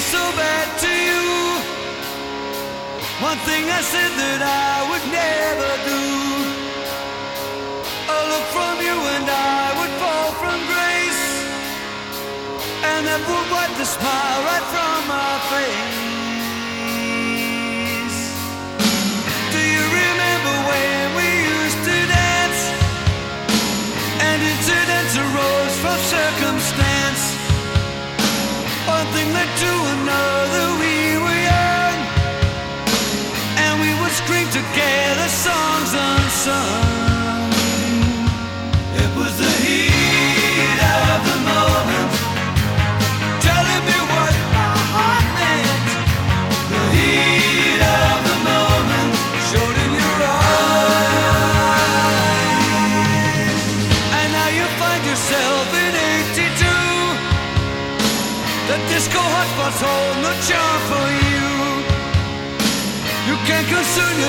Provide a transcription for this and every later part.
so bad to you. One thing I said that I would never do. A look from you and I would fall from grace, and that would wipe the smile right from my face. something that you and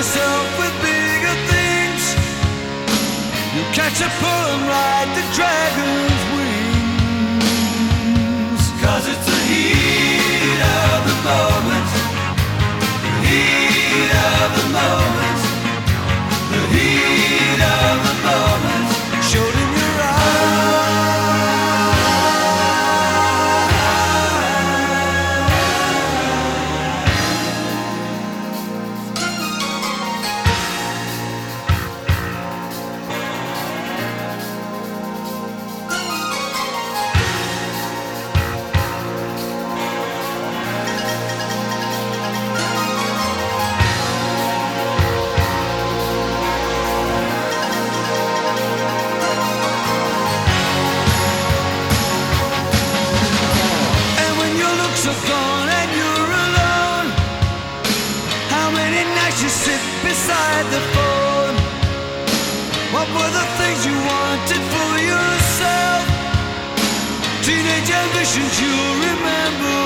yourself with bigger things. You catch a pull and ride the dragon's wings. Cause it's the heat of the moment. The heat of the moment. visions you'll remember.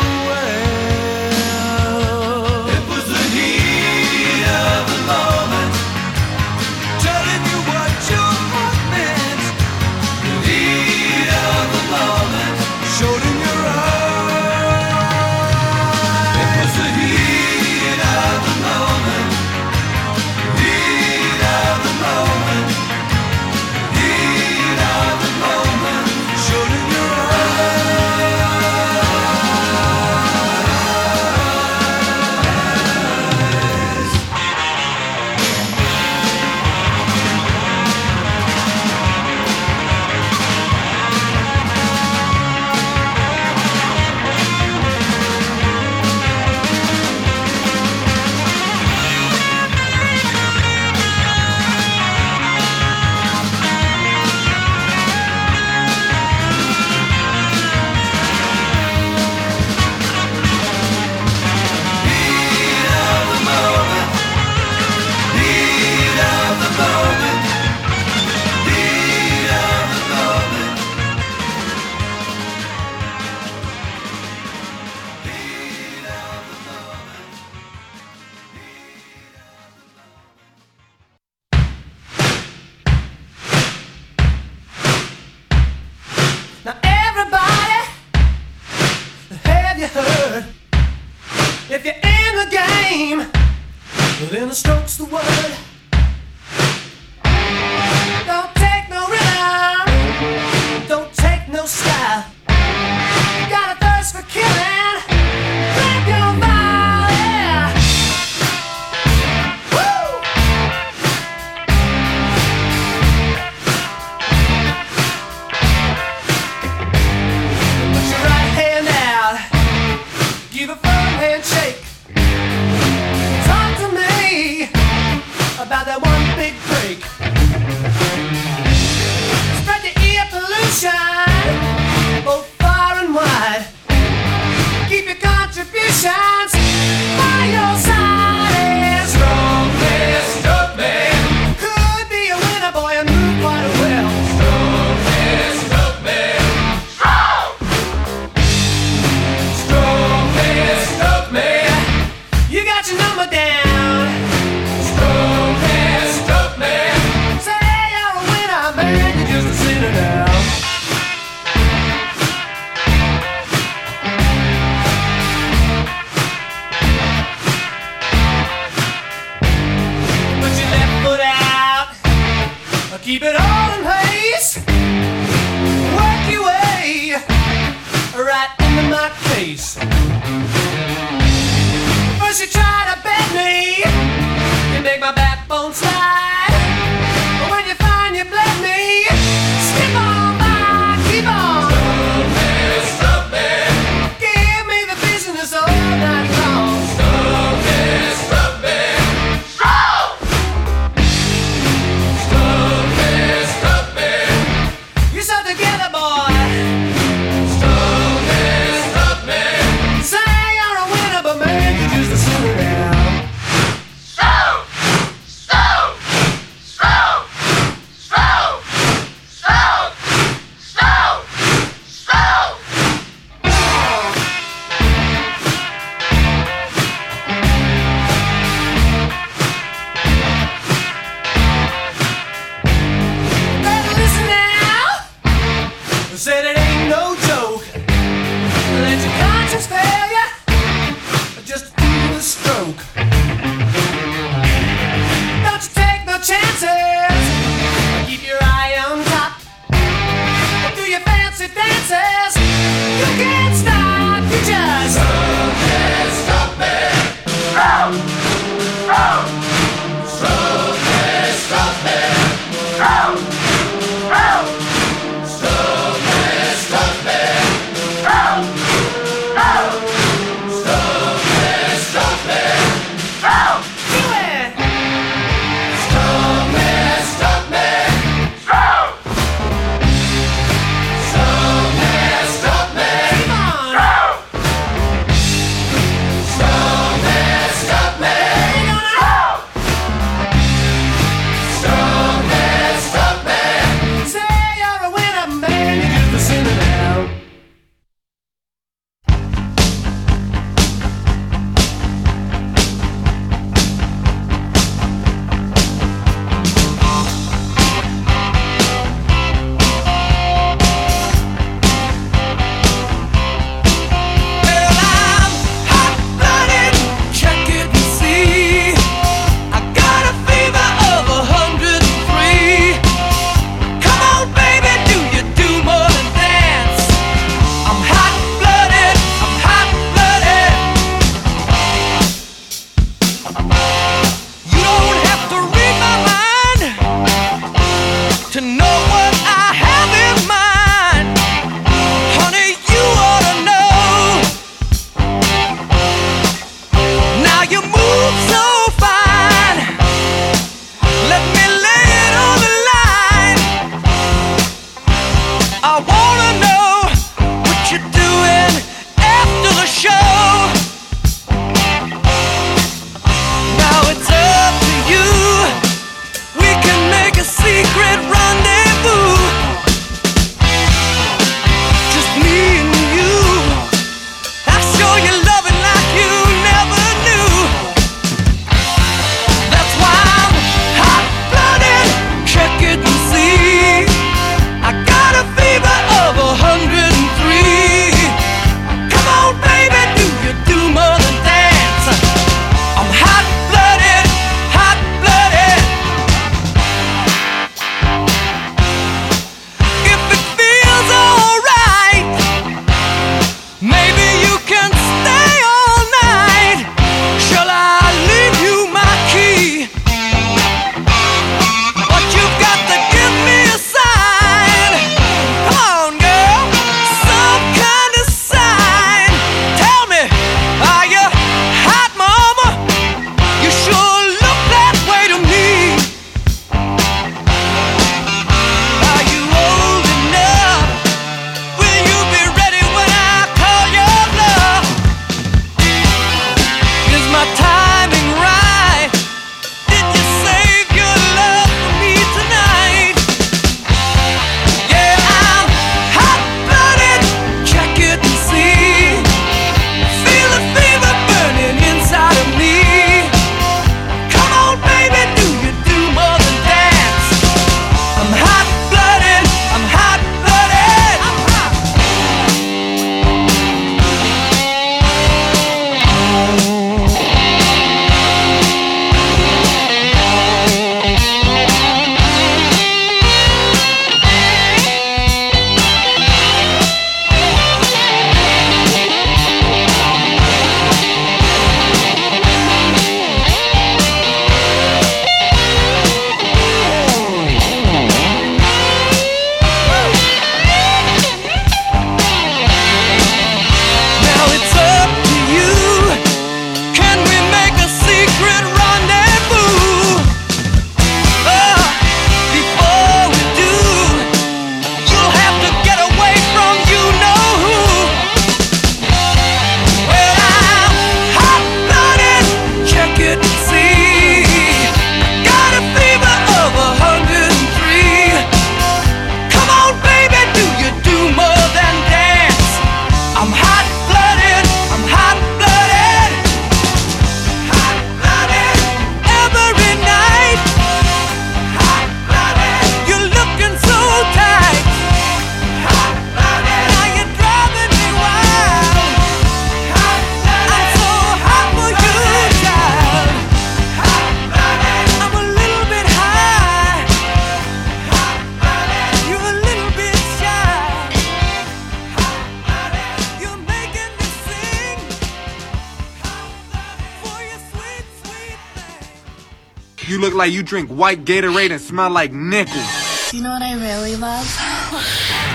You like you drink white Gatorade and smell like nickels. Do you know what I really love?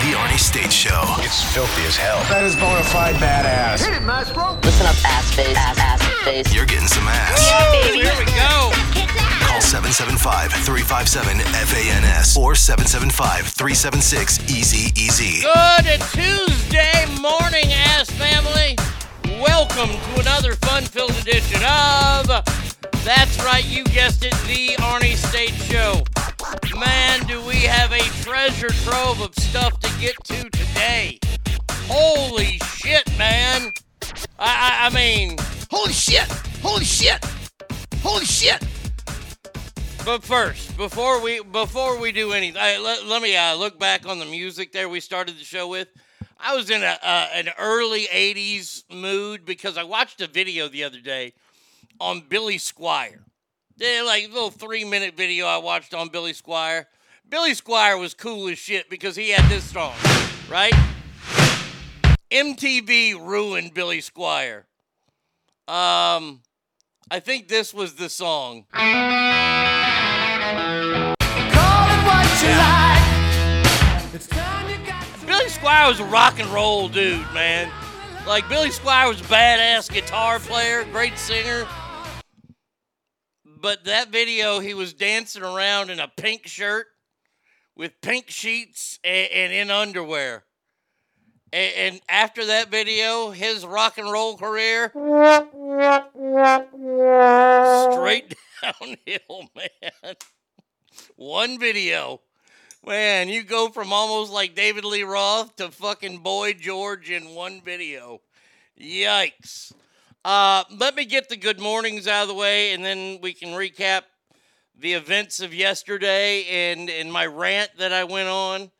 The Arnie State Show. It's filthy as hell. That is bona fide badass. Listen up, ass face, ass, ass face. You're getting some ass. Here we go. Call 775-357-FANS or 775-376-EASY-EASY. Good Tuesday morning, ass family. Welcome to another fun-filled edition of That's right, you guessed it, the Arnie State Show. Man, do we have a treasure trove of stuff to get to today. Holy shit, man. I, I, I mean, Holy shit! Holy shit! Holy shit! But first, before we before we do anything, I, let, let me uh, look back on the music there we started the show with. I was in a uh, an early '80s mood because I watched a video the other day on Billy Squier. Yeah, like a little three minute video I watched on Billy Squier. Billy Squier was cool as shit because he had this song, right? MTV ruined Billy Squier. Um, I think this was the song. Call it what you like. It's time you got Billy Squier was a rock and roll dude, man. Like Billy Squier was a badass guitar player, great singer. But that video, he was dancing around in a pink shirt with pink sheets and, and in underwear. And, and after that video, his rock and roll career straight downhill, man. One video. Man, you go from almost like David Lee Roth to fucking Boy George in one video. Yikes. Uh, let me get the good mornings out of the way and then we can recap the events of yesterday and, and my rant that I went on,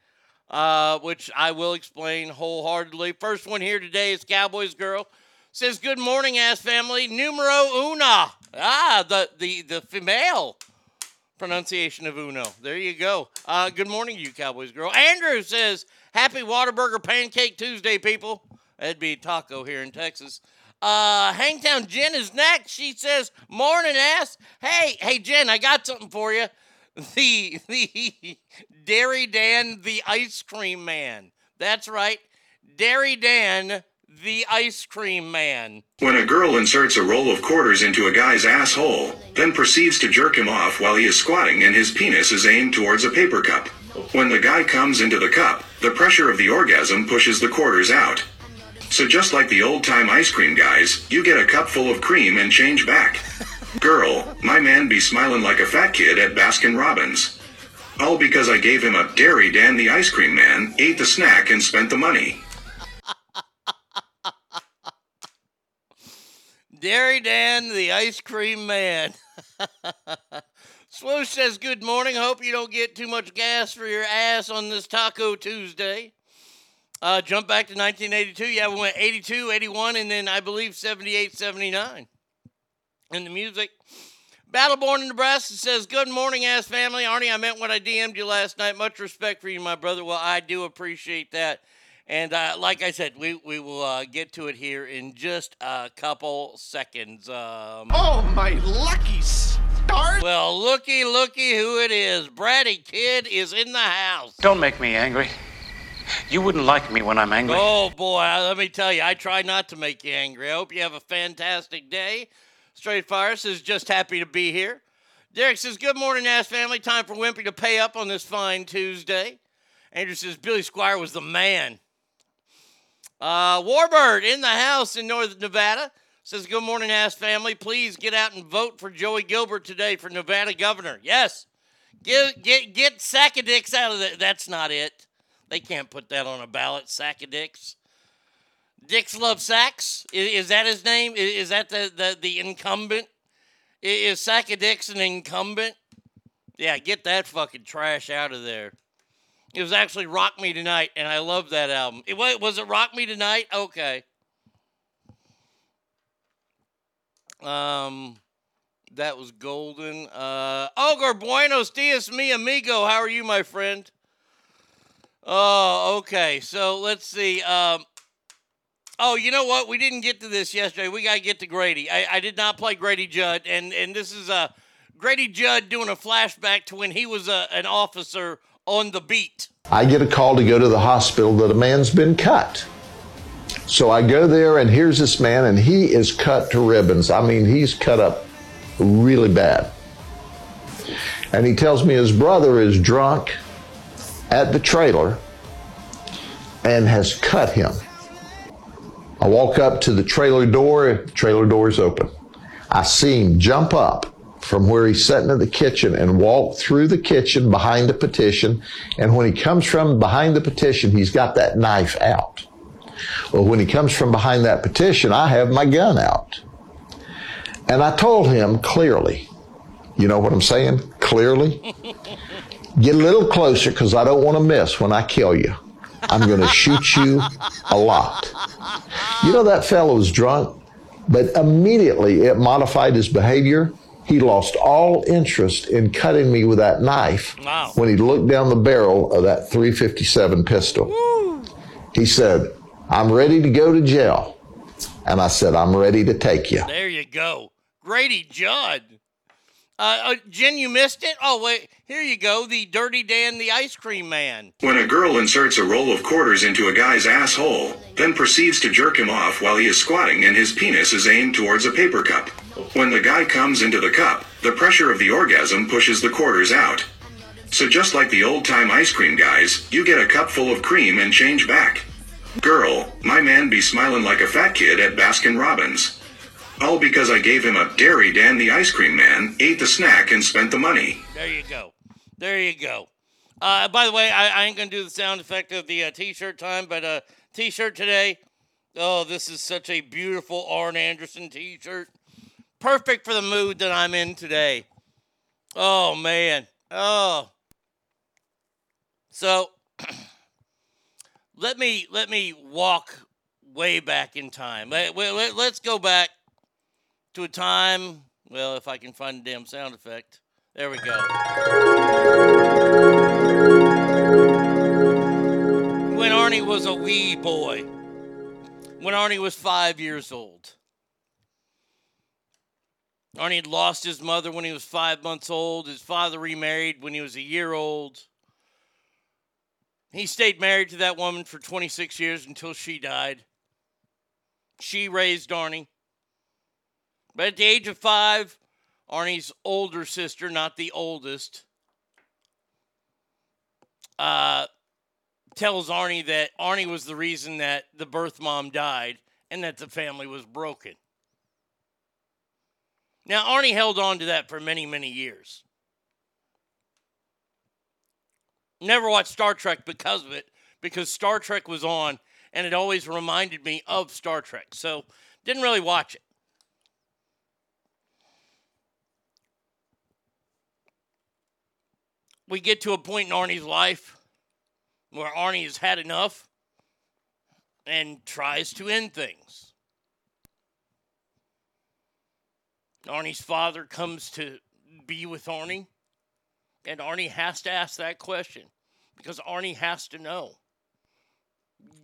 uh, which I will explain wholeheartedly. First one here today is Cowboys Girl. Says, Good morning, ass family. Numero una. Ah, the, the, the female pronunciation of Uno. There you go. Uh, good morning, you Cowboys girl. Andrew says, Happy Whataburger Pancake Tuesday, people. That'd be taco here in Texas. Uh, Hangtown Jen is next. She says, Morning, ass. Hey, hey, Jen, I got something for you. The, the Dairy Dan, the ice cream man. That's right. Dairy Dan, the ice cream man. When a girl inserts a roll of quarters into a guy's asshole, then proceeds to jerk him off while he is squatting and his penis is aimed towards a paper cup. When the guy comes into the cup, the pressure of the orgasm pushes the quarters out. So just like the old time ice cream guys, you get a cup full of cream and change back. Girl, my man be smiling like a fat kid at Baskin Robbins. All because I gave him a Dairy Dan the ice cream man, ate the snack and spent the money. Dairy Dan, the ice cream man. Swoosh says, Good morning. Hope you don't get too much gas for your ass on this Taco Tuesday. Uh, jump back to 1982. Yeah, we went 82, 81, and then I believe 78, 79. And the music. Battleborn in Nebraska says, Good morning, ass family. Arnie, I meant what I DM'd you last night. Much respect for you, my brother. Well, I do appreciate that. And uh, like I said, we, we will uh, get to it here in just a couple seconds. Um, Oh my lucky stars! well, looky, looky who it is. Bratty Kid is in the house. Don't make me angry. You wouldn't like me when I'm angry. Oh boy, let me tell you, I try not to make you angry. I hope you have a fantastic day. Straight Fire says, just happy to be here. Derek says, good morning, ass family. Time for Wimpy to pay up on this fine Tuesday. Andrew says, Billy Squier was the man. Uh, Warbird in the house in Northern Nevada says, good morning, ass family. Please get out and vote for Joey Gilbert today for Nevada governor. Yes. Get, get, get Sackadicks out of that. That's not it. They can't put that on a ballot, sack of dicks. Dicks love sacks. Is, is that his name? Is, is that the, the, the incumbent? I- Is Sack of Dicks an incumbent? Yeah, get that fucking trash out of there. It was actually Rock Me Tonight, and I love that album. It, wa- was it Rock Me Tonight? Okay. Um, that was golden. Uh, Ogre Buenos Dias, mi amigo. How are you, my friend? Oh, okay. So let's see. Um, oh, you know what? We didn't get to this yesterday. We got to get to Grady. I, I did not play Grady Judd, and and this is a Grady Judd doing a flashback to when he was a, an officer on the beat. I get a call to go to the hospital that a man's been cut. So I go there, and here's this man, and he is cut to ribbons. I mean, he's cut up really bad. And he tells me his brother is drunk at the trailer and has cut him. I walk up to the trailer door, the trailer door is open. I see him jump up from where he's sitting in the kitchen and walk through the kitchen behind the petition. And when he comes from behind the petition, he's got that knife out. Well, when he comes from behind that petition, I have my gun out. And I told him clearly, you know what I'm saying? Clearly. Get a little closer because I don't want to miss when I kill you. I'm going to shoot you a lot. You know, that fellow was drunk, but immediately it modified his behavior. He lost all interest in cutting me with that knife Wow. when he looked down the barrel of that 357 pistol. He said, I'm ready to go to jail. And I said, I'm ready to take you. There you go. Grady Judd. Uh, uh, Jen, you missed it? Oh, wait. Here you go. The Dirty Dan, the ice cream man. When a girl inserts a roll of quarters into a guy's asshole, then proceeds to jerk him off while he is squatting and his penis is aimed towards a paper cup. When the guy comes into the cup, the pressure of the orgasm pushes the quarters out. So just like the old time ice cream guys, you get a cup full of cream and change back. Girl, my man be smiling like a fat kid at Baskin Robbins. All because I gave him a Dairy Dan the ice cream man, ate the snack and spent the money. There you go. There you go. Uh, by the way, I, I ain't gonna do the sound effect of the uh, t-shirt time, but uh, t-shirt today. Oh, this is such a beautiful Arn Anderson t-shirt. Perfect for the mood that I'm in today. Oh man. Oh. So let me let me walk way back in time. Let, let, let's go back to a time. Well, if I can find a damn sound effect. There we go. When Arnie was a wee boy. When Arnie was five years old. Arnie had lost his mother when he was five months old. His father remarried when he was a year old. He stayed married to that woman for 26 years until she died. She raised Arnie. But at the age of five, Arnie's older sister, not the oldest, uh, tells Arnie that Arnie was the reason that the birth mom died and that the family was broken. Now, Arnie held on to that for many, many years. Never watched Star Trek because of it, because Star Trek was on and it always reminded me of Star Trek. So, didn't really watch it. We get to a point in Arnie's life where Arnie has had enough and tries to end things. Arnie's father comes to be with Arnie, and Arnie has to ask that question because Arnie has to know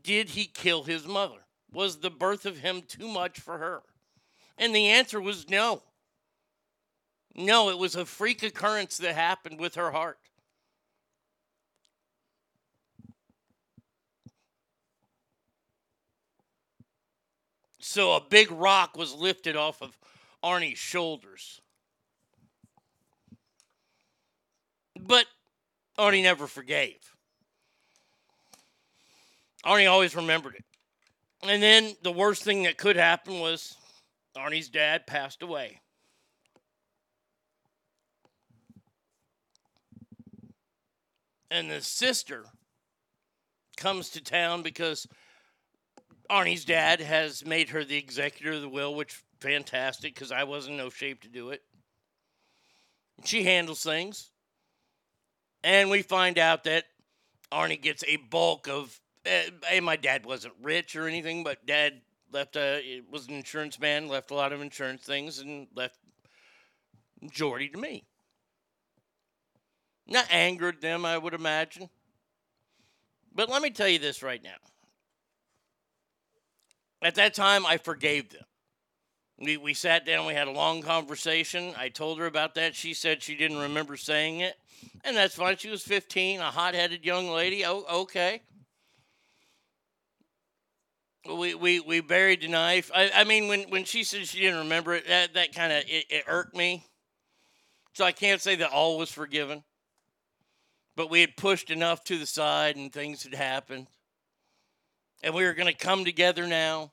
Did he kill his mother? Was the birth of him too much for her? And the answer was no. No, it was a freak occurrence that happened with her heart. So a big rock was lifted off of Arnie's shoulders. But Arnie never forgave. Arnie always remembered it. And then the worst thing that could happen was Arnie's dad passed away. And the sister comes to town because Arnie's dad has made her the executor of the will, which fantastic because I wasn't in no shape to do it. She handles things. And we find out that Arnie gets a bulk of. Uh, and my dad wasn't rich or anything, but dad left a was an insurance man, left a lot of insurance things, and left majority to me. Not angered them, I would imagine. But let me tell you this right now. At that time, I forgave them. We, we sat down, we had a long conversation. I told her about that. She said she didn't remember saying it. And that's fine. She was 15, a hot headed young lady. Oh, okay. We, we, we buried the knife. I, I mean, when, when she said she didn't remember it, that, that kind of it, it irked me. So I can't say that all was forgiven. But we had pushed enough to the side and things had happened. And we were going to come together now.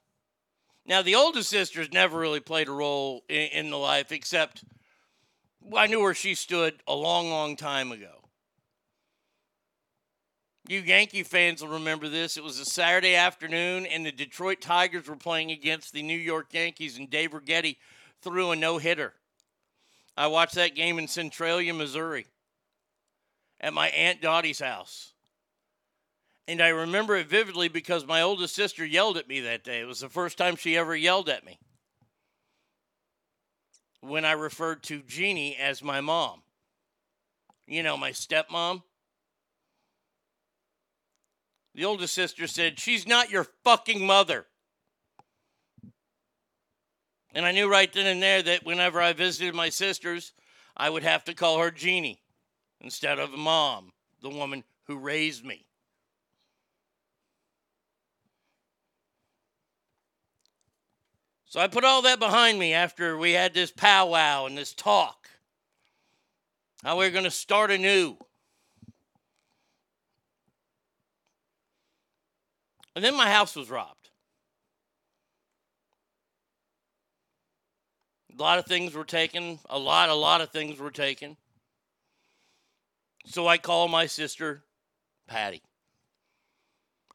Now, the oldest sister's never really played a role in, in the life, except I knew where she stood a long, long time ago. You Yankee fans will remember this. It was a Saturday afternoon, and the Detroit Tigers were playing against the New York Yankees, and Dave Righetti threw a no hitter. I watched that game in Centralia, Missouri, at my Aunt Dottie's house. And I remember it vividly because my oldest sister yelled at me that day. It was the first time she ever yelled at me when I referred to Jeannie as my mom. You know, my stepmom. The oldest sister said, She's not your fucking mother. And I knew right then and there that whenever I visited my sisters, I would have to call her Jeannie instead of mom, the woman who raised me. So I put all that behind me after we had this powwow and this talk. How we are going to start anew. And then my house was robbed. A lot of things were taken. A lot, a lot of things were taken. So I called my sister, Patty.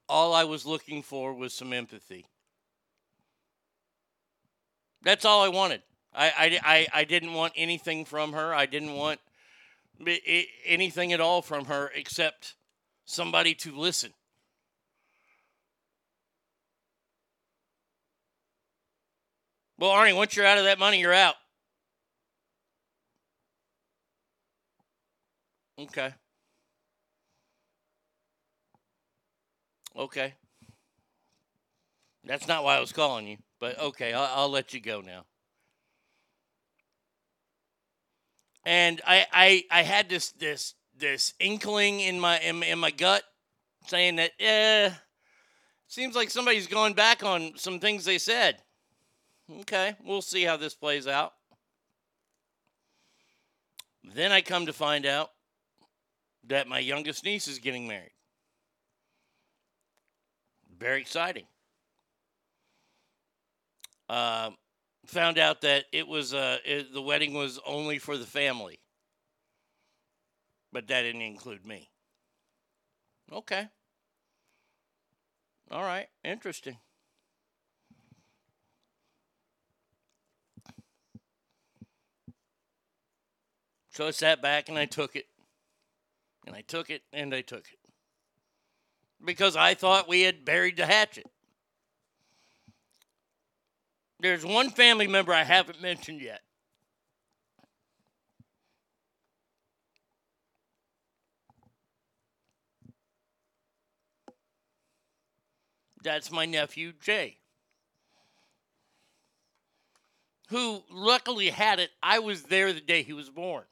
All I was looking for was some empathy. That's all I wanted. I, I, I, I didn't want anything from her. I didn't want anything at all from her except somebody to listen. Well, Arnie, once you're out of that money, you're out. Okay. Okay. That's not why I was calling you. But okay, I'll, I'll let you go now. And I, I, I had this, this, this inkling in my, in, in my gut saying that, eh, seems like somebody's going back on some things they said. Okay, we'll see how this plays out. Then I come to find out that my youngest niece is getting married. Very exciting. Uh, found out that it was uh, it, the wedding was only for the family, but that didn't include me. Okay. All right. Interesting. So I sat back and I took it. And I took it and I took it. Because I thought we had buried the hatchet. There's one family member I haven't mentioned yet. That's my nephew, Jay, who luckily had it. I was there the day he was born.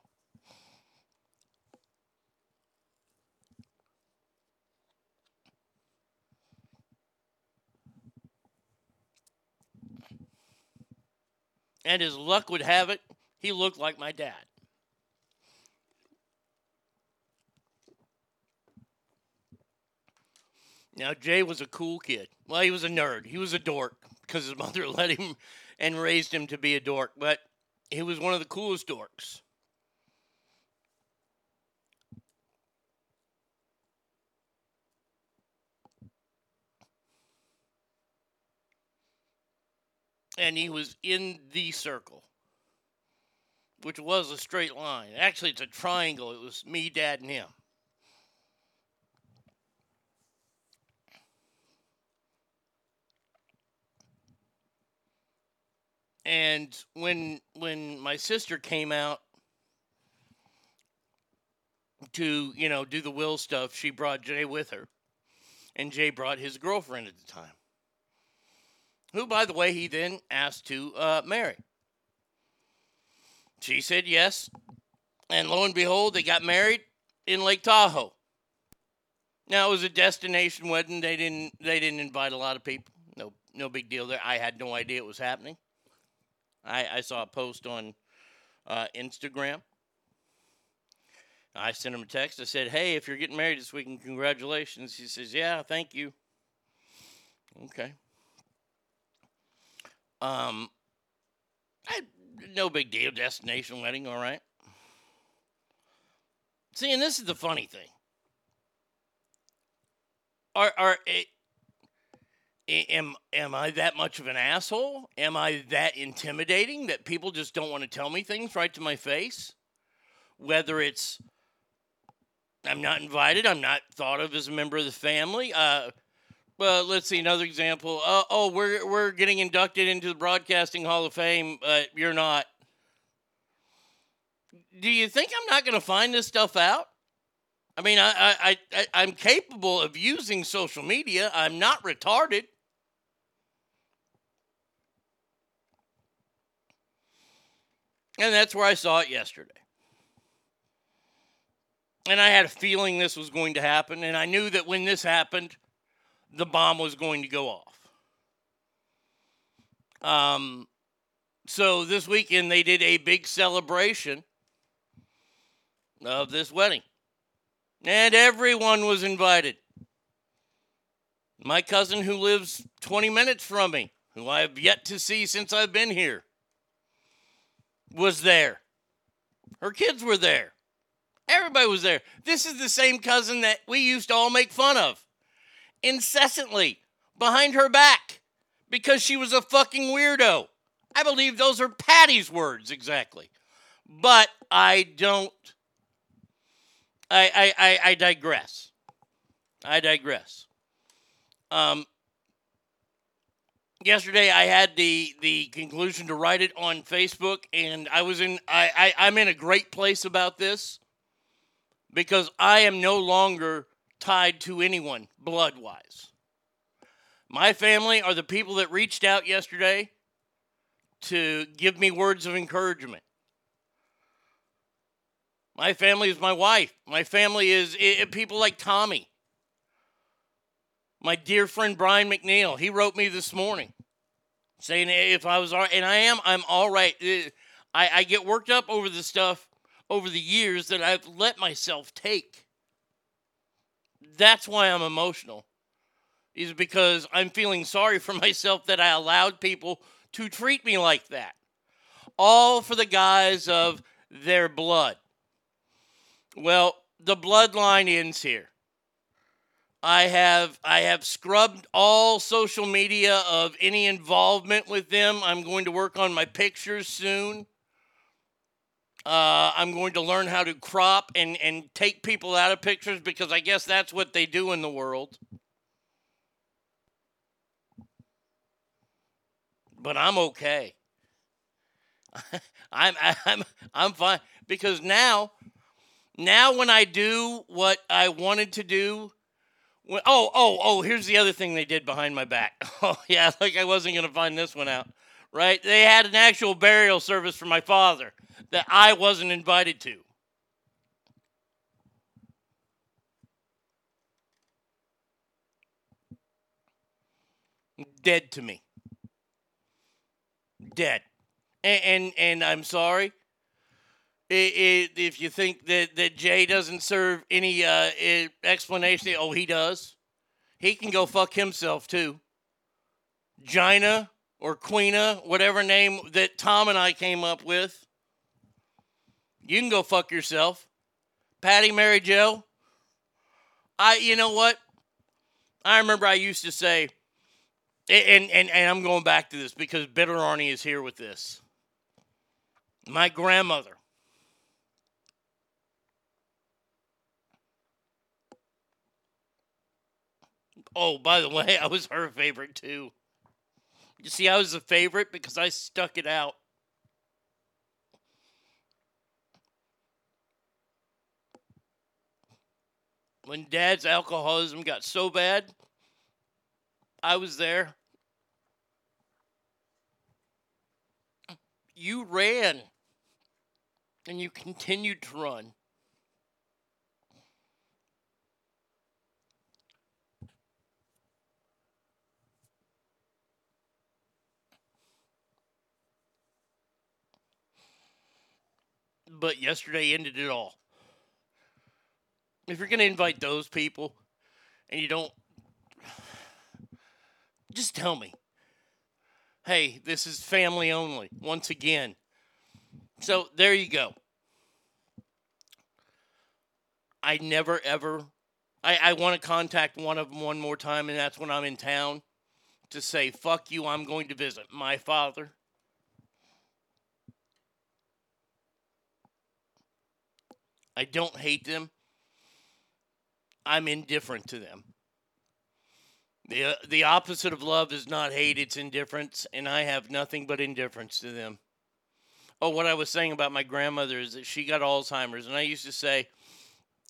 And as luck would have it, he looked like my dad. Now, Jay was a cool kid. Well, he was a nerd. He was a dork because his mother let him and raised him to be a dork, but he was one of the coolest dorks. And he was in the circle, which was a straight line. Actually, it's a triangle. It was me, dad, and him. And when when my sister came out to, you know, do the will stuff, she brought Jay with her. And Jay brought his girlfriend at the time who, by the way, he then asked to uh, marry. She said yes, and lo and behold, they got married in Lake Tahoe. Now it was a destination wedding. They didn't they didn't invite a lot of people. No no big deal there. I had no idea it was happening. I, I saw a post on uh, Instagram. I sent him a text. I said, "Hey, if you're getting married this weekend, congratulations." He says, "Yeah, thank you." Okay. Um, I, no big deal. Destination wedding, all right. See, and this is the funny thing. Are are eh, eh, am am I that much of an asshole? Am I that intimidating that people just don't want to tell me things right to my face? Whether it's I'm not invited, I'm not thought of as a member of the family. Uh, well, let's see another example. Uh, oh, we're we're getting inducted into the Broadcasting Hall of Fame, but you're not. Do you think I'm not going to find this stuff out? I mean, I, I, I, I'm capable of using social media. I'm not retarded. And that's where I saw it yesterday. And I had a feeling this was going to happen. And I knew that when this happened, the bomb was going to go off. Um, so this weekend, they did a big celebration of this wedding. And everyone was invited. My cousin, who lives 20 minutes from me, who I have yet to see since I've been here, was there. Her kids were there. Everybody was there. This is the same cousin that we used to all make fun of incessantly behind her back because she was a fucking weirdo. I believe those are Patty's words exactly. But I don't I, I, I, I digress. I digress. Um, yesterday I had the the conclusion to write it on Facebook, and I was in I, I I'm in a great place about this because I am no longer tied to anyone blood wise. My family are the people that reached out yesterday to give me words of encouragement. My family is my wife. My family is it, people like Tommy. My dear friend Brian McNeil, he wrote me this morning saying if I was all right, and I am, I'm all right. Uh, I, I get worked up over the stuff over the years that I've let myself take. That's why I'm emotional, is because I'm feeling sorry for myself that I allowed people to treat me like that. All for the guise of their blood. Well, the bloodline ends here. I have I have scrubbed all social media of any involvement with them. I'm going to work on my pictures soon. Uh, I'm going to learn how to crop and, and take people out of pictures because I guess that's what they do in the world. But I'm okay. I'm I'm I'm fine because now now when I do what I wanted to do, when, oh, oh, oh, here's the other thing they did behind my back. Oh, yeah, like I wasn't going to find this one out, right? They had an actual burial service for my father that I wasn't invited to. Dead to me. Dead. And, and, and I'm sorry if you think that, that Jay doesn't serve any uh, explanation, oh, he does. He can go fuck himself too. Gina or Queena, whatever name that Tom and I came up with. You can go fuck yourself. Patty Mary Jo. I you know what? I remember I used to say and, and, and I'm going back to this because Bitter Arnie is here with this. My grandmother Oh, by the way, I was her favorite too. You see, I was a favorite because I stuck it out. When dad's alcoholism got so bad, I was there. you ran and you continued to run. But yesterday ended it all. If you're going to invite those people and you don't, just tell me. Hey, this is family only, once again. So there you go. I never ever, I, I want to contact one of them one more time, and that's when I'm in town to say, fuck you, I'm going to visit my father. I don't hate them. I'm indifferent to them. The, uh, the opposite of love is not hate, it's indifference, and I have nothing but indifference to them. Oh, what I was saying about my grandmother is that she got Alzheimer's, and I used to say,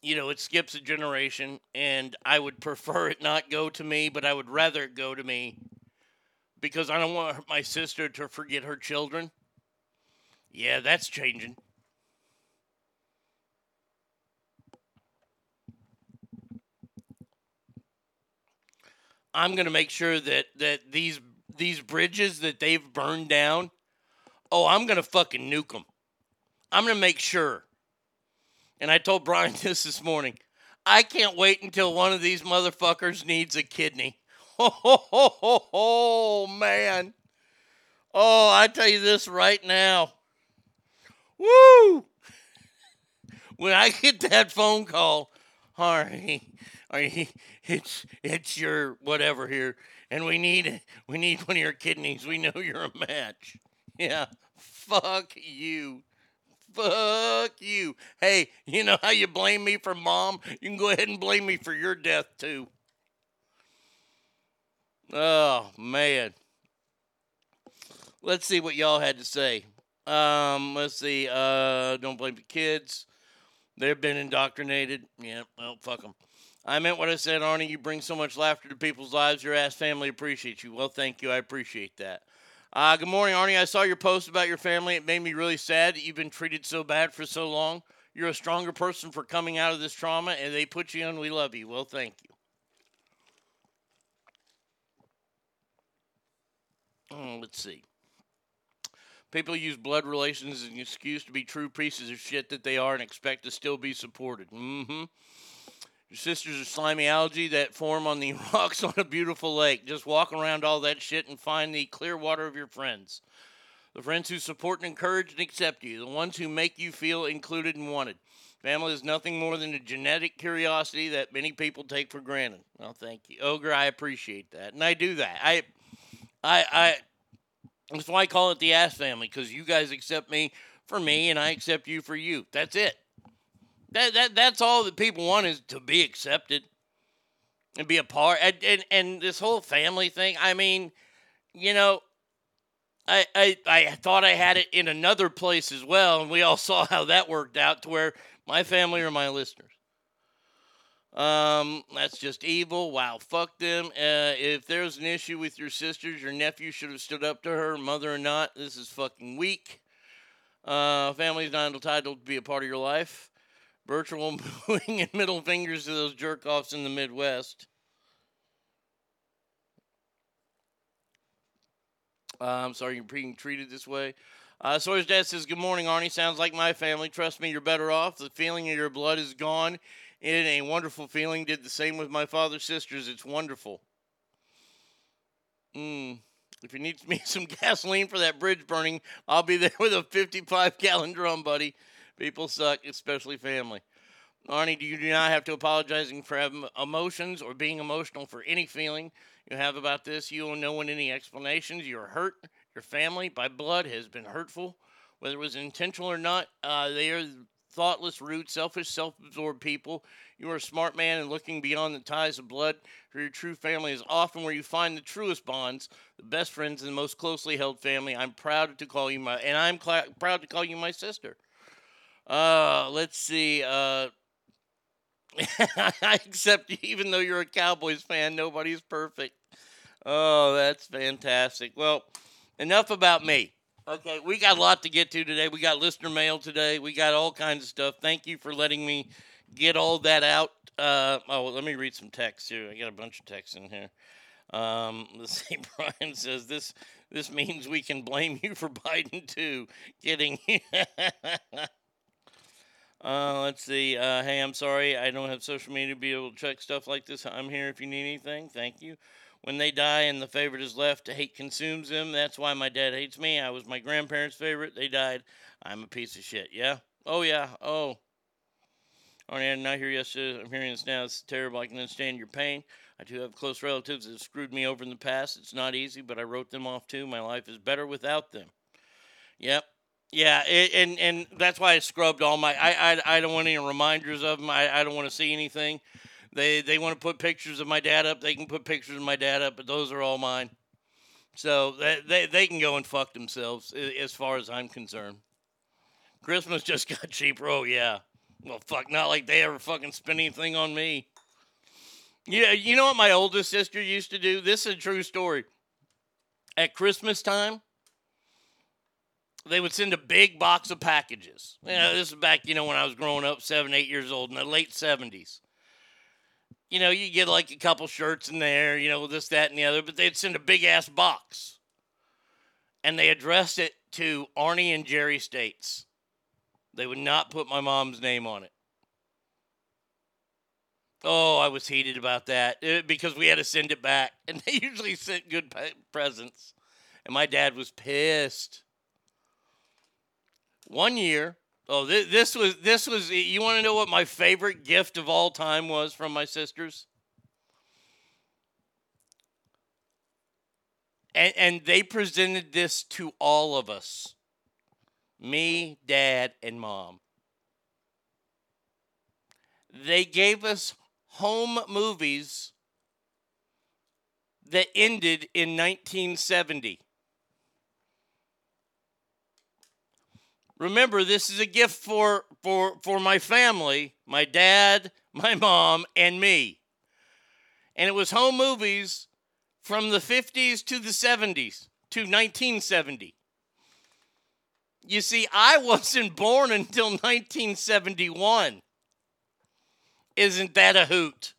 you know, it skips a generation, and I would prefer it not go to me, but I would rather it go to me because I don't want my sister to forget her children. Yeah, that's changing. I'm going to make sure that that these these bridges that they've burned down, oh, I'm going to fucking nuke them. I'm going to make sure. And I told Brian this this morning. I can't wait until one of these motherfuckers needs a kidney. Oh, ho, ho, ho, ho, man. Oh, I tell you this right now. Woo! When I get that phone call, Harvey, you, it's it's your whatever here, and we need we need one of your kidneys. We know you're a match. Yeah, fuck you. Fuck you. Hey, you know how you blame me for mom? You can go ahead and blame me for your death too. Oh man. Let's see what y'all had to say. Um, let's see. Uh, don't blame the kids. They've been indoctrinated. Yeah, well, fuck them. I meant what I said, Arnie. You bring so much laughter to people's lives. Your ass family appreciates you. Well, thank you. I appreciate that. Uh, good morning, Arnie. I saw your post about your family. It made me really sad that you've been treated so bad for so long. You're a stronger person for coming out of this trauma, and they put you in. We love you. Well, thank you. Oh, let's see. People use blood relations as an excuse to be true pieces of shit that they are and expect to still be supported. Mm-hmm. Your sisters are slimy algae that form on the rocks on a beautiful lake. Just walk around all that shit and find the clear water of your friends. The friends who support and encourage and accept you. The ones who make you feel included and wanted. Family is nothing more than a genetic curiosity that many people take for granted. Well, thank you. Ogre, I appreciate that. And I do that. I I I that's why I call it the ass family, because you guys accept me for me and I accept you for you. That's it. That, that that's all that people want is to be accepted and be a part. And, and and this whole family thing i mean you know I, I i thought i had it in another place as well and we all saw how that worked out to where my family are my listeners. Um that's just evil. Wow fuck them. Uh, if there's an issue with your sisters your nephew should have stood up to her mother or not this is fucking weak. Uh family's not entitled to be a part of your life virtual mooing and middle fingers to those jerk offs in the Midwest. Uh, I'm sorry you're being treated this way. Uh, Sawyer's dad says, Good morning, Arnie. Sounds like my family. Trust me, you're better off. The feeling in your blood is gone. It is a wonderful feeling. Did the same with my father's sisters. It's wonderful. Mm. If you need me some gasoline for that bridge burning, I'll be there with a 55 gallon drum, buddy. People suck, especially family. Arnie, you do not have to apologize for having emotions or being emotional for any feeling you have about this. You owe no one any explanations. You're hurt. Your family, by blood, has been hurtful. Whether it was intentional or not, uh, they are thoughtless, rude, selfish, self absorbed people. You are a smart man and looking beyond the ties of blood for your true family is often where you find the truest bonds, the best friends, and the most closely held family. I'm proud to call you my, and I'm cl- proud to call you my sister. Uh, let's see. Uh, I accept you, even though you're a Cowboys fan. Nobody's perfect. Oh, that's fantastic. Well, enough about me. Okay, we got a lot to get to today. We got listener mail today. We got all kinds of stuff. Thank you for letting me get all that out. Uh, oh, let me read some texts here. I got a bunch of texts in here. Um, the same Brian says this. This means we can blame you for Biden too. Kidding. uh, let's see. Uh, hey, I'm sorry. I don't have social media to be able to check stuff like this. I'm here if you need anything. Thank you. When they die and the favorite is left, hate consumes them. That's why my dad hates me. I was my grandparents' favorite. They died. I'm a piece of shit. Yeah? Oh, yeah. Oh. Arnie, I'm not here yesterday. I'm hearing this now. It's terrible. I can understand your pain. I do have close relatives that have screwed me over in the past. It's not easy, but I wrote them off too. My life is better without them. Yep. Yeah, it, and and that's why I scrubbed all my. I I, I don't want any reminders of them. I, I don't want to see anything. They they want to put pictures of my dad up. They can put pictures of my dad up, but those are all mine. So they they, they can go and fuck themselves as far as I'm concerned. Christmas just got cheaper. Oh yeah. Well, fuck, not like they ever fucking spent anything on me. Yeah, you know what my oldest sister used to do? This is a true story. At Christmas time, they would send a big box of packages. You know, this is back, you know, when I was growing up, seven, eight years old, in the late 70s. You know, you get like a couple shirts in there, you know, this, that, and the other, but they'd send a big ass box. And they addressed it to Arnie and Jerry States. They would not put my mom's name on it. Oh, I was heated about that uh, because we had to send it back, and they usually sent good presents, and my dad was pissed. One year, oh, this, this was this was. You want to know what my favorite gift of all time was from my sisters? And and they presented this to all of us, me, dad, and mom. They gave us home movies that ended in 1970. Remember, this is a gift for, for, for my family, my dad, my mom, and me. And it was home movies from the 50s to the 70s to 1970. You see, I wasn't born until 1971. Isn't that a hoot?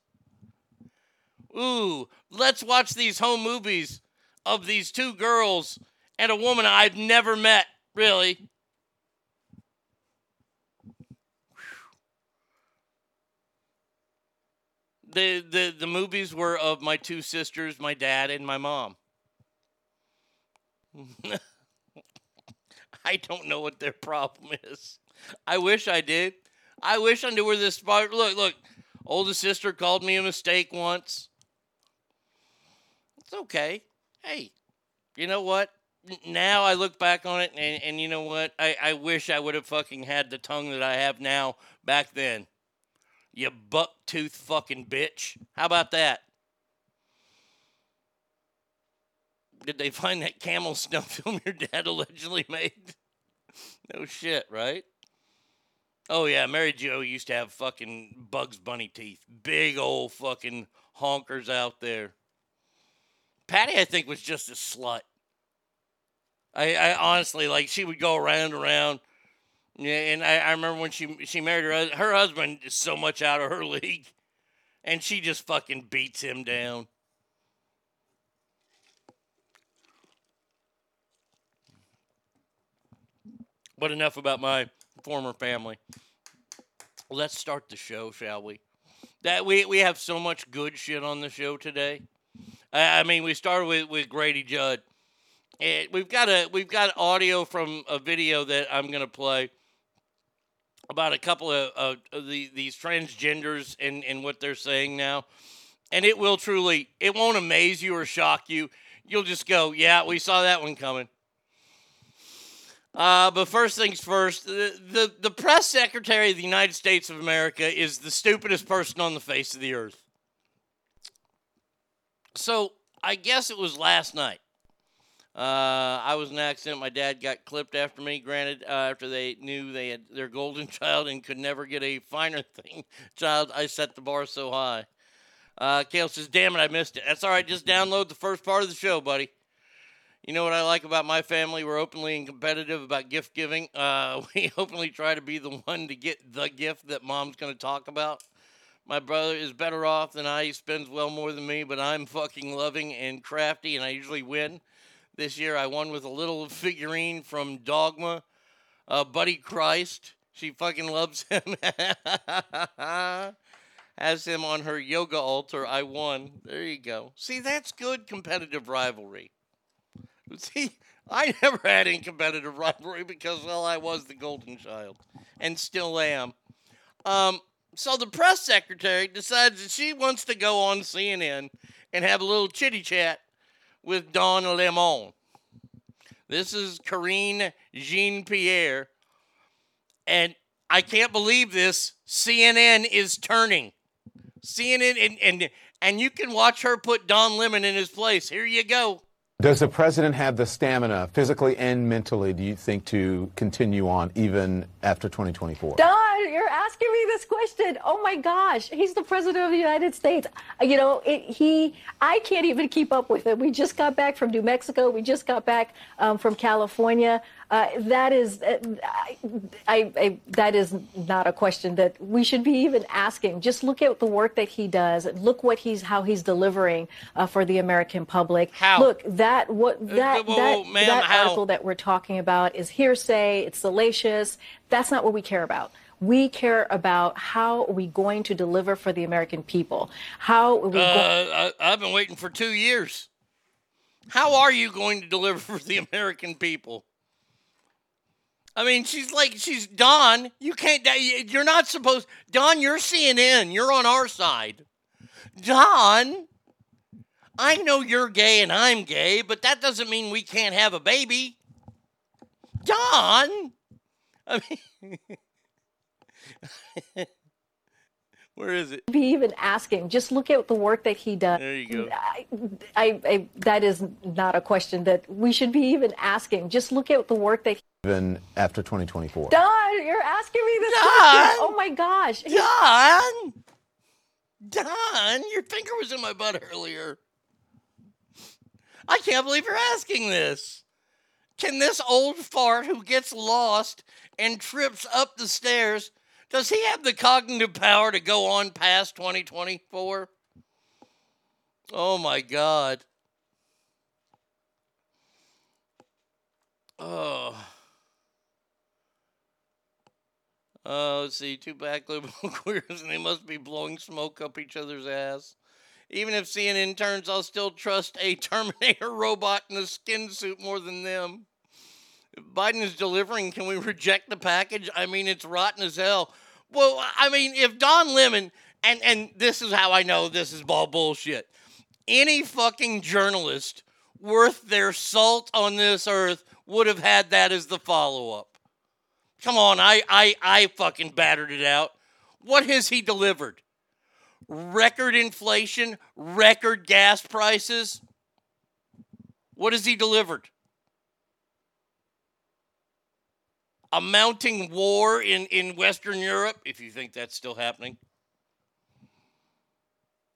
Ooh, let's watch these home movies of these two girls and a woman I've never met, really. The, the, the movies were of my two sisters, my dad, and my mom. I don't know what their problem is. I wish I did. I wish I knew where this spot. Look, look. Oldest sister called me a mistake once. It's okay. Hey, you know what? Now I look back on it, and, and you know what? I, I wish I would have fucking had the tongue that I have now back then. You buck tooth fucking bitch. How about that? Did they find that camel snuff film your dad allegedly made? no shit, right? Oh yeah, Mary Jo used to have fucking Bugs Bunny teeth. Big old fucking honkers out there. Patty, I think, was just a slut. I, I honestly like she would go around around. Yeah, and I, I remember when she she married her her husband is so much out of her league, and she just fucking beats him down. But enough about my former family. Let's start the show, shall we? That we we have so much good shit on the show today. I, I mean, we started with, with Grady Judd. And we've got a we've got audio from a video that I'm gonna play about a couple of, of, of the, these transgenders and, and what they're saying now. And it will truly, it won't amaze you or shock you. You'll just go, yeah, we saw that one coming. Uh, but first things first, the, the, the press secretary of the United States of America is the stupidest person on the face of the earth. So I guess it was last night. Uh, I was in an accident. My dad got clipped after me. Granted, uh, after they knew they had their golden child and could never get a finer thing child, I set the bar so high. Uh, Kale says, "Damn it, I missed it. That's all right. Just download the first part of the show, buddy. You know what I like about my family? We're openly and competitive about gift giving. Uh, we openly try to be the one to get the gift that mom's going to talk about. My brother is better off than I. He spends well more than me, but I'm fucking loving and crafty, and I usually win. This year I won with a little figurine from Dogma, uh, Buddy Christ. She fucking loves him. Has him on her yoga altar. I won. There you go. See, that's good competitive rivalry. See, I never had any competitive rivalry because, well, I was the golden child and still am. Um, so the press secretary decides that she wants to go on CNN and have a little chitty chat with Don Lemon. This is Karine Jean Pierre. And I can't believe this. CNN is turning. CNN and, and and you can watch her put Don Lemon in his place. Here you go. Does the president have the stamina, physically and mentally, do you think, to continue on even after 2024? Don, you're asking me this question. Oh my gosh, he's the president of the United States. You know, it, he, I can't even keep up with it. We just got back from New Mexico. We just got back um, from California. Uh, that is, uh, I, I, I, that is not a question that we should be even asking. Just look at the work that he does. Look what he's, how he's delivering uh, for the American public. How? Look, that what that whoa, that, whoa, ma'am, that how? article that we're talking about is hearsay. It's salacious. That's not what we care about. We care about how are we going to deliver for the American people. How are we Uh, going? I, I've been waiting for two years. How are you going to deliver for the American people? I mean, she's like, she's Don. You can't, you're not supposed, Don, you're CNN. You're on our side. Don, I know you're gay and I'm gay, but that doesn't mean we can't have a baby. Don, I mean, where is it? be even asking. Just look at the work that he does. There you go. I, I, I, that is not a question that we should be even asking. Just look at the work that. Even after 2024? Don, you're asking me this Don! question. Oh my gosh. Don! Don, your finger was in my butt earlier. I can't believe you're asking this. Can this old fart who gets lost and trips up the stairs, does he have the cognitive power to go on past 2024? Oh my God. Oh. Uh, let's see, two black liberal queers, and they must be blowing smoke up each other's ass. Even if CNN turns, I'll still trust a Terminator robot in a skin suit more than them. Biden is delivering, can we reject the package? I mean, it's rotten as hell. Well, I mean, if Don Lemon, and, and this is how I know this is all bullshit, any fucking journalist worth their salt on this earth would have had that as the follow up. Come on, I, I, I fucking battered it out. What has he delivered? Record inflation, record gas prices. What has he delivered? A mounting war in, in Western Europe, if you think that's still happening.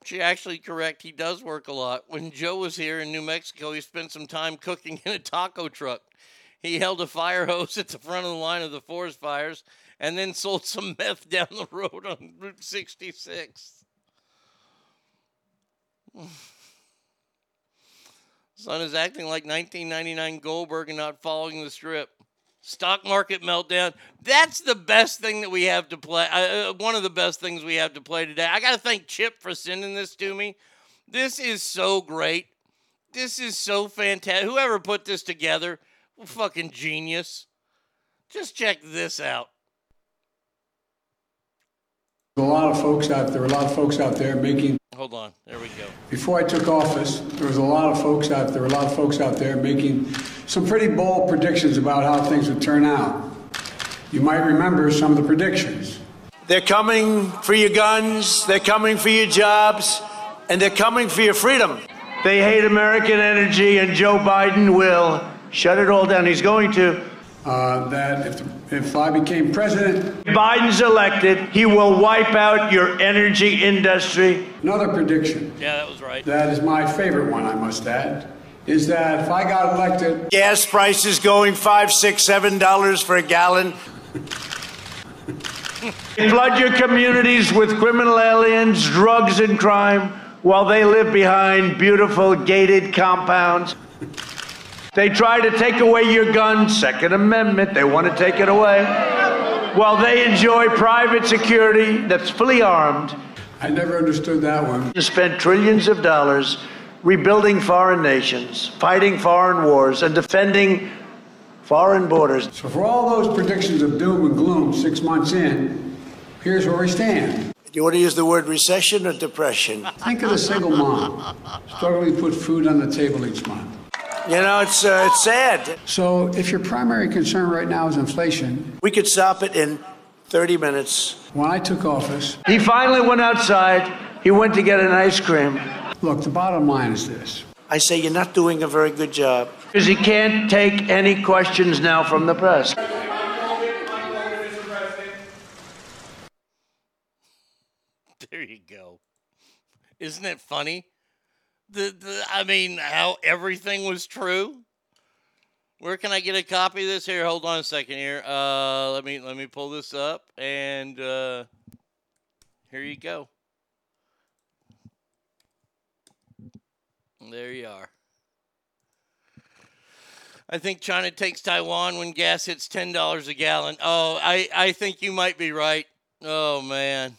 She actually correct. He does work a lot. When Joe was here in New Mexico, he spent some time cooking in a taco truck. He held a fire hose at the front of the line of the forest fires and then sold some meth down the road on Route 66. Son is acting like 1999 Goldberg and not following the strip. Stock market meltdown. That's the best thing that we have to play. Uh, one of the best things we have to play today. I got to thank Chip for sending this to me. This is so great. This is so fantastic. Whoever put this together, fucking genius. Just check this out. A lot of folks out there, a lot of folks out there making. Hold on. There we go. Before I took office, there was a lot of folks out there, a lot of folks out there making some pretty bold predictions about how things would turn out. You might remember some of the predictions. They're coming for your guns, they're coming for your jobs, and they're coming for your freedom. They hate American energy, and Joe Biden will shut it all down. He's going to. Uh, that if, if I became president, Biden's elected, he will wipe out your energy industry. another prediction. Yeah, that was right. That is my favorite one, I must add. is that if I got elected, Gas prices going five, six, seven dollars for a gallon. Flood your communities with criminal aliens, drugs, and crime while they live behind beautiful gated compounds. They try to take away your gun, Second Amendment, they want to take it away, while they enjoy private security that's fully armed. I never understood that one. You spent trillions of dollars rebuilding foreign nations, fighting foreign wars, and defending foreign borders. So for all those predictions of doom and gloom six months in, here's where we stand. Do you want to use the word recession or depression? Think of the single mom struggling to put food on the table each month. You know, it's uh, it's sad. So if your primary concern right now is inflation, We could stop it in 30 minutes. when I took office, He finally went outside. He went to get an ice cream. look, the bottom line is this. I say you're not doing a very good job because he can't take any questions now from the press. There you go. Isn't it funny? The, the I mean, how everything was true. Where can I get a copy of this? Here, hold on a second. Here, uh, let me let me pull this up, and uh, here you go. There you are. I think China takes Taiwan when gas hits ten dollars a gallon. Oh, I I think you might be right. Oh man.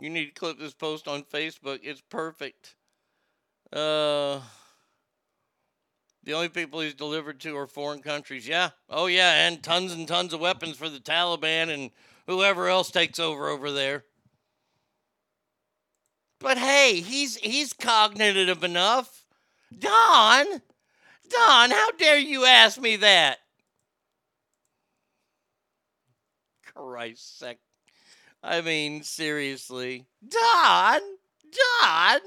You need to clip this post on Facebook. It's perfect. Uh, the only people he's delivered to are foreign countries. Yeah. Oh, yeah. And tons and tons of weapons for the Taliban and whoever else takes over over there. But hey, he's he's cognitive enough. Don, Don, how dare you ask me that? Christ's sake. I mean, seriously. Don! Don!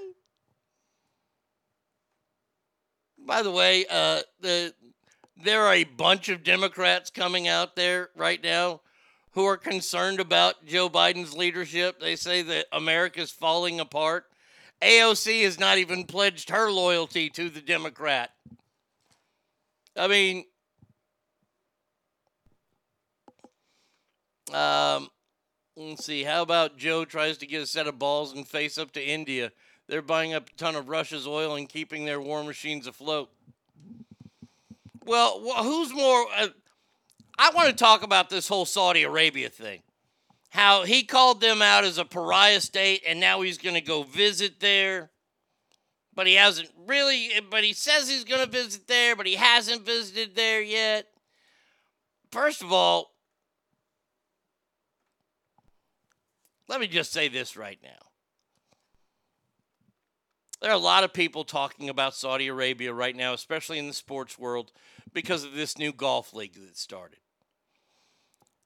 By the way, uh, the there are a bunch of Democrats coming out there right now who are concerned about Joe Biden's leadership. They say that America's falling apart. AOC has not even pledged her loyalty to the Democrat. I mean, um, Let's see. How about Joe tries to get a set of balls and face up to India? They're buying up a ton of Russia's oil and keeping their war machines afloat. Well, who's more? Uh, I want to talk about this whole Saudi Arabia thing. How he called them out as a pariah state, and now he's going to go visit there. But he hasn't really. But he says he's going to visit there, but he hasn't visited there yet. First of all, let me just say this right now. There are a lot of people talking about Saudi Arabia right now, especially in the sports world, because of this new golf league that started.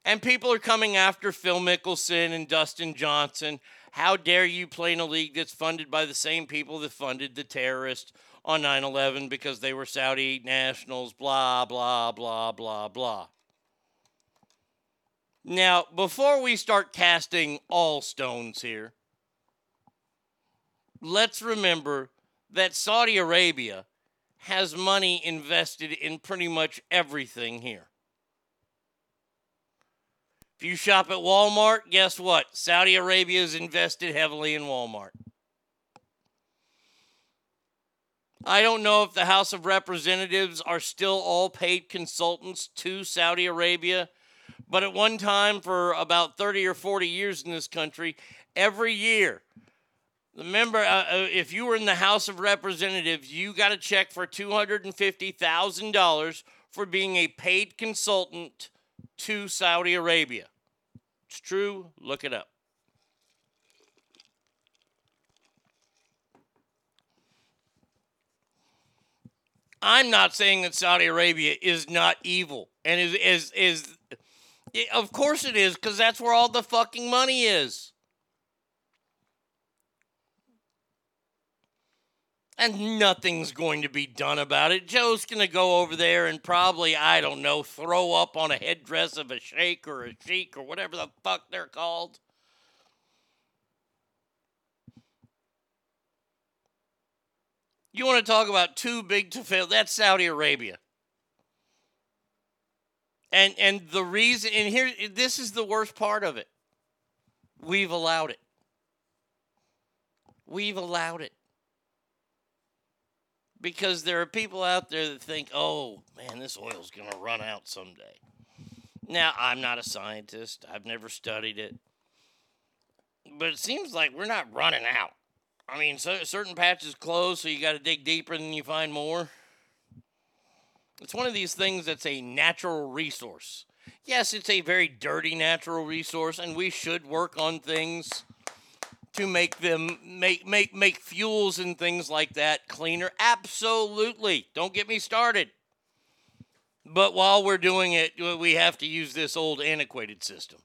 And people are coming after Phil Mickelson and Dustin Johnson. How dare you play in a league that's funded by the same people that funded the terrorists on 9 11 because they were Saudi nationals, blah, blah, blah, blah, blah. Now, before we start casting all stones here, let's remember that Saudi Arabia has money invested in pretty much everything here. If you shop at Walmart, guess what? Saudi Arabia is invested heavily in Walmart. I don't know if the House of Representatives are still all paid consultants to Saudi Arabia, but at one time, for about 30 or 40 years in this country, every year, remember, uh, uh, if you were in the House of Representatives, you got a check for $250,000 for being a paid consultant to Saudi Arabia. It's true. Look it up. I'm not saying that Saudi Arabia is not evil and is is is yeah, of course it is cuz that's where all the fucking money is. And nothing's going to be done about it. Joe's going to go over there and probably, I don't know, throw up on a headdress of a sheikh or a sheik or whatever the fuck they're called. You want to talk about too big to fail? That's Saudi Arabia. And and the reason and here this is the worst part of it. We've allowed it. We've allowed it. Because there are people out there that think, "Oh, man, this oil's going to run out someday." Now, I'm not a scientist. I've never studied it. But it seems like we're not running out. I mean, so, certain patches close, so you got to dig deeper and you find more. It's one of these things that's a natural resource. Yes, it's a very dirty natural resource, and we should work on things to make them make make make fuels and things like that cleaner. Absolutely. Don't get me started. But while we're doing it, we have to use this old antiquated system.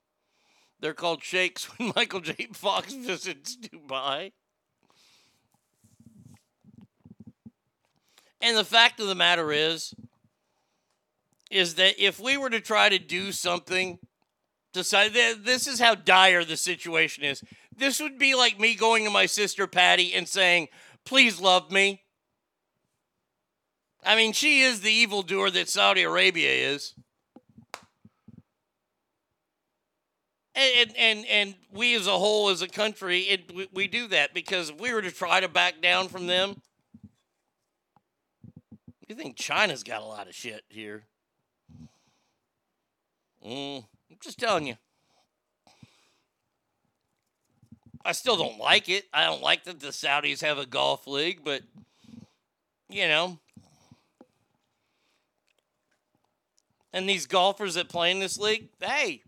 They're called shakes when Michael J. Fox visits Dubai. And the fact of the matter is, is that if we were to try to do something to say this is how dire the situation is, this would be like me going to my sister Patty and saying, "Please love me." I mean, she is the evildoer that Saudi Arabia is. And, and, and, and we as a whole, as a country, it, we, we do that because if we were to try to back down from them, you think China's got a lot of shit here. Mm, I'm just telling you. I still don't like it. I don't like that the Saudis have a golf league, but you know. And these golfers that play in this league, hey,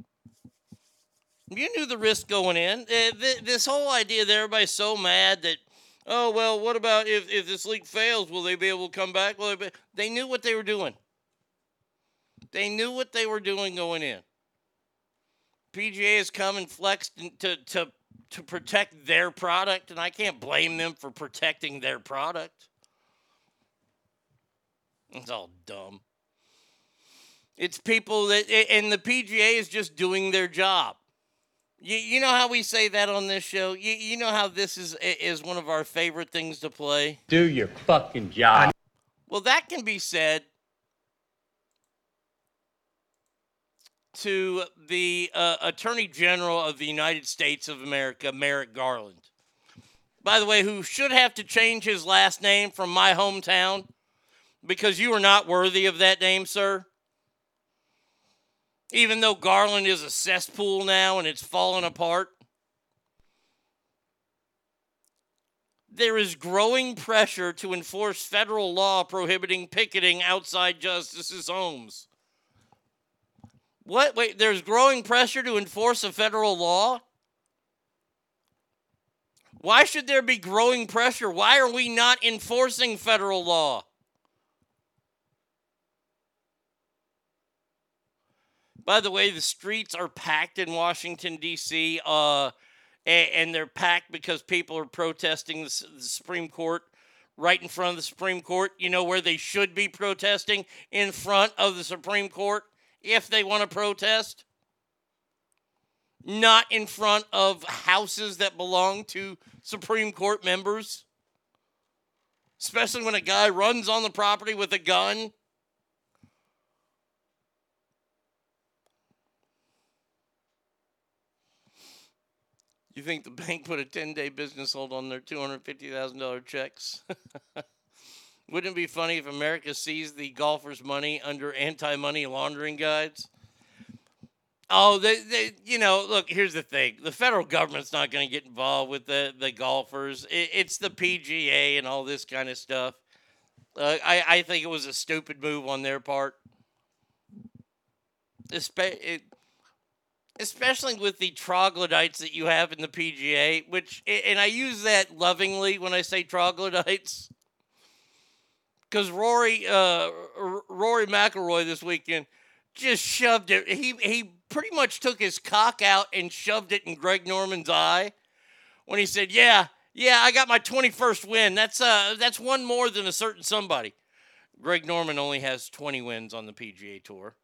you knew the risk going in. Uh, this whole idea that everybody's so mad that, oh, well, what about if, if this league fails? Will they be able to come back? Will they, they knew what they were doing. They knew what they were doing going in. PGA has come and flexed to, to, to protect their product, and I can't blame them for protecting their product. It's all dumb. It's people that, and the PGA is just doing their job. You, you know how we say that on this show? You, you know how this is, is one of our favorite things to play? Do your fucking job. Well, that can be said to the uh, Attorney General of the United States of America, Merrick Garland. By the way, who should have to change his last name from my hometown because you are not worthy of that name, sir. Even though Garland is a cesspool now and it's fallen apart. There is growing pressure to enforce federal law prohibiting picketing outside justices' homes. What? Wait, there's growing pressure to enforce a federal law? Why should there be growing pressure? Why are we not enforcing federal law? By the way, the streets are packed in Washington, D.C., uh, and, and, they're packed because people are protesting the, the Supreme Court right in front of the Supreme Court. You know where they should be protesting? In front of the Supreme Court if they want to protest. Not in front of houses that belong to Supreme Court members. Especially when a guy runs on the property with a gun. You think the bank put a 10 day business hold on their $250,000 checks? Wouldn't it be funny if America seized the golfers' money under anti money laundering guides? Oh, they, they, you know, look, here's the thing. The federal government's not going to get involved with the, the golfers. It, it's the PGA and all this kind of stuff. Uh, I, I think it was a stupid move on their part. Especially with the troglodytes that you have in the PGA, which, and I use that lovingly when I say troglodytes because Rory uh, Rory McIlroy this weekend just shoved it. He he pretty much took his cock out and shoved it in Greg Norman's eye when he said, "Yeah, yeah, I got my 21st win. That's uh that's one more than a certain somebody." Greg Norman only has 20 wins on the PGA Tour.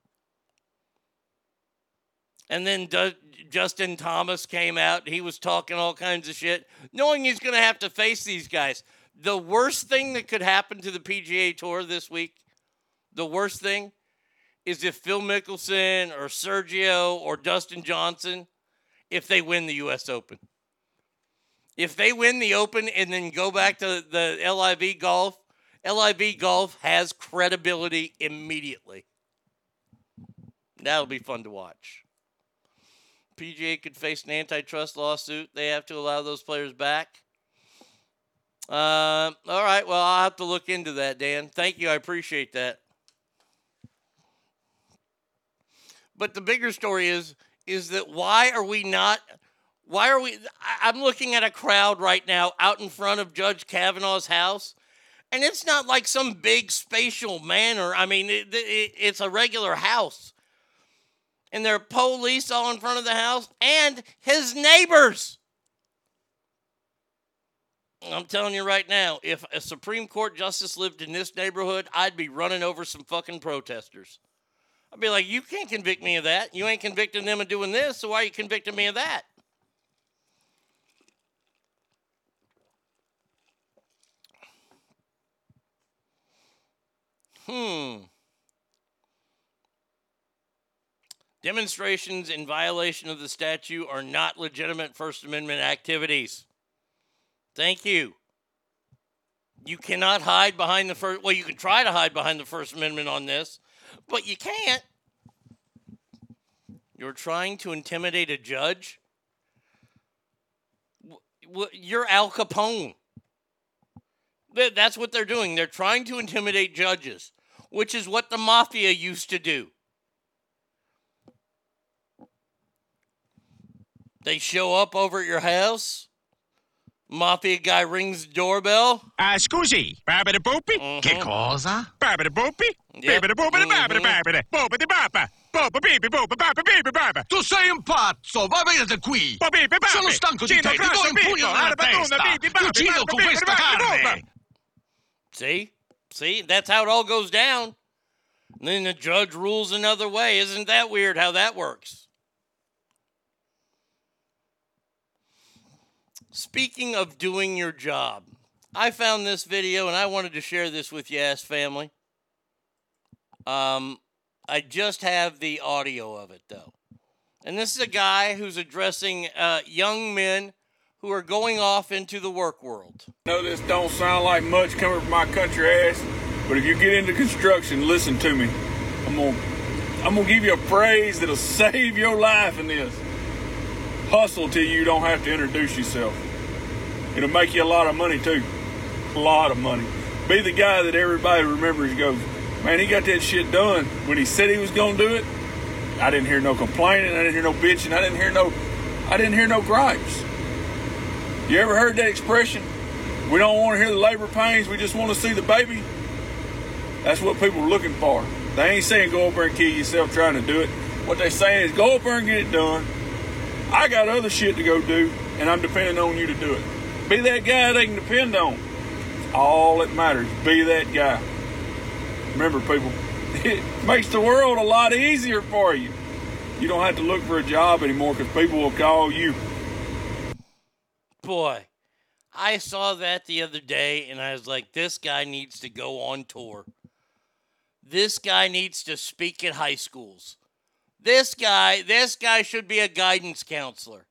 And then D- Justin Thomas came out. He was talking all kinds of shit, knowing he's going to have to face these guys. The worst thing that could happen to the PGA Tour this week, the worst thing, is if Phil Mickelson or Sergio or Dustin Johnson, if they win the U.S. Open. If they win the Open and then go back to the LIV golf, LIV golf has credibility immediately. That'll be fun to watch. PGA could face an antitrust lawsuit. They have to allow those players back. Uh, all right. Well, I'll have to look into that, Dan. Thank you. I appreciate that. But the bigger story is is that why are we not? Why are we? I'm looking at a crowd right now out in front of Judge Kavanaugh's house, and it's not like some big spatial manor. I mean, it, it, it's a regular house, and there are police all in front of the house and his neighbors. I'm telling you right now, if a Supreme Court justice lived in this neighborhood, I'd be running over some fucking protesters. I'd be like, you can't convict me of that. You ain't convicting them of doing this, so why are you convicting me of that? Hmm. Demonstrations in violation of the statute are not legitimate First Amendment activities. Thank you. You cannot hide behind the first. Well, you can try to hide behind the First Amendment on this, but you can't. You're trying to intimidate a judge. You're Al Capone. That's what they're doing. They're trying to intimidate judges, which is what the mafia used to do. They show up over at your house. Mafia guy rings the doorbell. Ah, scusi, babidi boopy? Che cosa? Babidi boopy? Babidi boopity babidi babidi. Boopity baba. Bopa bibi bopa baba bibi baba. Tu sei un pazzo, va via da qui! Bibi babi. Sono stanco di Gino te, ti do un pugno Pippo, nella testa! bibi Ti babi, uccido babi, con bibi questa babi, carne! bopa. See? See? That's how it all goes down. And then the judge rules another way. Isn't that weird how that works? Speaking of doing your job, I found this video and I wanted to share this with you, ass family. Um, I just have the audio of it though. And this is a guy who's addressing uh, young men who are going off into the work world. I know this don't sound like much coming from my country ass, but if you get into construction, listen to me. I'm gonna, I'm gonna give you a phrase that'll save your life in this. Hustle till you don't have to introduce yourself. It'll make you a lot of money too. A lot of money. Be the guy that everybody remembers goes, man, he got that shit done. When he said he was gonna do it, I didn't hear no complaining, I didn't hear no bitching, I didn't hear no I didn't hear no gripes. You ever heard that expression? We don't want to hear the labor pains, we just want to see the baby. That's what people are looking for. They ain't saying go there and kill yourself trying to do it. What they're saying is go there and get it done. I got other shit to go do, and I'm depending on you to do it. Be that guy they can depend on. All that matters. Be that guy. Remember, people, it makes the world a lot easier for you. You don't have to look for a job anymore because people will call you. Boy, I saw that the other day and I was like, this guy needs to go on tour. This guy needs to speak at high schools. This guy, this guy should be a guidance counselor.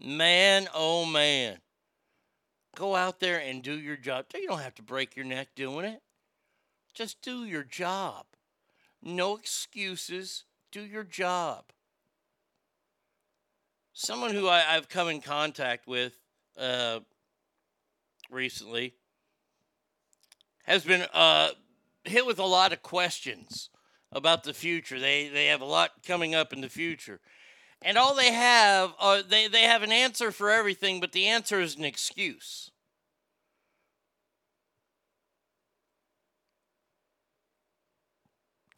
Man, oh man. Go out there and do your job. You don't have to break your neck doing it. Just do your job. No excuses. Do your job. Someone who I, I've come in contact with uh, recently has been uh, hit with a lot of questions about the future. They they have a lot coming up in the future, and all they have are they they have an answer for everything, but the answer is an excuse.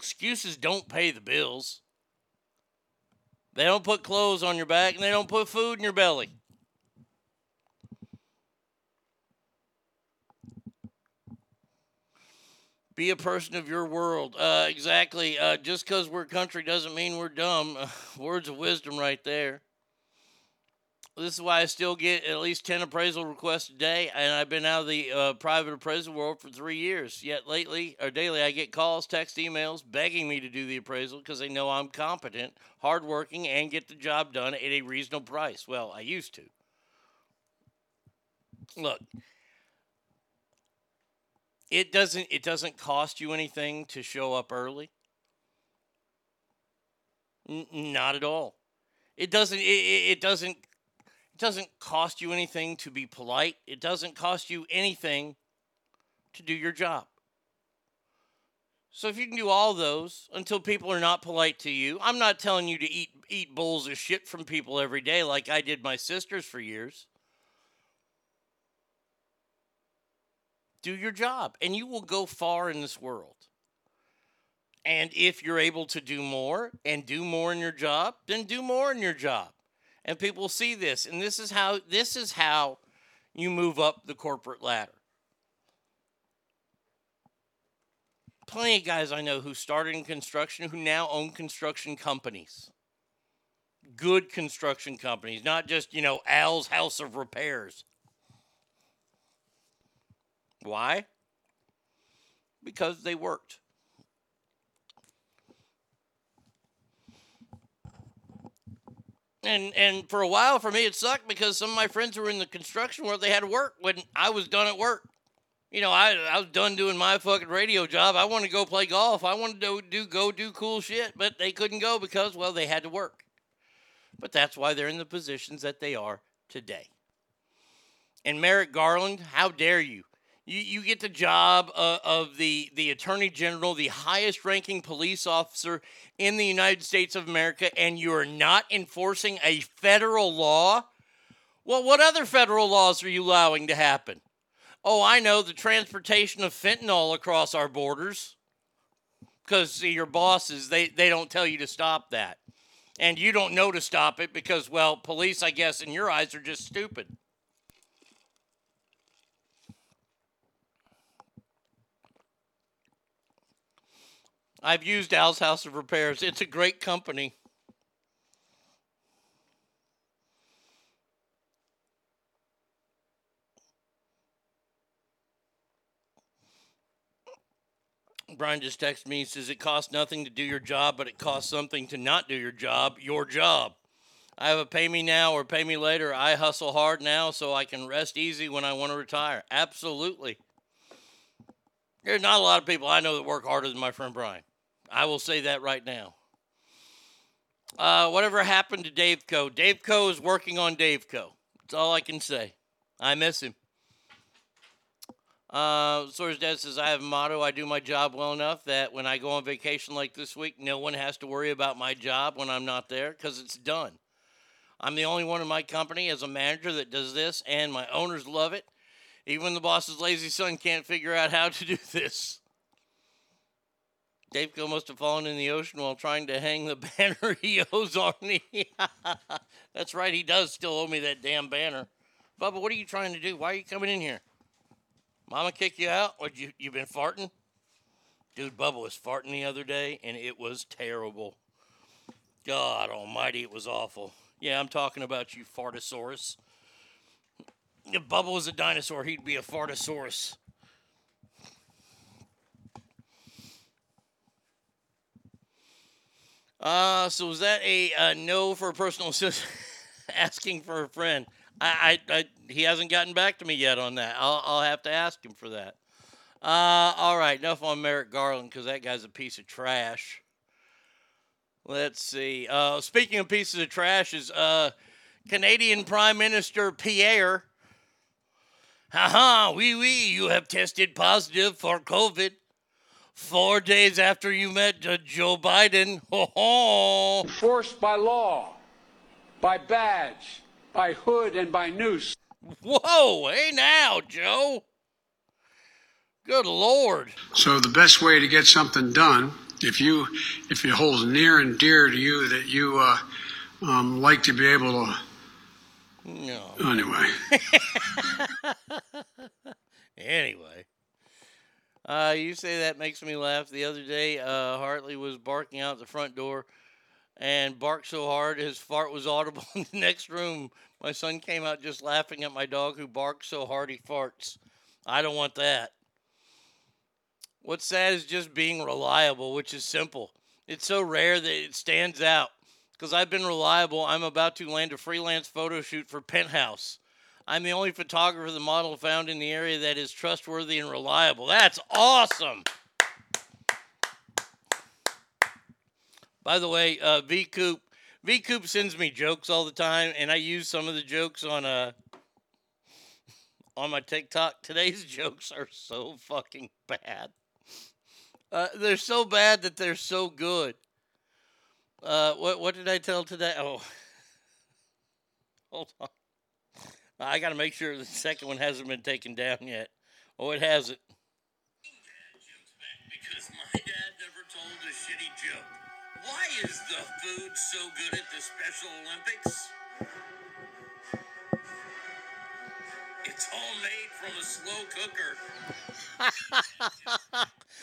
Excuses don't pay the bills. They don't put clothes on your back and they don't put food in your belly. Be a person of your world. Uh, exactly. Uh, just because we're country doesn't mean we're dumb. words of wisdom right there. This is why I still get at least 10 appraisal requests a day, and I've been out of the uh, private appraisal world for three years. Yet lately, or daily, I get calls, text, emails begging me to do the appraisal because they know I'm competent, hardworking, and get the job done at a reasonable price. Well, I used to. Look, it doesn't it doesn't cost you anything to show up early. N- not at all. It doesn't. It, it, doesn't. It doesn't cost you anything to be polite. It doesn't cost you anything to do your job. So if you can do all those until people are not polite to you, I'm not telling you to eat eat bowls of shit from people every day like I did my sisters for years. Do your job and you will go far in this world. And if you're able to do more and do more in your job, then do more in your job. And people see this. And this is how this is how you move up the corporate ladder. Plenty of guys I know who started in construction who now own construction companies. Good construction companies, not just, you know, Al's House of Repairs. Why? Because they worked. And and for a while for me it sucked because some of my friends who were in the construction world they had work when I was done at work. You know, I I was done doing my fucking radio job. I wanted to go play golf. I wanted to do go do cool shit, but they couldn't go because well they had to work. But that's why they're in the positions that they are today. And Merrick Garland, how dare you? You, you get the job uh, of the, the Attorney General, the highest ranking police officer in the United States of America, and you're not enforcing a federal law? Well, what other federal laws are you allowing to happen? Oh, I know the transportation of fentanyl across our borders. Because your bosses, they, they don't tell you to stop that. And you don't know to stop it because, well, police, I guess, in your eyes, are just stupid. I've used Al's House of Repairs. It's a great company. Brian just texted me. He says, It costs nothing to do your job, but it costs something to not do your job, your job. I have a pay me now or pay me later. I hustle hard now so I can rest easy when I want to retire. Absolutely. There's not a lot of people I know that work harder than my friend Brian. I will say that right now. Uh, whatever happened to Dave Co? Dave Co is working on Dave Co. That's all I can say. I miss him. Uh, Sawyer's dad says, I have a motto. I do my job well enough that when I go on vacation like this week, no one has to worry about my job when I'm not there because it's done. I'm the only one in my company as a manager that does this, and my owners love it. Even the boss's lazy son can't figure out how to do this. Dave Gill must have fallen in the ocean while trying to hang the banner he owes on me. That's right, he does still owe me that damn banner. Bubba, what are you trying to do? Why are you coming in here? Mama kick you out? What you you been farting? Dude, Bubba was farting the other day and it was terrible. God almighty, it was awful. Yeah, I'm talking about you, Fartosaurus. If Bubba was a dinosaur, he'd be a Fartosaurus. Uh, so was that a uh, no for a personal assistant asking for a friend? I, I, I, he hasn't gotten back to me yet on that. I'll, I'll have to ask him for that. Uh, all right, enough on Merrick Garland because that guy's a piece of trash. Let's see. Uh, speaking of pieces of trash, is uh, Canadian Prime Minister Pierre. Haha, wee wee, you have tested positive for COVID. Four days after you met uh, Joe Biden. Ho ho! Forced by law, by badge, by hood, and by noose. Whoa, hey now, Joe. Good Lord. So the best way to get something done, if you if it holds near and dear to you that you uh, um, like to be able to. No. Anyway. anyway. Uh, you say that makes me laugh. The other day, uh, Hartley was barking out the front door and barked so hard his fart was audible in the next room. My son came out just laughing at my dog who barks so hard he farts. I don't want that. What's sad is just being reliable, which is simple. It's so rare that it stands out. Because I've been reliable, I'm about to land a freelance photo shoot for Penthouse. I'm the only photographer the model found in the area that is trustworthy and reliable. That's awesome. By the way, uh, V Coop, V Coop sends me jokes all the time, and I use some of the jokes on uh on my TikTok. Today's jokes are so fucking bad. Uh, they're so bad that they're so good. Uh, what what did I tell today? Oh, hold on. I got to make sure the second one hasn't been taken down yet. Oh, it hasn't. Because my dad never told a shitty joke. Why is the food so good at the Special Olympics? It's all made from a slow cooker.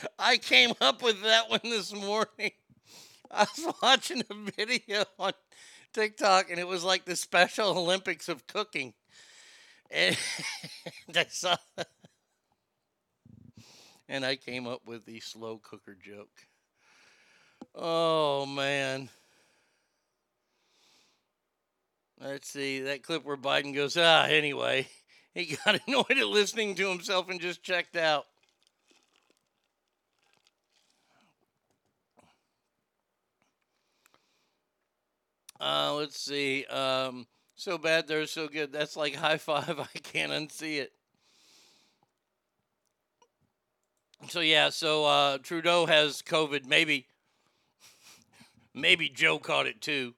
I came up with that one this morning. I was watching a video on TikTok and it was like the Special Olympics of cooking. And I saw and I came up with the slow cooker joke. Oh man. Let's see that clip where Biden goes, ah, anyway. He got annoyed at listening to himself and just checked out. Uh, let's see. Um, so bad they're so good. That's like high five. I can't unsee it. So yeah, so uh, Trudeau has COVID. Maybe, maybe Joe caught it too.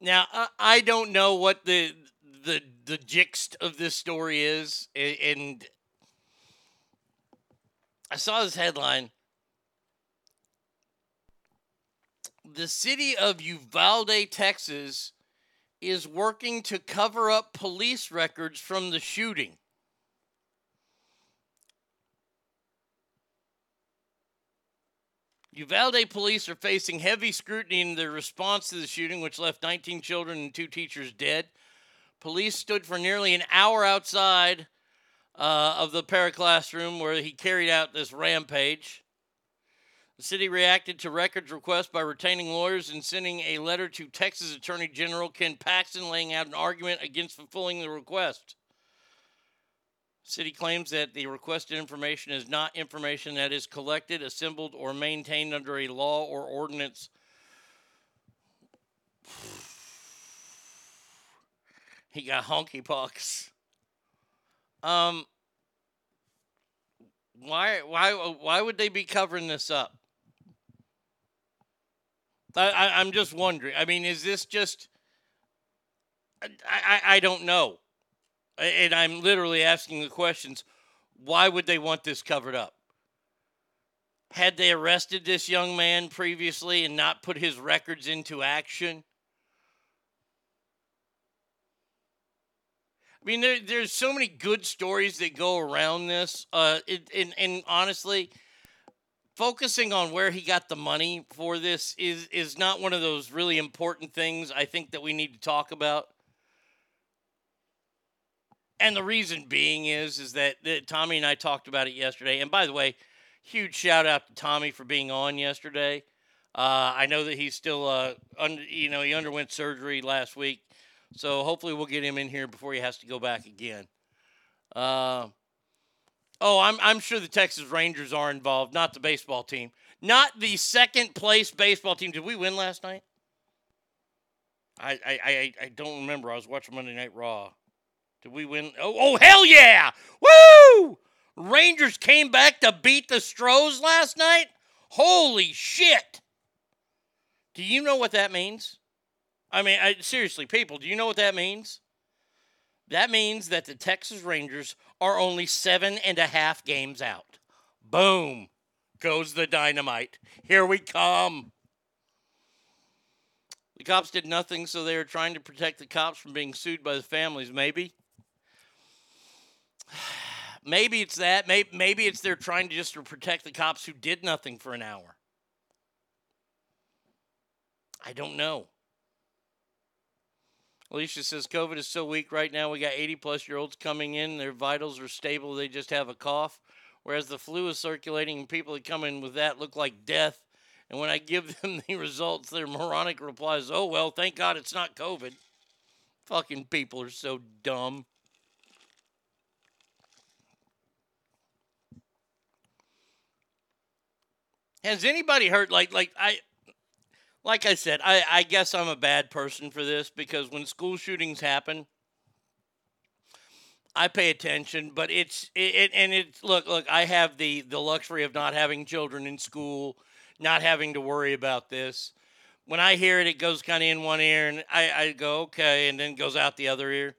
Now I, I don't know what the the the gist of this story is, and I saw this headline. The city of Uvalde, Texas, is working to cover up police records from the shooting. Uvalde police are facing heavy scrutiny in their response to the shooting, which left 19 children and two teachers dead. Police stood for nearly an hour outside uh, of the para classroom where he carried out this rampage. The city reacted to records request by retaining lawyers and sending a letter to Texas Attorney General Ken Paxton laying out an argument against fulfilling the request. City claims that the requested information is not information that is collected, assembled, or maintained under a law or ordinance. He got honky pox. Um, why, why, why would they be covering this up? I, I'm just wondering. I mean, is this just? I, I, I don't know, and I'm literally asking the questions. Why would they want this covered up? Had they arrested this young man previously and not put his records into action? I mean, there, there's so many good stories that go around this. Uh, it, and, and honestly, focusing on where he got the money for this is is not one of those really important things I think that we need to talk about. And the reason being is is that, that Tommy and I talked about it yesterday. And by the way, huge shout out to Tommy for being on yesterday. Uh, I know that he's still, uh, you know, he underwent surgery last week, so hopefully we'll get him in here before he has to go back again. Uh, oh, I'm I'm sure the Texas Rangers are involved, not the baseball team, not the second place baseball team. Did we win last night? I I I, I don't remember. I was watching Monday Night Raw. Did we win? Oh, oh hell yeah! Woo! Rangers came back to beat the Stros last night. Holy shit! Do you know what that means? I mean, I, seriously, people, do you know what that means? That means that the Texas Rangers are only seven and a half games out. Boom goes the dynamite. Here we come. The cops did nothing, so they are trying to protect the cops from being sued by the families, maybe. Maybe it's that. Maybe, maybe it's they're trying to just to protect the cops who did nothing for an hour. I don't know. Alicia says COVID is so weak right now. We got 80 plus year olds coming in. Their vitals are stable. They just have a cough. Whereas the flu is circulating and people that come in with that look like death. And when I give them the results, their moronic replies, oh, well, thank God it's not COVID. Fucking people are so dumb. Has anybody heard like like I like I said, I, I guess I'm a bad person for this because when school shootings happen, I pay attention, but it's it, it and it's look look I have the the luxury of not having children in school, not having to worry about this. When I hear it, it goes kind of in one ear, and I, I go okay, and then goes out the other ear.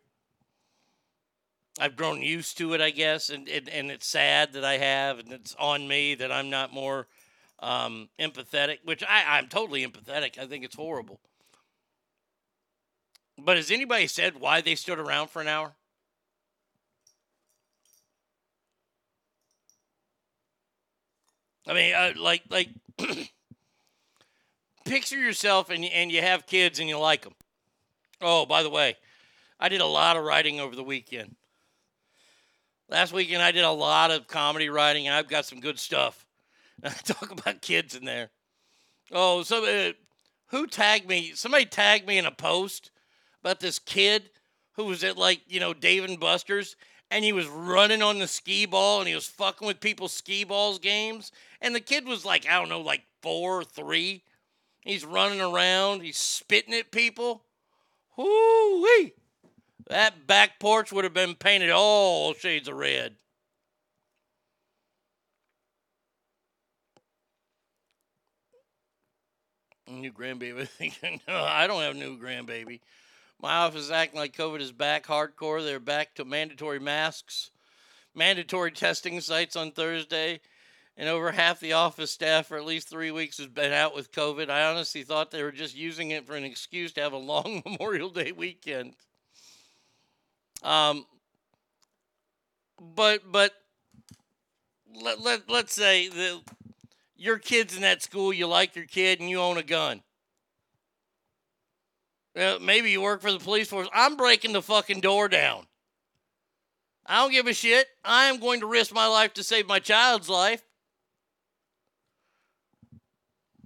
I've grown used to it, I guess, and, and and it's sad that I have, and it's on me that I'm not more um, empathetic, which I, I'm totally empathetic. I think it's horrible. But has anybody said why they stood around for an hour? I mean, uh, like, like, picture yourself and and you have kids and you like them. Oh, by the way, I did a lot of writing over the weekend. Last weekend I did a lot of comedy writing, and I've got some good stuff. Talk about kids in there. Oh, so uh, who tagged me? Somebody tagged me in a post about this kid who was at like you know Dave and Buster's, and he was running on the skee ball and he was fucking with people's skee balls games. And the kid was like, I don't know, like four or three. He's running around, he's spitting at people. Whoo wee! That back porch would have been painted all shades of red. New grandbaby. no, I don't have a new grandbaby. My office is acting like COVID is back hardcore. They're back to mandatory masks, mandatory testing sites on Thursday, and over half the office staff for at least three weeks has been out with COVID. I honestly thought they were just using it for an excuse to have a long Memorial Day weekend. Um, but but let, let let's say the your kid's in that school, you like your kid, and you own a gun. Uh, maybe you work for the police force. I'm breaking the fucking door down. I don't give a shit. I am going to risk my life to save my child's life.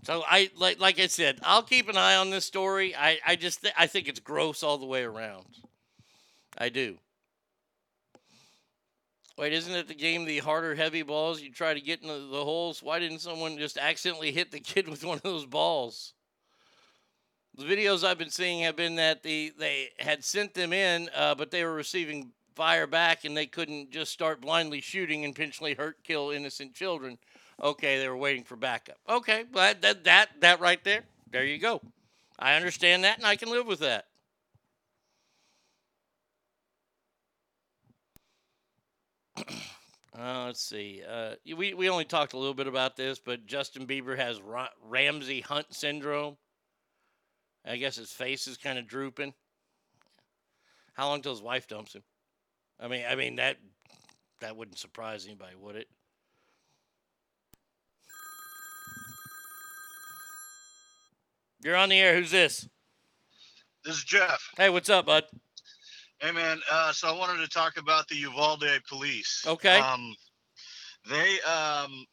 So I like like I said, I'll keep an eye on this story. I I just th- I think it's gross all the way around. I do. Wait, isn't it the game the harder heavy balls you try to get in the, holes? Why didn't someone just accidentally hit the kid with one of those balls? The videos I've been seeing have been that the they had sent them in, uh, but they were receiving fire back, and they couldn't just start blindly shooting and potentially hurt, kill innocent children. Okay, they were waiting for backup. Okay, that that that right there, there you go. I understand that, and I can live with that. Uh, let's see. Uh, we, we only talked a little bit about this, but Justin Bieber has Ra- Ramsay Hunt syndrome. I guess his face is kind of drooping. How long till his wife dumps him? I mean, I mean that that wouldn't surprise anybody, would it? You're on the air. Who's this? This is Jeff. Hey, what's up, bud? Hey, man. Uh, so I wanted to talk about the Uvalde police. Okay. Um, they um,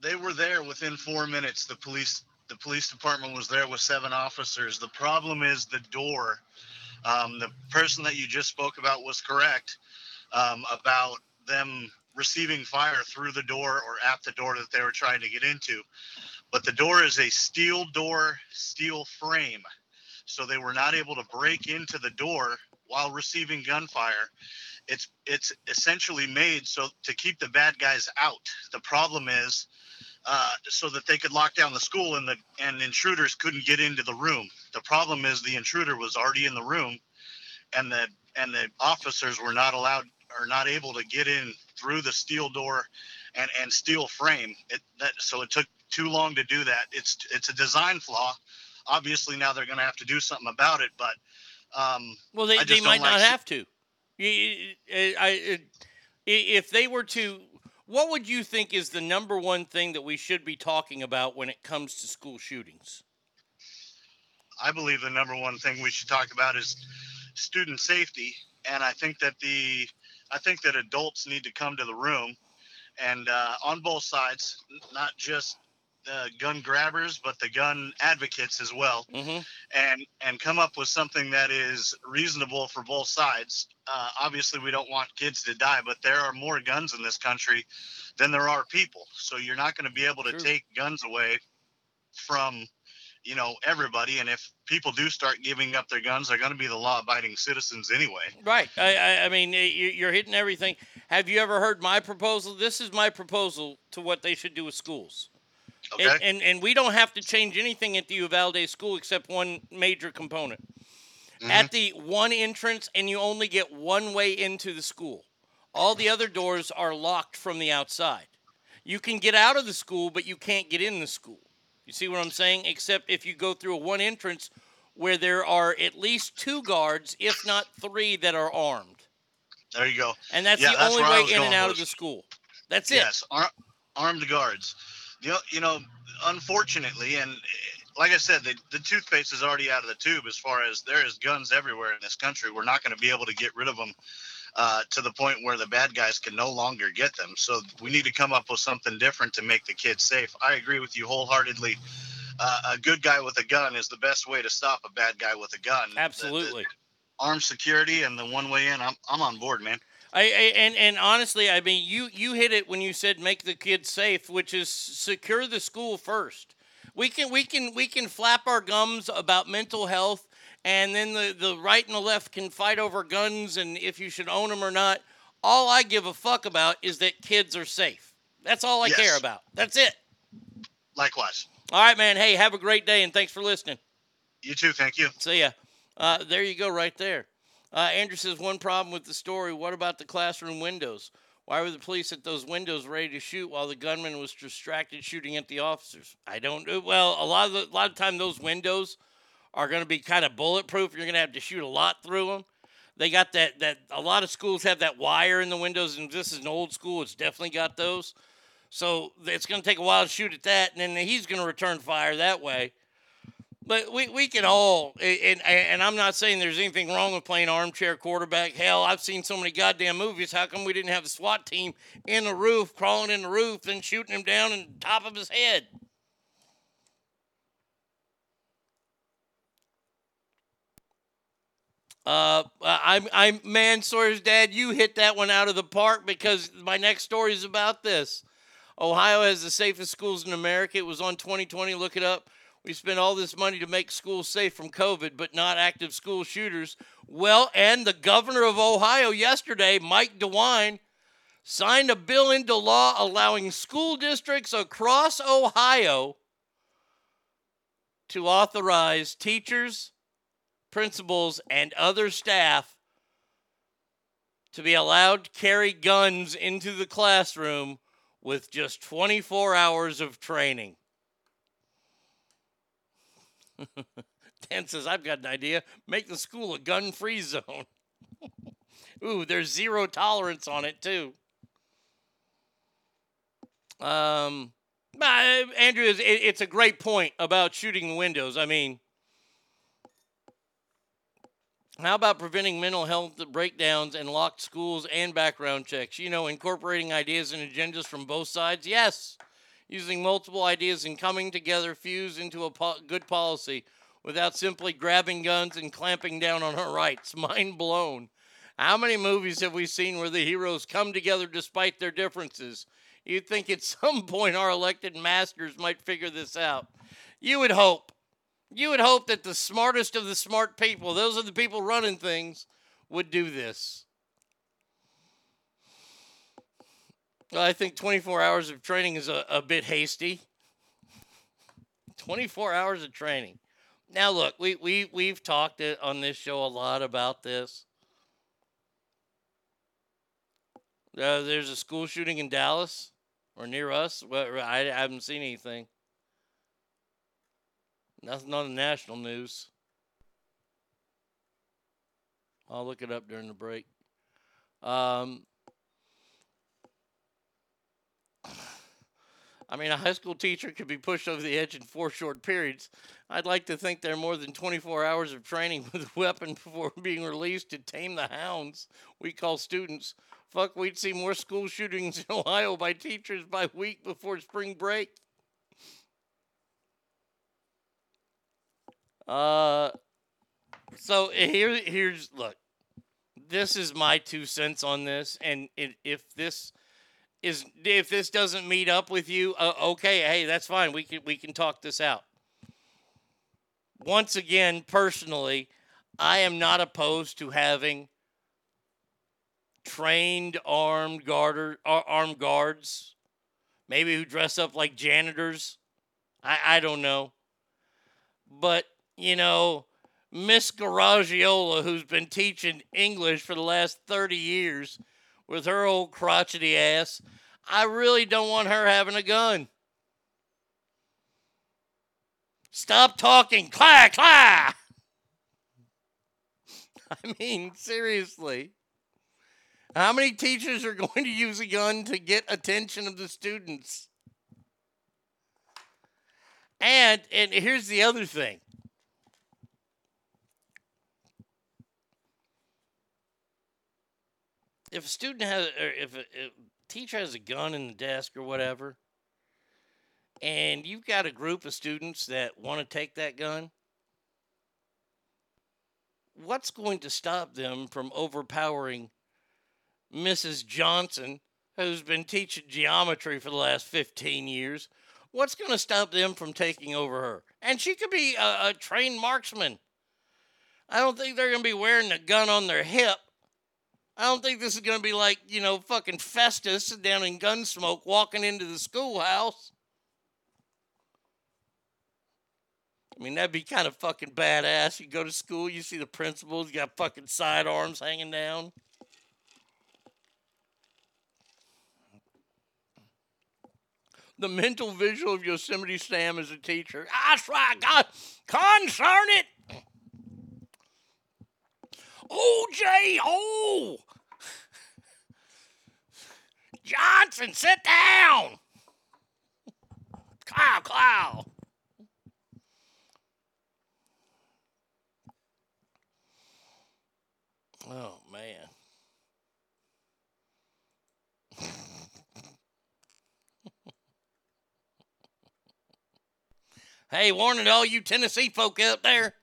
they were there within four minutes. The police the police department was there with seven officers. The problem is the door. Um, the person that you just spoke about was correct um, about them receiving fire through the door or at the door that they were trying to get into. But the door is a steel door, steel frame. So they were not able to break into the door while receiving gunfire. It's it's essentially made so to keep the bad guys out. The problem is uh, so that they could lock down the school and the and intruders couldn't get into the room. The problem is the intruder was already in the room, and the and the officers were not allowed or not able to get in through the steel door and and steel frame. It that so it took too long to do that. It's it's a design flaw. Obviously now they're going to have to do something about it, but um, Well, they, they might like not have to. I- I- If they were to, what would you think is the number one thing that we should be talking about when it comes to school shootings? I believe the number one thing we should talk about is student safety, and I think that the I think that adults need to come to the room, and uh, on both sides, not just the gun grabbers, but the gun advocates as well, Mhm. and and come up with something that is reasonable for both sides. Uh, obviously, we don't want kids to die, but there are more guns in this country than there are people. So you're not going to be able to take guns away from you know everybody. And if people do start giving up their guns, they're going to be the law-abiding citizens anyway. Right. I, I, I mean, you're hitting everything. Have you ever heard my proposal? This is my proposal to what they should do with schools. Okay. And, and, and we don't have to change anything at the Uvalde school except one major component. Mm-hmm. At the one entrance, and you only get one way into the school. All the other doors are locked from the outside. You can get out of the school, but you can't get in the school. You see what I'm saying? Except if you go through a one entrance where there are at least two guards, if not three, that are armed. There you go. And that's Yeah, the that's only way in and out of the school. That's it. Yes, ar- armed guards. You know, you know, unfortunately, and eh, like I said, the, the toothpaste is already out of the tube as far as there is guns everywhere in this country. We're not going to be able to get rid of them uh, to the point where the bad guys can no longer get them. So we need to come up with something different to make the kids safe. I agree with you wholeheartedly. Uh, a good guy with a gun is the best way to stop a bad guy with a gun. Absolutely. Armed security and the one way in. I'm, I'm on board, man. I, I and and honestly, I mean, you you hit it when you said make the kids safe, which is secure the school first. We can we can we can flap our gums about mental health, and then the the right and the left can fight over guns and if you should own them or not. All I give a fuck about is that kids are safe. That's all I Yes. care about. That's it. Likewise. All right, man. Hey, have a great day, and thanks for listening. You too. Thank you. See ya. Uh, there you go, right there. Uh, Andrew says one problem with the story. What about the classroom windows? Why were the police at those windows ready to shoot while the gunman was distracted shooting at the officers? I don't know. Well, a lot of the, a lot of time those windows are going to be kind of bulletproof. You're going to have to shoot a lot through them. They got that that a lot of schools have that wire in the windows, and this is an old school. It's definitely got those. So it's going to take a while to shoot at that, and then he's going to return fire that way. But we, we can all, and, and I'm not saying there's anything wrong with playing armchair quarterback. Hell, I've seen so many goddamn movies. How come we didn't have the SWAT team in the roof, crawling in the roof, and shooting him down in the top of his head? Uh, I'm I'm man dad. You hit that one out of the park because my next story is about this. Ohio has the safest schools in America. It was on 2020. Look it up. We spent all this money to make schools safe from COVID, but not active school shooters. Well, and the governor of Ohio yesterday, Mike DeWine, signed a bill into law allowing school districts across Ohio to authorize teachers, principals, and other staff to be allowed to carry guns into the classroom with just 24 hours of training. Dan says, I've got an idea. Make the school a gun free zone. Ooh, there's zero tolerance on it, too. Um, uh, Andrew, it, it's a great point about shooting the windows. I mean, how about preventing mental health breakdowns and locked schools and background checks? You know, incorporating ideas and agendas from both sides? Yes. Using multiple ideas and coming together fuse into a po- good policy without simply grabbing guns and clamping down on our rights. Mind blown. How many movies have we seen where the heroes come together despite their differences? You'd think at some point our elected masters might figure this out. You would hope. You would hope that the smartest of the smart people, those are the people running things, would do this. Well, I think 24 hours of training is a, a bit hasty. 24 hours of training. Now, look, we, we, we've talked on this show a lot about this. Uh, there's a school shooting in Dallas or near us. Well, I, I haven't seen anything. Nothing on the national news. I'll look it up during the break. Um, I mean, a high school teacher could be pushed over the edge in four short periods. I'd like to think they're more than 24 hours of training with a weapon before being released to tame the hounds we call students. Fuck, we'd see more school shootings in Ohio by teachers by week before spring break. Uh, so here, here's look. This is my two cents on this, and it, if this is if this doesn't meet up with you, uh, okay, hey, that's fine. We can we can talk this out. Once again, personally, I am not opposed to having trained armed guarder, ar- armed guards, maybe who dress up like janitors. I, I don't know. But, you know, Miss Garagiola, who's been teaching English for the last 30 years with her old crotchety ass, I really don't want her having a gun. Stop talking. Clah, clah. I mean, seriously. How many teachers are going to use a gun to get attention of the students? And and here's the other thing. If a student has or if a, if a teacher has a gun in the desk or whatever, and you've got a group of students that want to take that gun, what's going to stop them from overpowering Mrs. Johnson, who's been teaching geometry for the last 15 years? What's going to stop them from taking over her? And she could be a, a trained marksman. I don't think they're going to be wearing a gun on their hip. I don't think this is going to be like, you know, fucking Festus down in Gunsmoke walking into the schoolhouse. I mean, that'd be kind of fucking badass. You go to school, you see the principals, you got fucking sidearms hanging down. The mental visual of Yosemite Sam as a teacher. I swear, God, concern it. OJ, oh! Johnson, sit down! Clow, clow. Oh, man. hey, warning to all you Tennessee folk out there.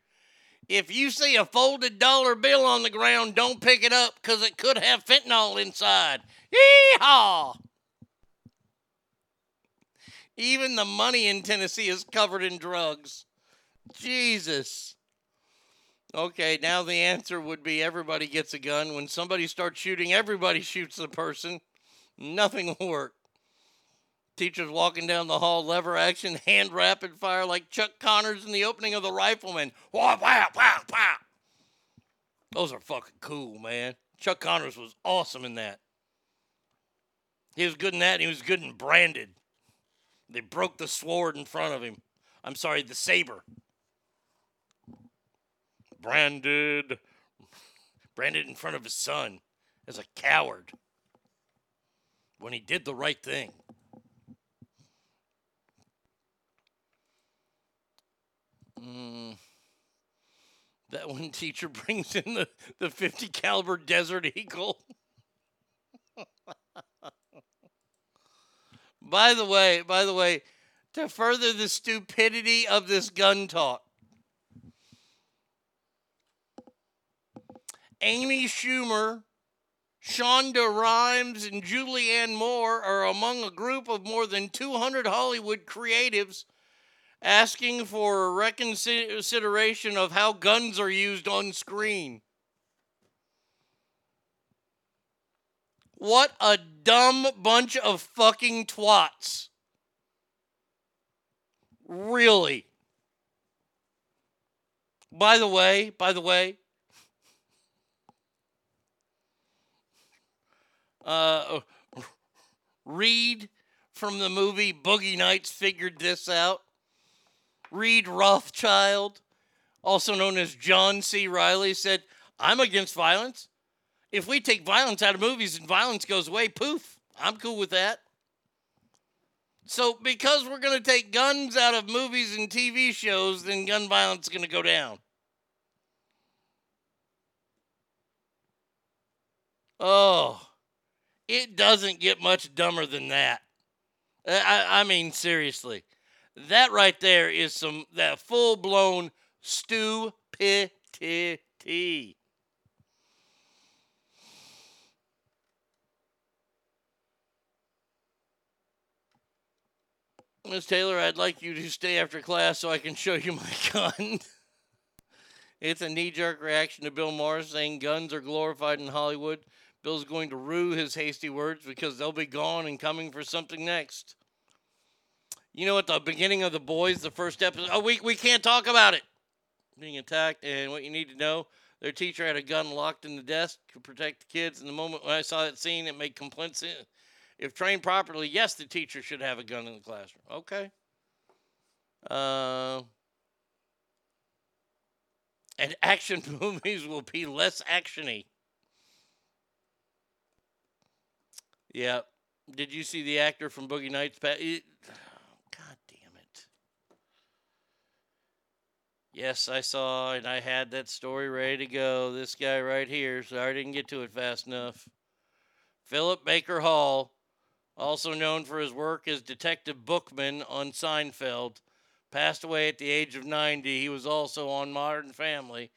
If you see a folded dollar bill on the ground, don't pick it up because it could have fentanyl inside. Yeehaw! Even the money in Tennessee is covered in drugs. Jesus. Okay, now the answer would be everybody gets a gun. When somebody starts shooting, everybody shoots the person. Nothing will work. Teachers walking down the hall, lever action, hand rapid fire like Chuck Connors in the opening of The Rifleman. Wow, wow, wow, wow. Those are fucking cool, man. Chuck Connors was awesome in that. He was good in that, and he was good in Branded. They broke the sword in front of him. I'm sorry, the saber. Branded. Branded in front of his son as a coward when he did the right thing. Mm. That one teacher brings in the, the 50 caliber Desert Eagle. by the way, by the way, to further the stupidity of this gun talk, Amy Schumer, Shonda Rhimes, and Julianne Moore are among a group of more than 200 Hollywood creatives asking for a reconsideration of how guns are used on screen. What a dumb bunch of fucking twats. Really. By the way, by the way, uh, Reed from the movie Boogie Nights figured this out. Reed Rothschild, also known as John C. Reilly, said, I'm against violence. If we take violence out of movies and violence goes away, poof, I'm cool with that. So because we're going to take guns out of movies and TV shows, then gun violence is going to go down. Oh, it doesn't get much dumber than that. I, I mean, seriously, that right there is some that full blown stupidity. Miss Taylor, I'd like you to stay after class so I can show you my gun. it's a knee jerk reaction to Bill Maher saying guns are glorified in Hollywood. Bill's going to rue his hasty words because they'll be gone and coming for something next. You know, at the beginning of The Boys, the first episode, oh, we, we can't talk about it. Being attacked, and what you need to know their teacher had a gun locked in the desk to protect the kids. And the moment when I saw that scene, it made complaints. If trained properly, yes, the teacher should have a gun in the classroom. Okay. Uh, and action movies will be less actiony. Yeah. Did you see the actor from Boogie Nights God damn it. Yes, I saw, and I had that story ready to go. This guy right here. Sorry I didn't get to it fast enough. Philip Baker Hall, also known for his work as Detective Bookman on Seinfeld, passed away at the age of 90. He was also on Modern Family.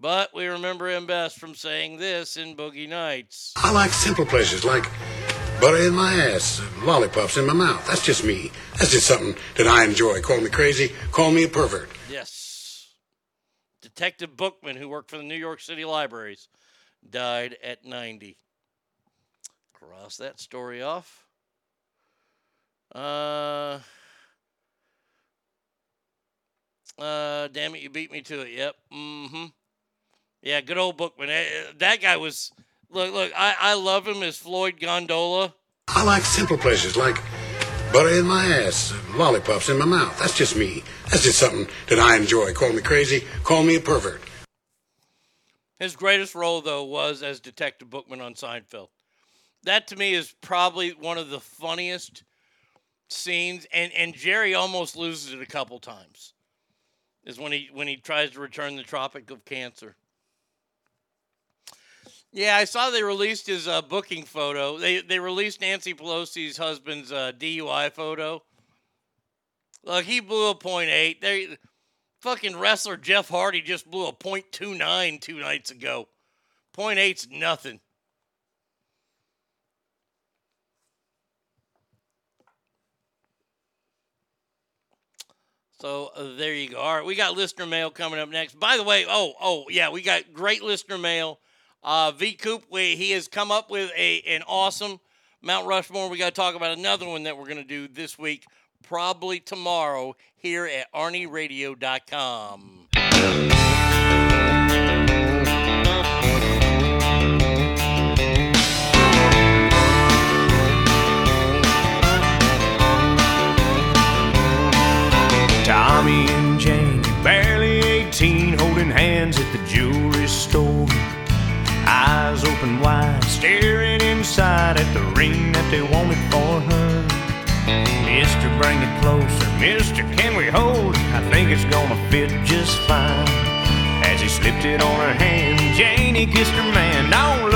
But we remember him best from saying this in Boogie Nights. I like simple pleasures like butter in my ass, lollipops in my mouth. That's just me. That's just something that I enjoy. Call me crazy, call me a pervert. Yes. Detective Bookman, who worked for the New York City Libraries, died at 90. Cross that story off. Uh, uh, damn it, you beat me to it. Yep. Mm-hmm. Yeah, good old Bookman. Eh, eh, That guy was. Look, look. I, I love him as Floyd Gondolli. I like simple pleasures like butter in my ass, lollipops in my mouth. That's just me. That's just something that I enjoy. Call me crazy, call me a pervert. His greatest role, though, was as Detective Bookman on Seinfeld. That to me is probably one of the funniest scenes, and, and Jerry almost loses it a couple times. Is when he when he tries to return the Tropic of Cancer. Yeah, I saw they released his uh, booking photo. They they released Nancy Pelosi's husband's uh, DUI photo. Look, he blew a point eight. They fucking wrestler Jeff Hardy just blew a point two nine two nights ago. Point eight's nothing. So uh, there you go. All right, we got listener mail coming up next. By the way, oh oh yeah, we got great listener mail. Uh, v Coop, we, he has come up with a an awesome Mount Rushmore. We got to talk about another one that we're going to do this week, probably tomorrow here at ArnieRadio.com. Tommy and Jane, barely 18, holding hands at the jewelry store. Eyes open wide, staring inside at the ring that they wanted for her. Mister, bring it closer. Mister, can we hold? I think it's gonna fit just fine. As he slipped it on her hand, Janie kissed her man. Don't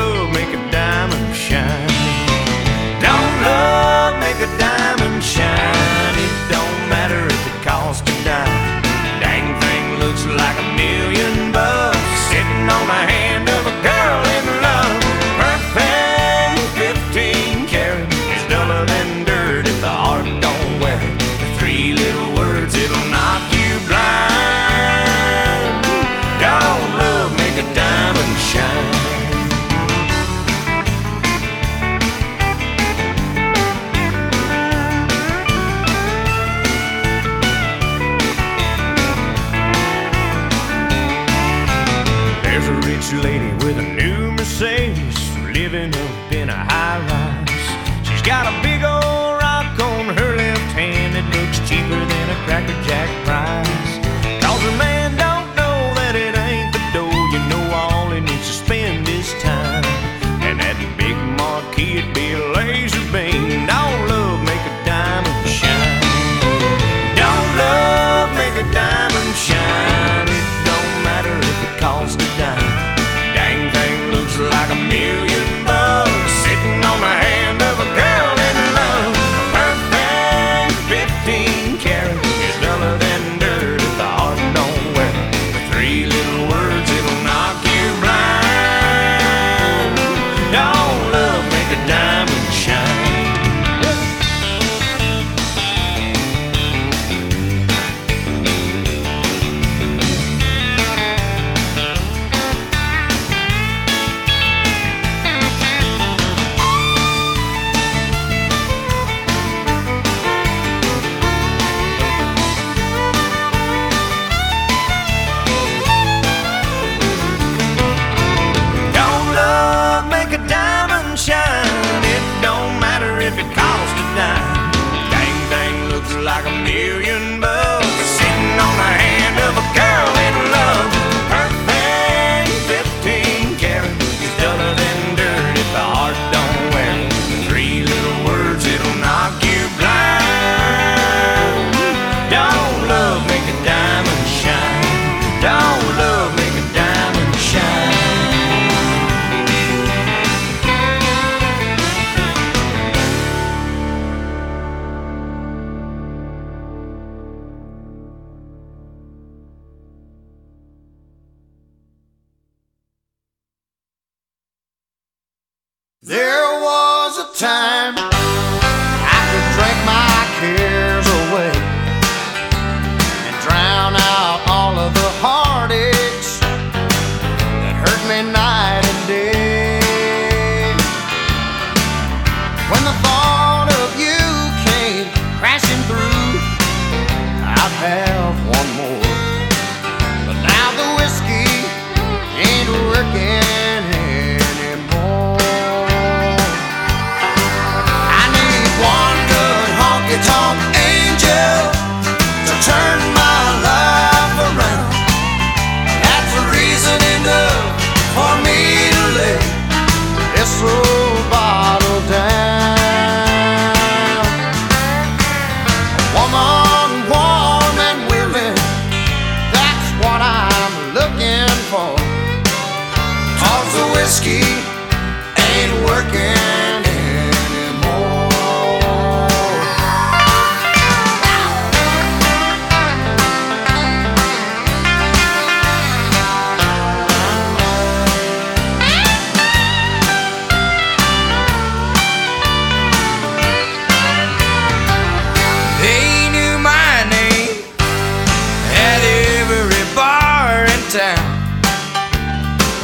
town.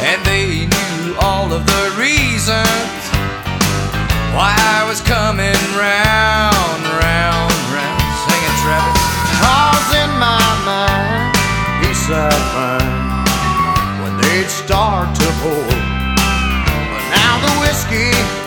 And they knew all of the reasons why I was coming round, round, round. Singing Travis. Cause in my mind, peace I find when they'd start to pour. But now the whiskey.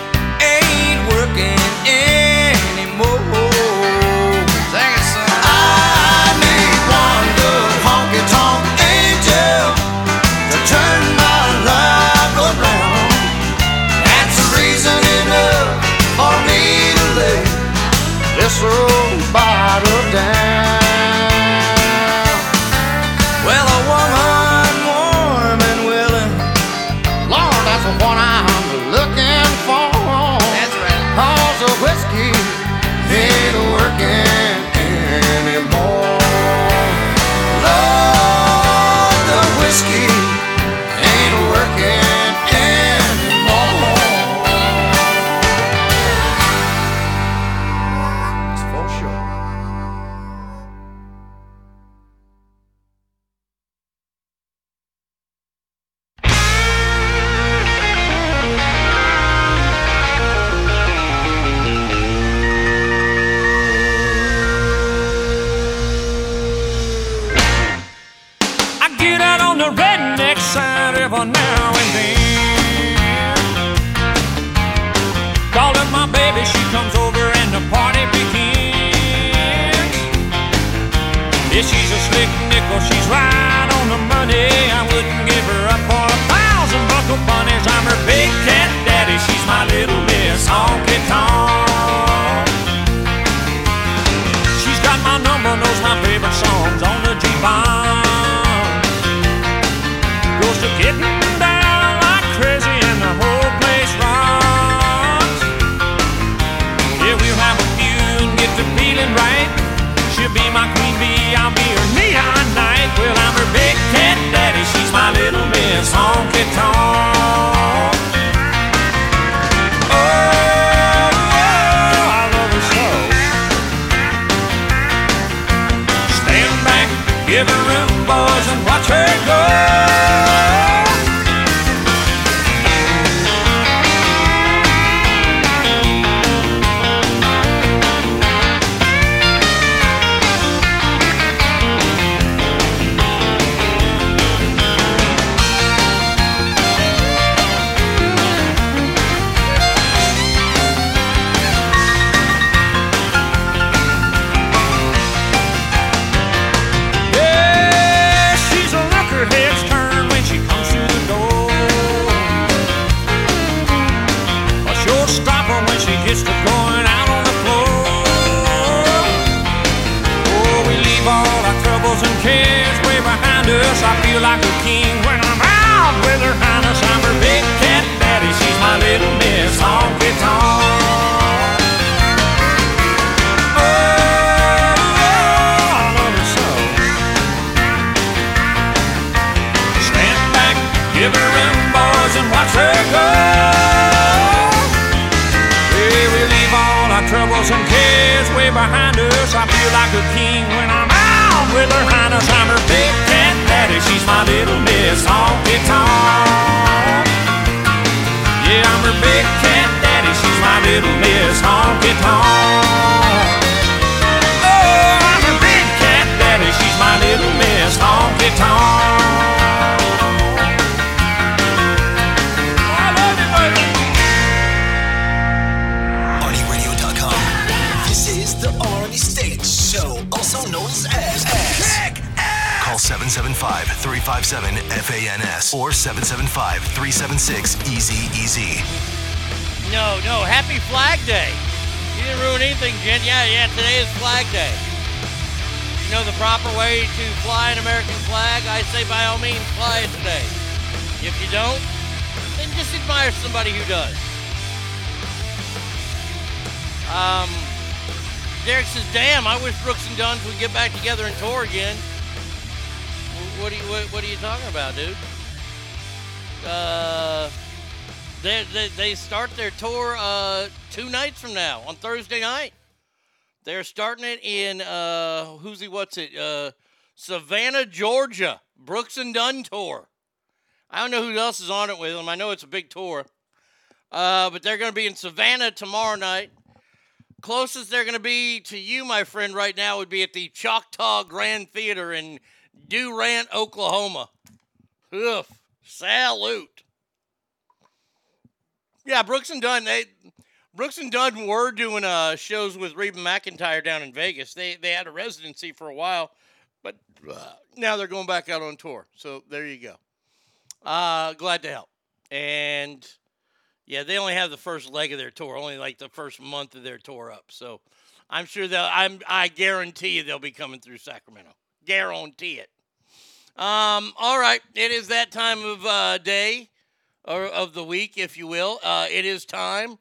Start their tour uh, two nights from now on Thursday night. They're starting it in uh, who's he? What's it? Uh, Savannah, Georgia. Brooks and Dunn tour. I don't know who else is on it with them. I know it's a big tour. Uh, but they're going to be in Savannah tomorrow night. Closest they're going to be to you, my friend, right now would be at the Choctaw Grand Theater in Durant, Oklahoma. Ugh, salute. Yeah, Brooks and Dunn. They Brooks and Dunn were doing uh, shows with Reba McEntire down in Vegas. They they had a residency for a while, but uh, now they're going back out on tour. So there you go. Uh, glad to help. And yeah, they only have the first leg of their tour, only like the first month of their tour up. So I'm sure they'll. I'm. I guarantee you they'll be coming through Sacramento. Guarantee it. Um. All right. It is that time of uh, day, or of the week, if you will. Uh, it is time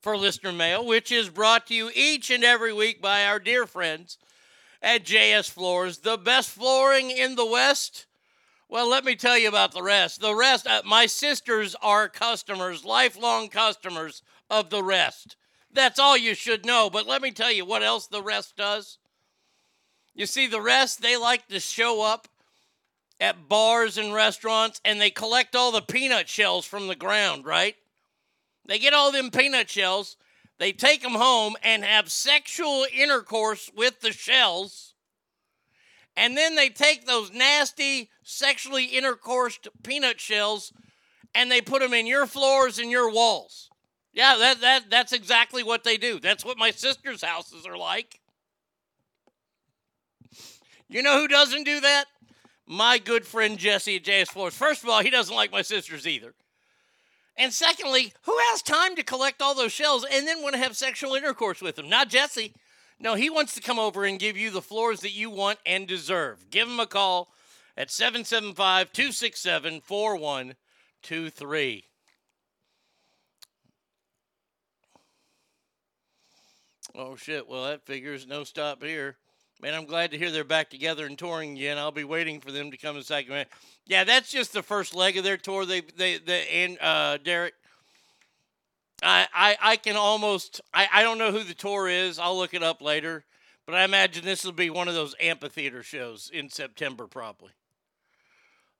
for listener mail, which is brought to you each and every week by our dear friends at JS Floors, the best flooring in the West. Well, let me tell you about the rest. The rest, uh, my sisters are customers, lifelong customers of the rest. That's all you should know. But let me tell you what else the rest does. You see, the rest, they like to show up at bars and restaurants and they collect all the peanut shells from the ground, right? They get all them peanut shells, they take them home and have sexual intercourse with the shells. And then they take those nasty, sexually intercoursed peanut shells and they put them in your floors and your walls. Yeah, that, that that's exactly what they do. That's what my sister's houses are like. You know who doesn't do that? My good friend Jesse at JS Floors. First of all, he doesn't like my sisters either. And secondly, who has time to collect all those shells and then want to have sexual intercourse with them? Not Jesse. No, he wants to come over and give you the floors that you want and deserve. Give him a call at 775 267 4123. Oh, shit. Well, that figures no stop here. Man, I'm glad to hear they're back together and touring again. I'll be waiting for them to come to Sacramento. Yeah, that's just the first leg of their tour. They, they, they and uh, Derek, I, I, I can almost, I, I don't know who the tour is. I'll look it up later. But I imagine this will be one of those amphitheater shows in September, probably.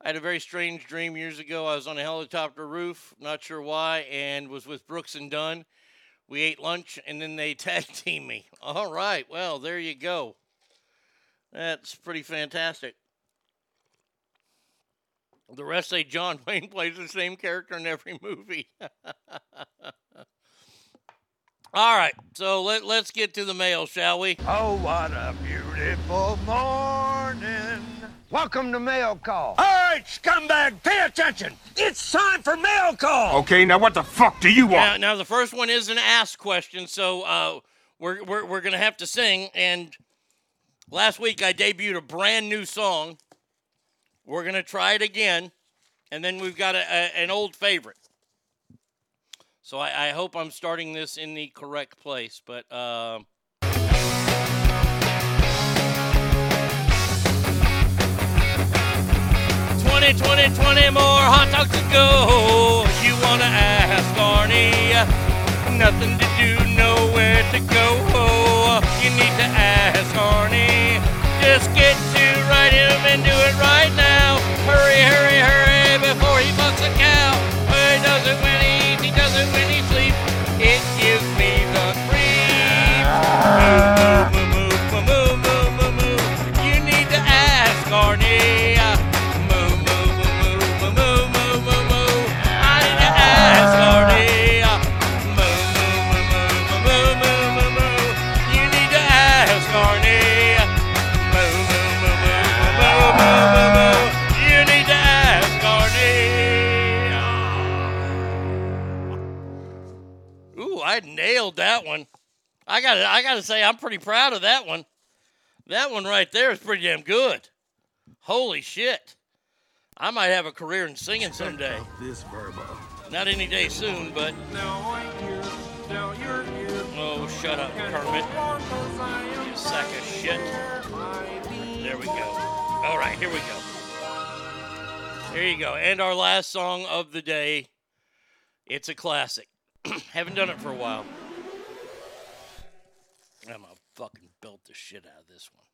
I had a very strange dream years ago. I was on a helicopter roof, not sure why, and was with Brooks and Dunn. We ate lunch, and then they tag team me. All right, well, there you go. That's pretty fantastic. The rest say John Wayne plays the same character in every movie. All right, so let, let's get to the mail, shall we? Oh, what a beautiful morning. Welcome to Mail Call. All right, scumbag, pay attention. It's time for mail call. Okay, now what the fuck do you Now, want? now the first one is an ask question, so uh, we're, we're, we're going to have to sing. And last week I debuted a brand new song. We're going to try it again. And then we've got a, a, an old favorite. So I, I hope I'm starting this in the correct place. But uh, Twenty, twenty, twenty more hot dogs to go. You wanna ask Arnie? Nothing to do, no know where to go. You need to ask Arnie. Just get to write him and do it right now. Hurry, hurry, hurry before he fucks a cow. He does it when he eats, he does it when he sleeps. It gives me the creeps. Nailed that one. I got to I got to say I'm pretty proud of that one. That one right there is pretty damn good. Holy shit. I might have a career in singing someday. This verbo. Not any day soon, but Oh, shut up, Kermit. You sack of shit. There we go. All right, here we go. Here you go. And our last song of the day. It's a classic. Haven't done it for a while. Fucking built the shit out of this one.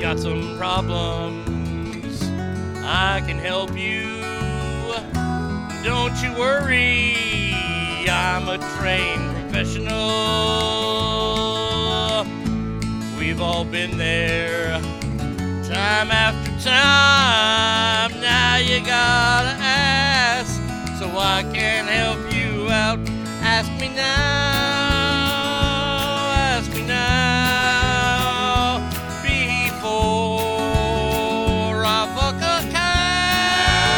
Got some problems. I can help you. Don't you worry. I'm a trained professional. We've all been there time after time. Now you gotta ask, so I can help you out. Ask me now, ask me now, before I fuck a cow.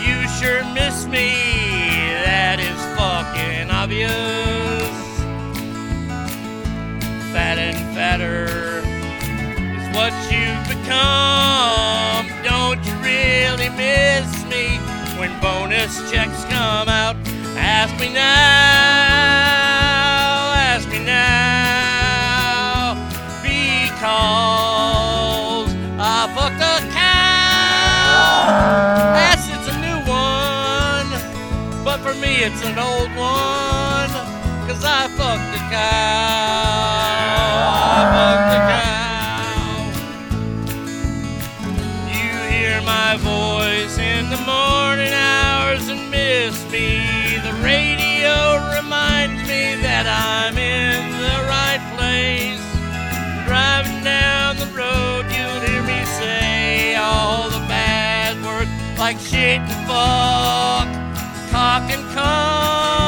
You sure miss me. That is fucking obvious. Fat and fatter is what you've become. Don't you really miss me when bonus checks come out? Ask me now, me it's an old one, cause I fucked a cow. I fucked a cow. You hear my voice in the morning hours and miss me. The radio reminds me that I'm in the right place. Driving down the road, you'll hear me say all the bad words like shit and fuck, cock and cunt.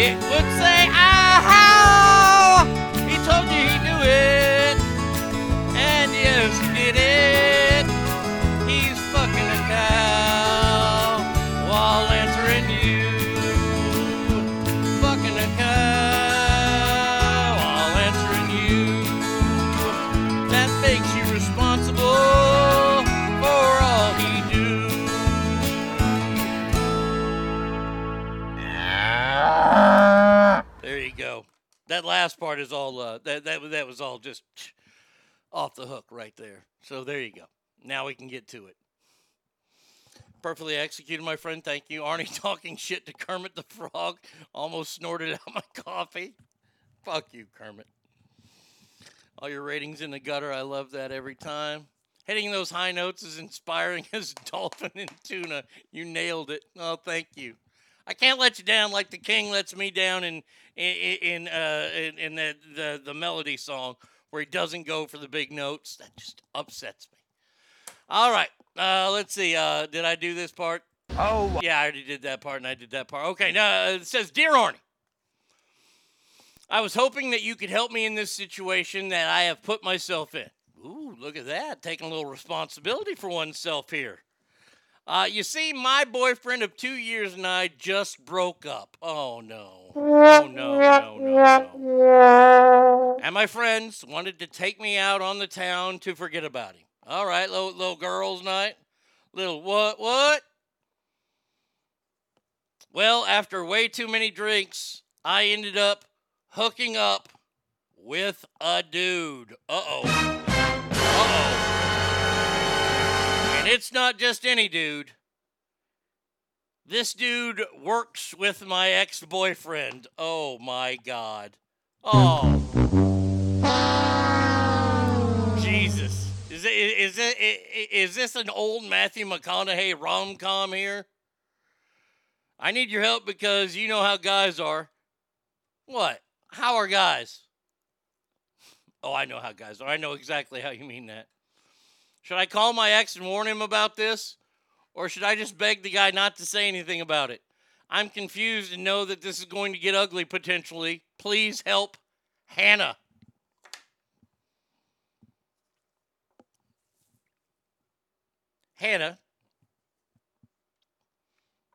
It would say, ow! That last part is all uh, that that that was all just off the hook right there. So there you go. Now we can get to it. Perfectly executed, my friend. Thank you. Arnie talking shit to Kermit the Frog. Almost snorted out my coffee. Fuck you, Kermit. All your ratings in the gutter. I love that every time. Hitting those high notes is inspiring as dolphin and tuna. You nailed it. Oh, thank you. I can't let you down like the king lets me down in in in uh, in, in the, the the melody song where he doesn't go for the big notes. That just upsets me. All right, uh, let's see. Uh, did I do this part? Oh, yeah, I already did that part, and I did that part. Okay, now uh, it says, "Dear Arnie." I was hoping that you could help me in this situation that I have put myself in. Ooh, look at that. Taking a little responsibility for oneself here. Uh, you see, my boyfriend of two years and I just broke up. Oh, no. Oh, no, no, no, no. And my friends wanted to take me out on the town to forget about him. All right, little, little girls' night. Little what, what? Well, after way too many drinks, I ended up hooking up with a dude. Uh oh. It's not just any dude. This dude works with my ex boyfriend. Oh my God. Oh. Jesus. Is, it, is, it, is this an old Matthew McConaughey rom com here? I need your help because you know how guys are. What? How are guys? Oh, I know how guys are. I know exactly how you mean that. Should I call my ex and warn him about this? Or should I just beg the guy not to say anything about it? I'm confused and know that this is going to get ugly potentially. Please help Hannah. Hannah,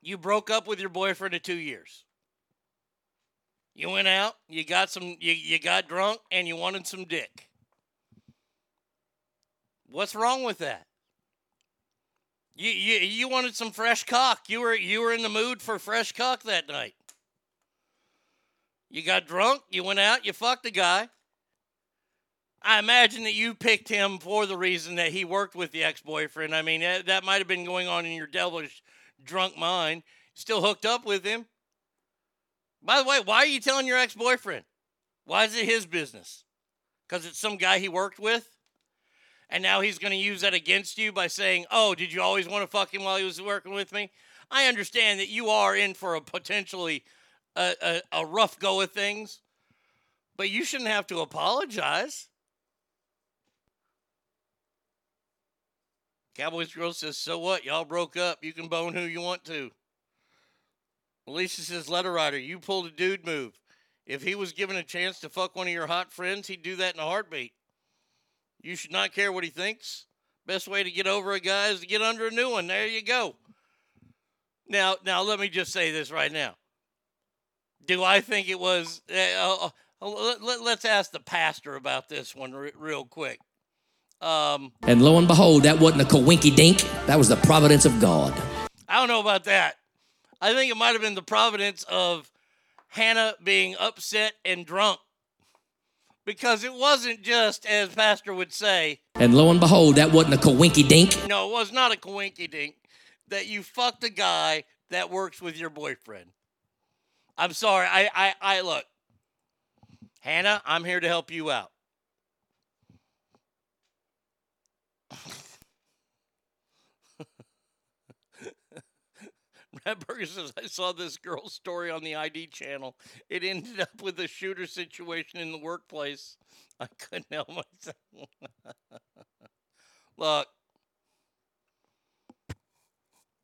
you broke up with your boyfriend of two years. You went out, you got some you, you got drunk and you wanted some dick. What's wrong with that? You, you you wanted some fresh cock. You were you were in the mood for fresh cock that night. You got drunk, you went out, you fucked a guy. I imagine that you picked him for the reason that he worked with the ex-boyfriend. I mean, that, that might have been going on in your devilish drunk mind. Still hooked up with him. By the way, why are you telling your ex boyfriend? Why is it his business? Because it's some guy he worked with? And now he's going to use that against you by saying, oh, did you always want to fuck him while he was working with me? I understand that you are in for a potentially a, a, a rough go of things, but you shouldn't have to apologize. Cowboys Girl says, so what? Y'all broke up. You can bone who you want to. Alicia says, letter writer, you pulled a dude move. If he was given a chance to fuck one of your hot friends, he'd do that in a heartbeat. You should not care what he thinks. Best way to get over a guy is to get under a new one. There you go. Now, now let me just say this right now. Do I think it was? Uh, uh, let, us ask the pastor about this one re- real quick. Um, and lo and behold, that wasn't a coinky dink. That was the providence of God. I don't know about that. I think it might have been the providence of Hannah being upset and drunk. Because it wasn't just, as Pastor would say, and lo and behold, that wasn't a coinky dink. No, it was not a coinky dink that you fucked a guy that works with your boyfriend. I'm sorry. I, I, I look, Hannah, I'm here to help you out. Matt Burger says, I saw this girl's story on the ID channel. It ended up with a shooter situation in the workplace. I couldn't help myself. Look,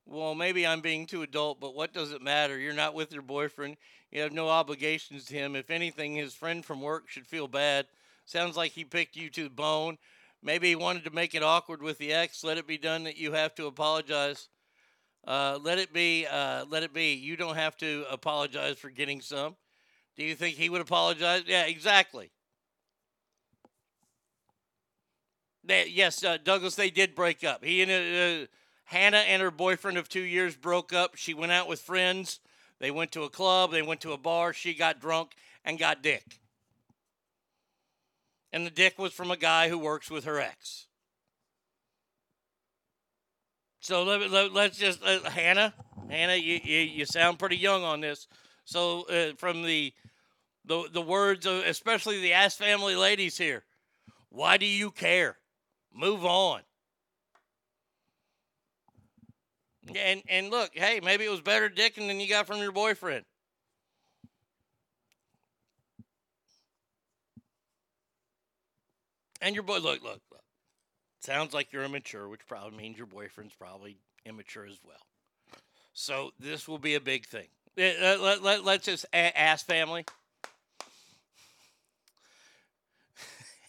well, maybe I'm being too adult, but what does it matter? You're not with your boyfriend. You have no obligations to him. If anything, his friend from work should feel bad. Sounds like he picked you to the bone. Maybe he wanted to make it awkward with the ex. Let it be done that you have to apologize. Uh, let it be. Uh, let it be. You don't have to apologize for getting some. Do you think he would apologize? Yeah, exactly. They, yes, uh, Douglas, they did break up. He and uh, Hannah and her boyfriend of two years broke up. She went out with friends. They went to a club. They went to a bar. She got drunk and got dick. And the dick was from a guy who works with her ex. So let, let, let's just uh, Hannah, Hannah, you, you, you sound pretty young on this. So uh, from the the the words of especially the Ass Family ladies here, why do you care? Move on. And and look, hey, maybe it was better dicking than you got from your boyfriend. And your boy, look, look. Sounds like you're immature, which probably means your boyfriend's probably immature as well. So this will be a big thing. Eh, Let, let, let, let's just ask family.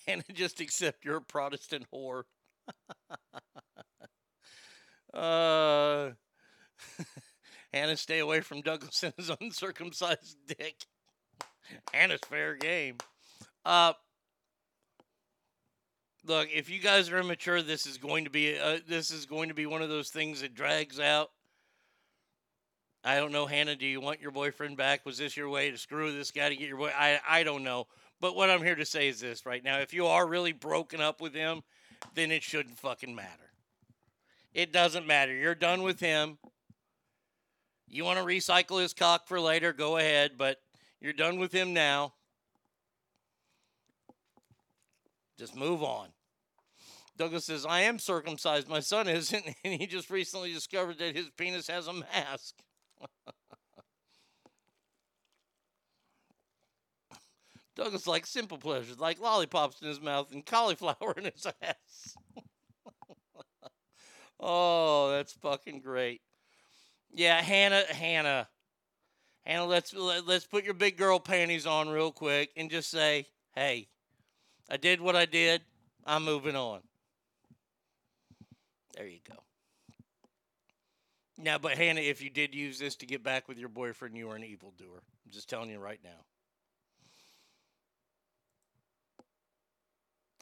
and just accept you're a Protestant whore. uh, Hannah, stay away from Douglas and his uncircumcised dick. Hannah's fair game. Uh, look, if you guys are immature, this is going to be uh, this is going to be one of those things that drags out. I don't know, Hannah. Do you want your boyfriend back? Was this your way to screw this guy to get your boy? I I don't know. But what I'm here to say is this right now: if you are really broken up with him, then it shouldn't fucking matter. It doesn't matter. You're done with him. You want to recycle his cock for later? Go ahead, but you're done with him now. Just move on. Douglas says, I am circumcised. My son isn't, and he just recently discovered that his penis has a mask. Douglas likes simple pleasures, like lollipops in his mouth and cauliflower in his ass. oh, that's fucking great. Yeah, Hannah, Hannah, Hannah, let's let, let's put your big girl panties on real quick and just say, hey, I did what I did. I'm moving on. There you go. Now, but Hannah, if you did use this to get back with your boyfriend, you were an evildoer. I'm just telling you right now.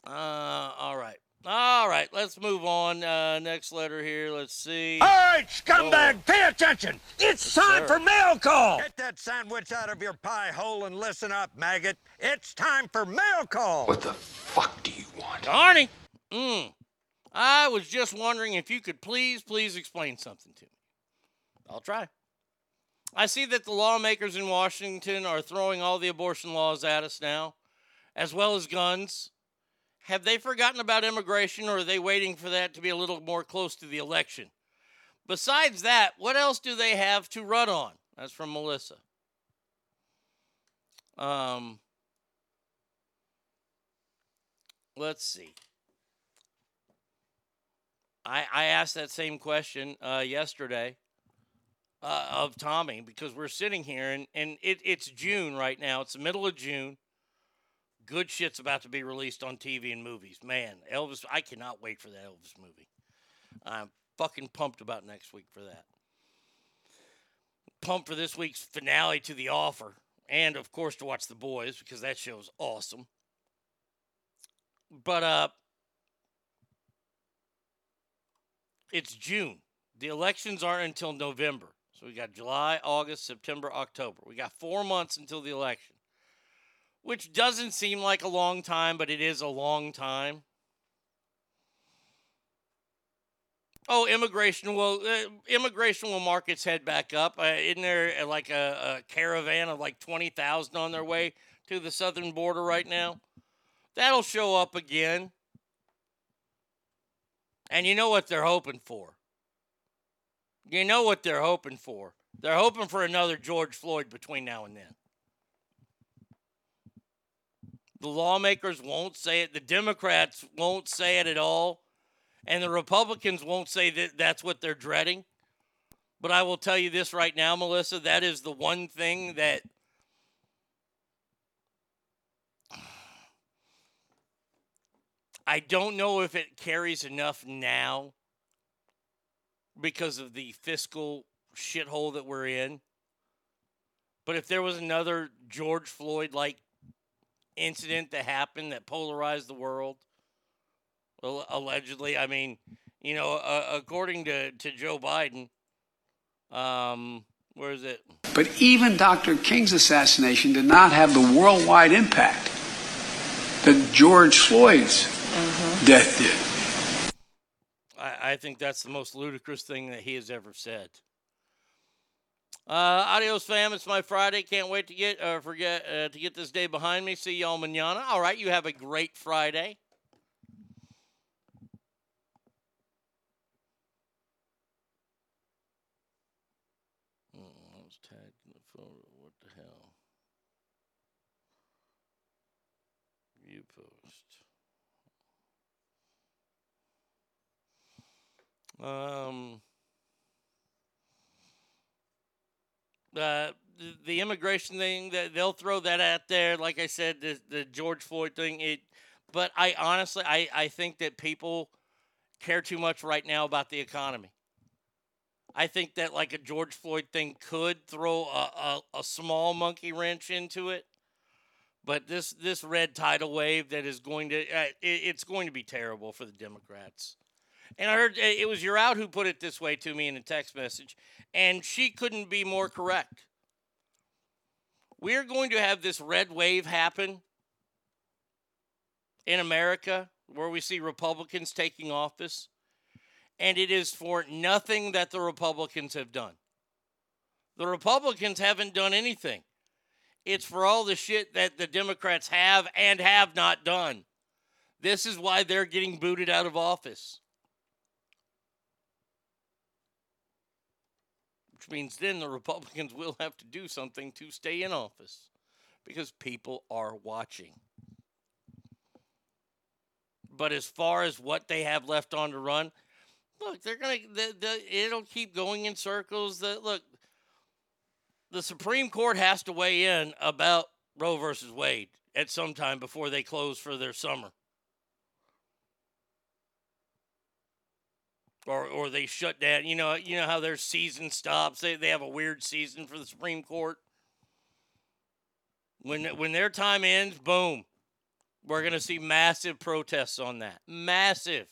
Uh, all right. All right, let's move on. Uh, next letter here. Let's see. All right, scumbag, pay attention. It's time sir. for mail call. Get that sandwich out of your pie hole and listen up, maggot. It's time for mail call. What the fuck do you want? Arnie, mm, I was just wondering if you could please, please explain something to me. I'll try. I see that the lawmakers in Washington are throwing all the abortion laws at us now, as well as guns. Have they forgotten about immigration, or are they waiting for that to be a little more close to the election? Besides that, what else do they have to run on? That's from Melissa. Um, let's see. I, I asked that same question uh, yesterday uh, of Tommy because we're sitting here and, and it, it's June right now. It's the middle of June. Good shit's about to be released on TV and movies. Man, Elvis, I cannot wait for that Elvis movie. I'm fucking pumped about next week for that. Pumped for this week's finale to The Offer. And, of course, to watch The Boys because that show's awesome. But, uh, it's June. The elections aren't until November. So we got July, August, September, October. We got four months until the election, which doesn't seem like a long time, but it is a long time. Oh, immigration will uh, immigration will mark its head back up. Uh, isn't there uh, like a, a caravan of like twenty thousand on their way to the southern border right now? That'll show up again. And you know what they're hoping for? You know what they're hoping for? They're hoping for another George Floyd between now and then. The lawmakers won't say it, the Democrats won't say it at all, and the Republicans won't say that that's what they're dreading. But I will tell you this right now, Melissa, that is the one thing that I don't know if it carries enough now because of the fiscal shithole that we're in. But if there was another George Floyd like incident that happened that polarized the world, well, allegedly, I mean, you know, uh, according to, to Joe Biden, um, where is it? But even Dr. King's assassination did not have the worldwide impact that George Floyd's death did. I, I think that's the most ludicrous thing that he has ever said. Uh, adios, fam. It's my Friday. Can't wait to get uh, forget uh, to get this day behind me. See y'all manana. All right, you have a great Friday. tag in the photo. What the hell? Post. Um. Uh, the, the immigration thing that they'll throw that out there. Like I said, the, the George Floyd thing. It, but I honestly, I, I think that people care too much right now about the economy. I think that like a George Floyd thing could throw a, a, a small monkey wrench into it, but this this red tidal wave that is going to uh, it, it's going to be terrible for the Democrats. And I heard uh, it was your out who put it this way to me in a text message, and she couldn't be more correct. We're going to have this red wave happen in America where we see Republicans taking office, and it is for nothing that the Republicans have done. The Republicans haven't done anything. It's for all the shit that the Democrats have and have not done. This is why they're getting booted out of office. Means then the Republicans will have to do something to stay in office because people are watching. But as far as what they have left on to run, look, they're gonna. The, the, it'll keep going in circles. The, look, the Supreme Court has to weigh in about Roe versus Wade at some time before they close for their summer. Or, or they shut down. You know, you know how their season stops. They, they have a weird season for the Supreme Court. When when their time ends, boom, we're to see massive protests on that. Massive.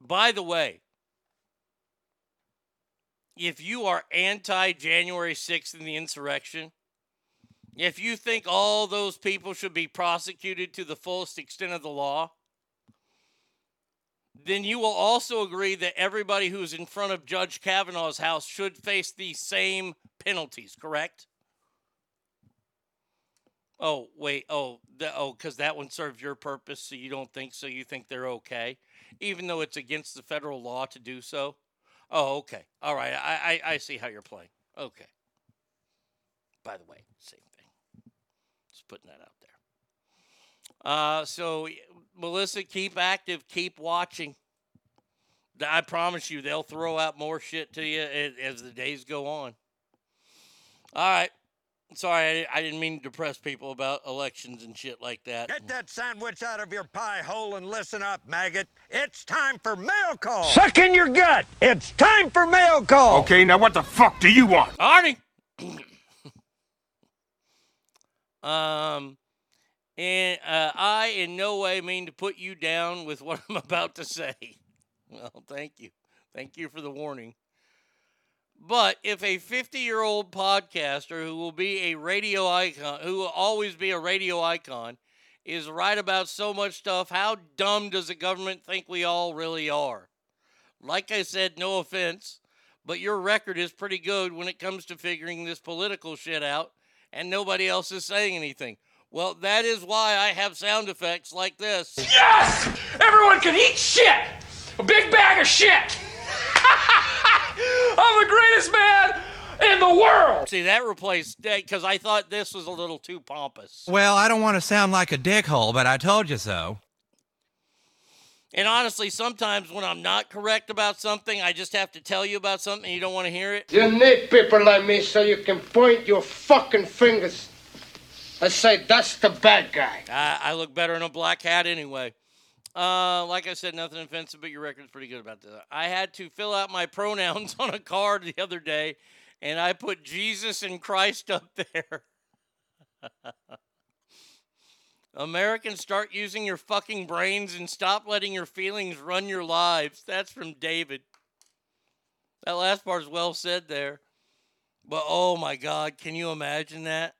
By the way, if you are anti January 6th and the insurrection, if you think all those people should be prosecuted to the fullest extent of the law, then you will also agree that everybody who's in front of Judge Kavanaugh's house should face the same penalties, correct? Oh, wait. Oh, the, oh, because that one serves your purpose, so you don't think so. You think they're okay, even though it's against the federal law to do so. Oh, okay. All right. I, I, I see how you're playing. Okay. By the way. Just putting that out there. Uh, so Melissa, keep active, keep watching. I promise you, they'll throw out more shit to you as, as the days go on. All right. Sorry, I, I didn't mean to depress people about elections and shit like that. Get that sandwich out of your pie hole and listen up, maggot. It's time for mail call. Suck in your gut. It's time for mail call. Okay, now what the fuck do you want? Arnie. um, and uh, I in no way mean to put you down with what I'm about to say. Well, thank you. Thank you for the warning. But if a 50 year old podcaster who will be a radio icon, who will always be a radio icon, is right about so much stuff, how dumb does the government think we all really are? Like I said, no offense, but your record is pretty good when it comes to figuring this political shit out, and nobody else is saying anything. Well, that is why I have sound effects like this. Yes! Everyone can eat shit! A big bag of shit! I'm the greatest man in the world! See, that replaced "Dick" because I thought this was a little too pompous. Well, I don't want to sound like a dickhole, but I told you so. And honestly, sometimes when I'm not correct about something, I just have to tell you about something and you don't want to hear it. You need people like me so you can point your fucking fingers and say, that's the bad guy. I, I look better in a black hat anyway. Uh, like I said, nothing offensive, but your record's pretty good about that. I had to fill out my pronouns on a card the other day, and I put Jesus and Christ up there. Americans, start using your fucking brains and stop letting your feelings run your lives. That's from David. That last part is well said there. But oh my God, can you imagine that?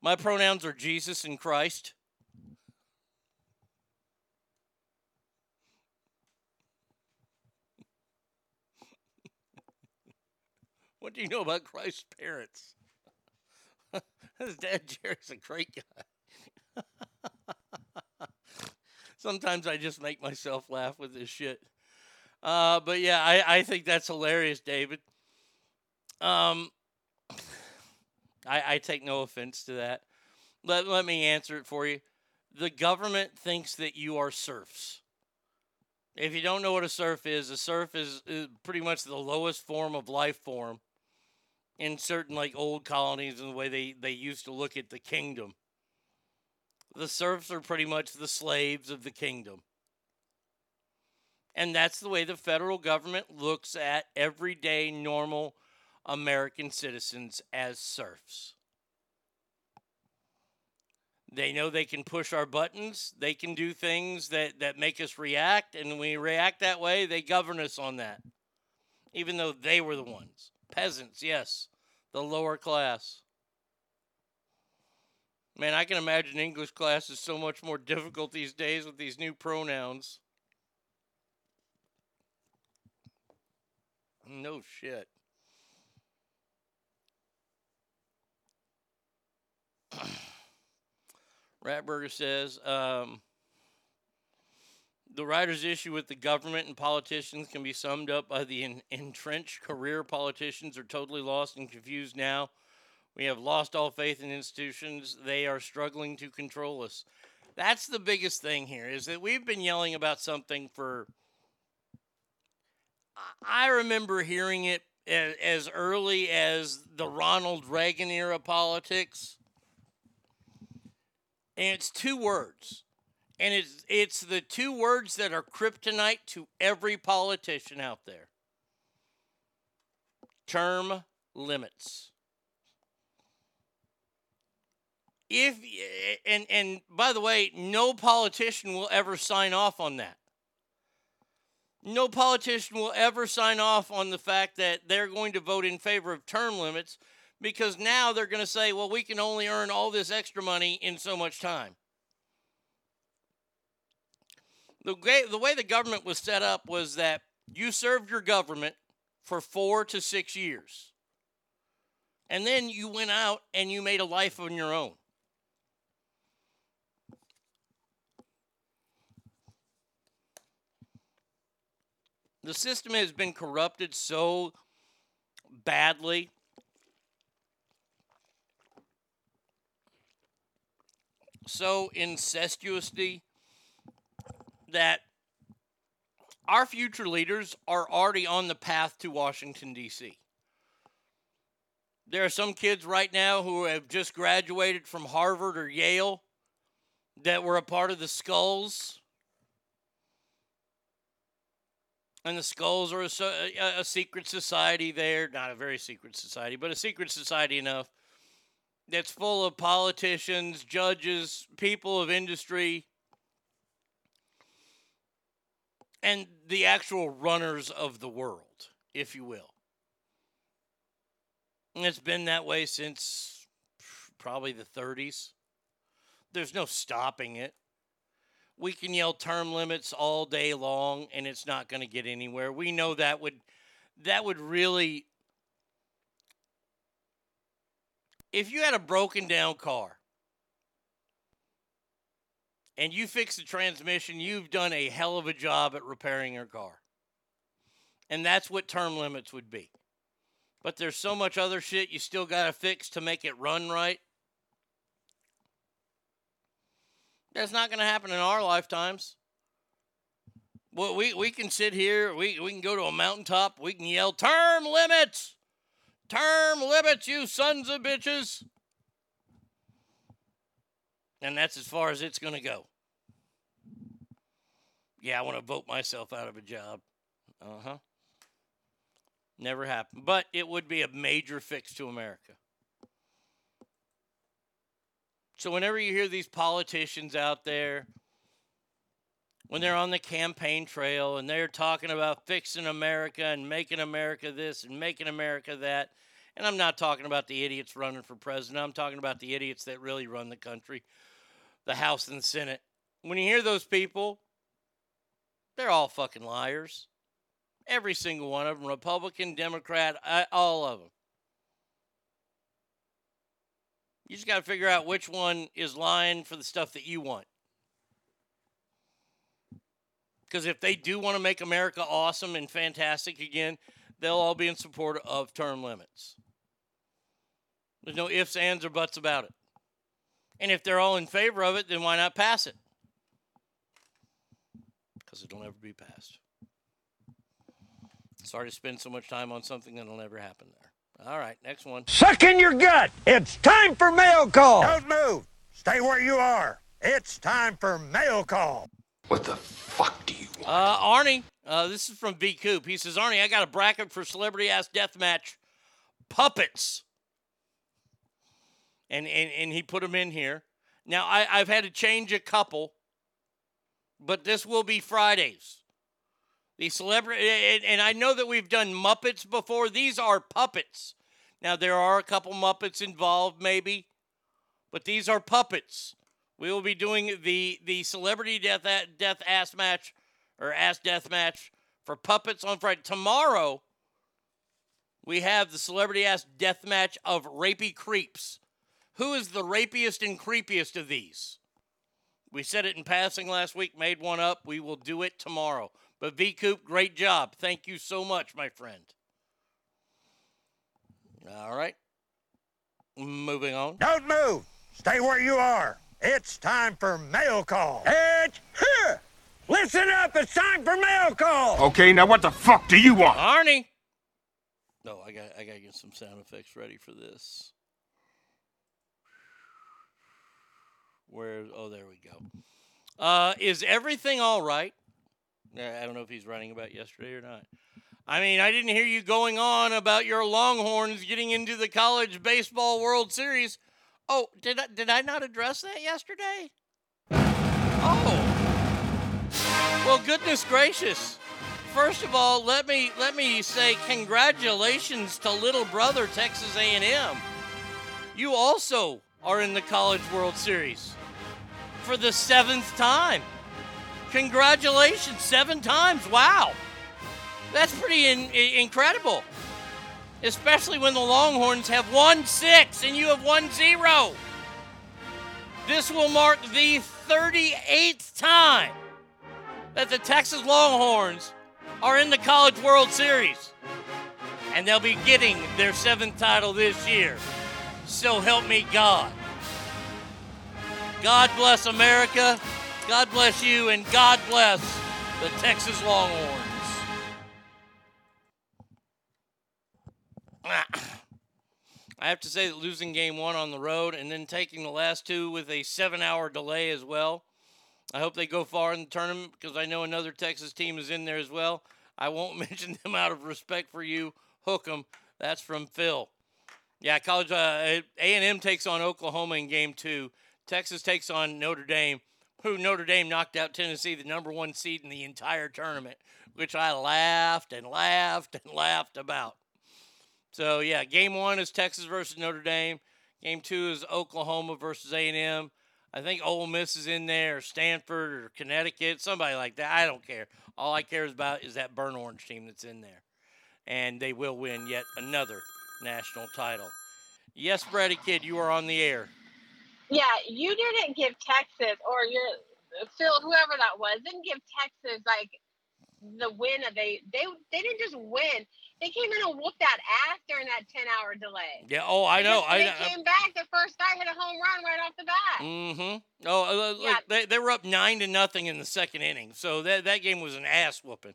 My pronouns are Jesus and Christ. What do you know about Christ's parents? His dad Jerry's a great guy. Sometimes I just make myself laugh with this shit. Uh, but yeah, I, I think that's hilarious, David. Um, I, I take no offense to that. Let, let me answer it for you. The government thinks that you are serfs. If you don't know what a serf is, a serf is, is pretty much the lowest form of life form in certain like old colonies and the way they, they used to look at the kingdom. The serfs are pretty much the slaves of the kingdom. And that's the way the federal government looks at everyday normal American citizens as serfs. They know they can push our buttons. They can do things that, that make us react. And when we react that way, they govern us on that. Even though they were the ones. Peasants, yes. The lower class. Man, I can imagine English class is so much more difficult these days with these new pronouns. No shit. Ratburger says um, the writer's issue with the government and politicians can be summed up by the en- entrenched career politicians are totally lost and confused now. We have lost all faith in institutions. They are struggling to control us. That's the biggest thing here is that we've been yelling about something for. I remember hearing it as early as the Ronald Reagan era politics and it's two words. And it's it's the two words that are kryptonite to every politician out there. Term limits. If eh, and and by the way, no politician will ever sign off on that. No politician will ever sign off on the fact that they're going to vote in favor of term limits because now they're going to say, well, we can only earn all this extra money in so much time. The way, the way the government was set up was that you served your government for four to six years. And then you went out and you made a life on your own. The system has been corrupted so badly so incestuously that our future leaders are already on the path to Washington, D.C. There are some kids right now who have just graduated from Harvard or Yale that were a part of the Skulls. And the Skulls are a, a, secret society there. Not a very secret society, but a secret society enough that's full of politicians, judges, people of industry, and the actual runners of the world, if you will. And it's been that way since probably the 30s. There's no stopping it. We can yell term limits all day long and it's not going to get anywhere. We know that would that would really if you had a broken down car and you fix the transmission, you've done a hell of a job at repairing your car. And that's what term limits would be. But there's so much other shit you still got to fix to make it run right. That's not going to happen in our lifetimes. Well, we, we can sit here, we, we can go to a mountaintop, we can yell term limits. Term limits, you sons of bitches. And that's as far as it's going to go. Yeah, I want to vote myself out of a job. Uh huh. Never happened. But it would be a major fix to America. So, whenever you hear these politicians out there, when they're on the campaign trail and they're talking about fixing America and making America this and making America that. And I'm not talking about the idiots running for president. I'm talking about the idiots that really run the country, the House and the Senate. When you hear those people, they're all fucking liars. Every single one of them, Republican, Democrat, all of them. You just got to figure out which one is lying for the stuff that you want. Because if they do want to make America awesome and fantastic again, they'll all be in support of term limits. There's no ifs, ands, or buts about it. And if they're all in favor of it, then why not pass it? Because it'll never be passed. Sorry to spend so much time on something that'll never happen there. All right, next one. Suck in your gut. It's time for mail call. Don't move. Stay where you are. It's time for mail call. What the fuck do you want? Uh, Arnie, uh, this is from V Coop. He says, Arnie, I got a bracket for celebrity ass death match puppets. And, and, and he put them in here. Now, I, I've had to change a couple, but this will be Fridays. The celebrity, and, I know that we've done Muppets before. These are puppets. Now, there are a couple Muppets involved, maybe, but these are puppets. We will be doing the the celebrity death death ass match or ass death match for puppets on Friday. Tomorrow, we have the celebrity ass death match of rapey creeps. Who is the rapiest and creepiest of these? We said it in passing last week, made one up. We will do it tomorrow. But V Coop, great job. Thank you so much, my friend. All right. Moving on. Don't move. Stay where you are. It's time for mail call. It's here. Listen up. It's time for mail call. Okay, now what the fuck do you want? Arnie. No, I got I got to get some sound effects ready for this. Where? Oh, there we go. Uh, is everything all right? I don't know if he's writing about yesterday or not. I mean, I didn't hear you going on about your Longhorns getting into the college baseball World Series. Oh, did I, did I not address that yesterday? Oh. Well, goodness gracious. First of all, let me let me say congratulations to little brother Texas A&M. You also are in the College World Series for the seventh time. Congratulations, seven times. Wow. That's pretty in, incredible. Especially when the Longhorns have won six and you have won zero. This will mark the 38th time that the Texas Longhorns are in the College World Series. And they'll be getting their seventh title this year. So help me God. God bless America. God bless you, and God bless the Texas Longhorns. I have to say that losing game one on the road and then taking the last two with a seven hour delay as well. I hope they go far in the tournament because I know another Texas team is in there as well. I won't mention them out of respect for you. Hook 'em. That's from Phil. Yeah, college uh, A&M takes on Oklahoma in game two. Texas takes on Notre Dame who Notre Dame knocked out Tennessee, the number one seed in the entire tournament, which I laughed and laughed and laughed about. So yeah, game one is Texas versus Notre Dame. Game two is Oklahoma versus A&M. I think Ole Miss is in there, or Stanford, or Connecticut, somebody like that. I don't care. All I care about is that burn orange team that's in there, and they will win yet another national title. Yes, Brady Kid, you are on the air. Yeah, you didn't give Texas or your Phil, whoever that was, didn't give Texas like the win. They they they didn't just win. They came in and whooped that ass during that ten hour delay. Yeah. Oh, I know. They, I, came back. The first guy hit a home run right off the bat. Mm-hmm. Oh, uh, yeah. they they were up nine to nothing in the second inning, so that that game was an ass whooping.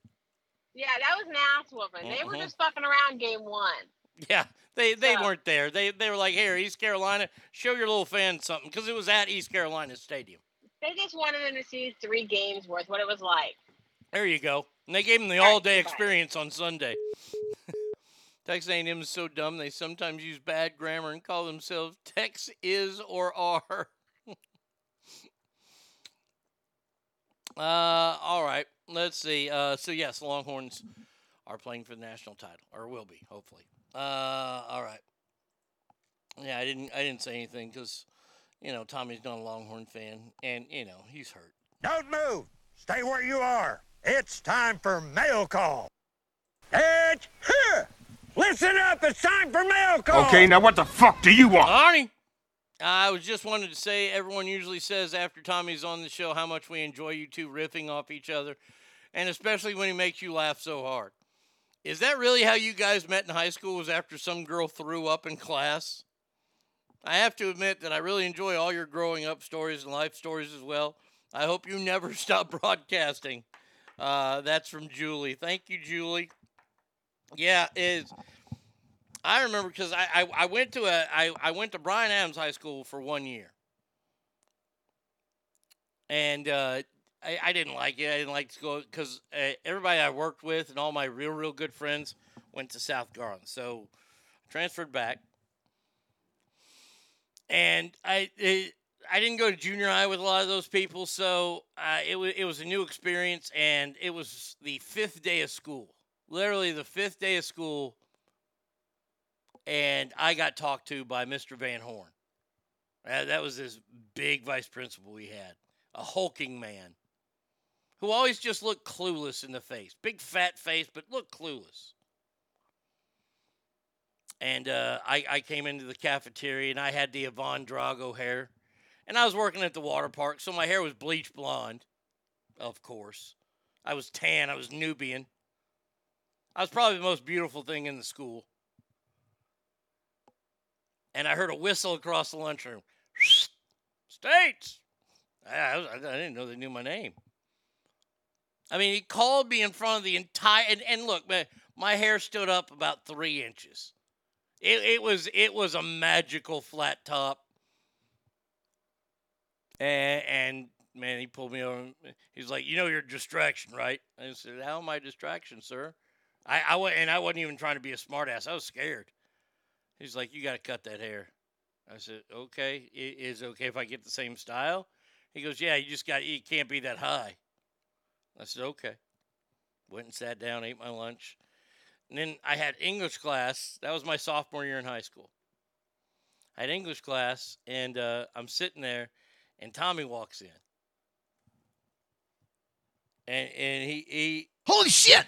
Yeah, that was an ass whooping. Mm-hmm. They were just fucking around game one. Yeah, they they weren't there. They they were like, here, East Carolina, show your little fans something, because it was at East Carolina Stadium. They just wanted them to see three games worth what it was like. There you go. And they gave them the all day experience on Sunday. Texas A&M is so dumb they sometimes use bad grammar and call themselves Tex is or are. uh, all right. Let's see. Uh, so yes, Longhorns are playing for the national title, or will be, hopefully. Uh, all right. Yeah, I didn't. I didn't say anything because, you know, Tommy's not a Longhorn fan, and you know he's hurt. Don't move. Stay where you are. It's time for mail call. It's here. Listen up. It's time for mail call. Okay, now what the fuck do you want? Arnie. I was just wanted to say everyone usually says after Tommy's on the show how much we enjoy you two riffing off each other. and especially when he makes you laugh so hard. Is that really how you guys met in high school? Was after some girl threw up in class? I have to admit that I really enjoy all your growing up stories and life stories as well. I hope you never stop broadcasting. Uh, that's from Julie. Thank you, Julie. Yeah, is I remember because I, I I went to a I, I went to Bryan Adams High School for one year, and uh, I I didn't like it. I didn't like to go because uh, everybody I worked with and all my real real good friends went to South Garland, so I transferred back, and I it, I didn't go to junior high with a lot of those people, so uh, it was it was a new experience, and it was the fifth day of school, literally the fifth day of school and I got talked to by Mr. Van Horn. Uh, that was this big vice principal we had, a hulking man who always just looked clueless in the face. Big fat face, but looked clueless. And uh, I, I came into the cafeteria and I had the Ivan Drago hair. And I was working at the water park, so my hair was bleach blonde, of course. I was tan, I was Nubian. I was probably the most beautiful thing in the school and I heard a whistle across the lunchroom. States. I, I, I, didn't know they knew my name. I mean, he called me in front of the entire. And, and look, man, my hair stood up about three inches. It, it was it was a magical flat top. And, and man, he pulled me over. He's like, "You know, you're a distraction, right?" I said, "How am I a distraction, sir?" I, I and I wasn't even trying to be a smartass. I was scared. He's like, you got to cut that hair. I said, okay. Is it okay if I get the same style? He goes, yeah, you just got, you can't be that high. I said, okay. Went and sat down, ate my lunch. And then I had English class. That was my sophomore year in high school. I had English class, and uh, I'm sitting there, and Tommy walks in. And, and he, he, holy shit!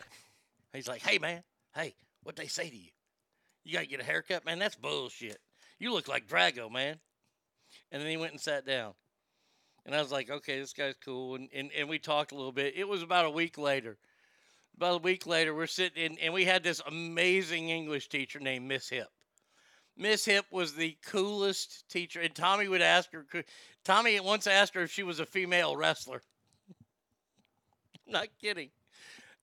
He's like, hey, man, hey, what'd they say to you? You got to get a haircut, man. That's bullshit. You look like Drago, man. And then he went and sat down. And I was like, okay, this guy's cool. And, and, and we talked a little bit. It was about a week later. About a week later, we're sitting in, and we had this amazing English teacher named Miss Hip. Miss Hip was the coolest teacher. And Tommy would ask her, Tommy once asked her if she was a female wrestler. Not kidding.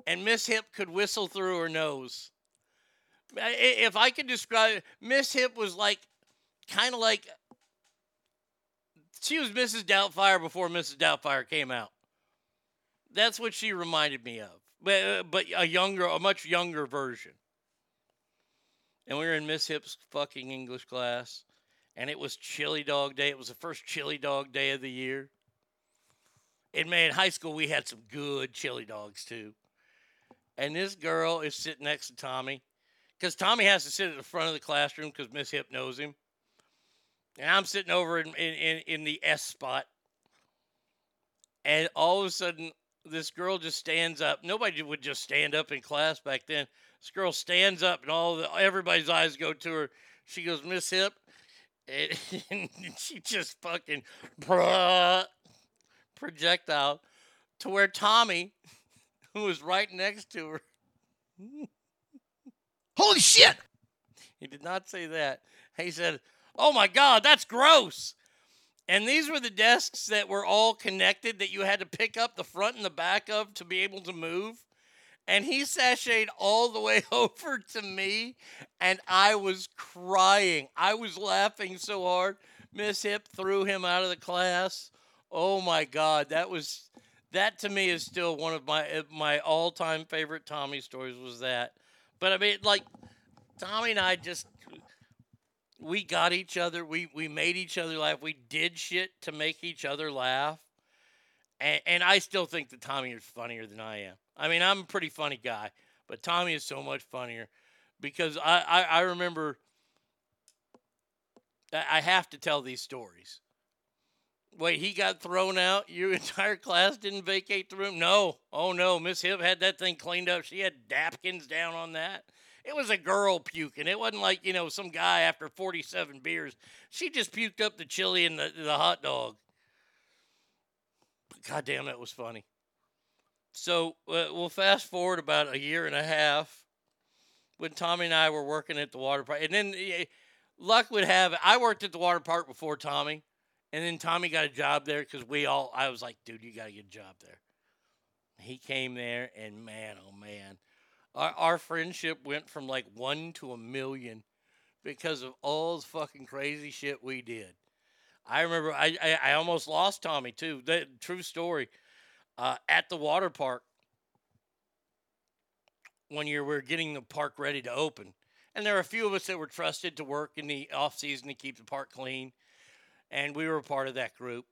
And Miss Hip could whistle through her nose if I could describe Miss Hip was like kind of like she was Mrs. Doubtfire before Mrs. Doubtfire came out. That's what she reminded me of, but uh, but a younger, a much younger version. And we were in Miss Hip's fucking English class, and it was Chili Dog Day. It was the first Chili Dog Day of the year. And man, high school we had some good chili dogs too. And this girl is sitting next to Tommy, because Tommy has to sit at the front of the classroom because Miss Hip knows him. And I'm sitting over in, in, in the S spot. And all of a sudden, this girl just stands up. Nobody would just stand up in class back then. This girl stands up, and all the, everybody's eyes go to her. She goes, Miss Hip. And, and she just fucking projectile to where Tommy, who was right next to her, Holy shit! He did not say that. He said, Oh my God, that's gross. And these were the desks that were all connected that you had to pick up the front and the back of to be able to move. And he sashayed all the way over to me, and I was crying. I was laughing so hard. Miss Hip threw him out of the class. Oh my God, that was that to me is still one of my uh, my all time favorite Tommy stories. Was that? But I mean, like Tommy and I just we got each other. We we made each other laugh. We did shit to make each other laugh. And, and I still think that Tommy is funnier than I am. I mean, I'm a pretty funny guy, but Tommy is so much funnier because I, I, I remember I have to tell these stories. Wait, he got thrown out. Your entire class didn't vacate the room. No, oh no, Miss Hip had that thing cleaned up. She had napkins down on that. It was a girl puking. It wasn't like you know some guy after forty-seven beers. She just puked up the chili and the the hot dog. God damn, that was funny. So uh, we'll fast forward about a year and a half when Tommy and I were working at the water park. And then eh, luck would have it, I worked at the water park before Tommy. And then Tommy got a job there because we all, I was like, dude, you got to get a job there. He came there, and man, oh man, our, our friendship went from like one to a million because of all the fucking crazy shit we did. I remember I, I, I almost lost Tommy too. That true story. Uh, at the water park, one year we were getting the park ready to open, and there were a few of us that were trusted to work in the off season to keep the park clean, and we were a part of that group.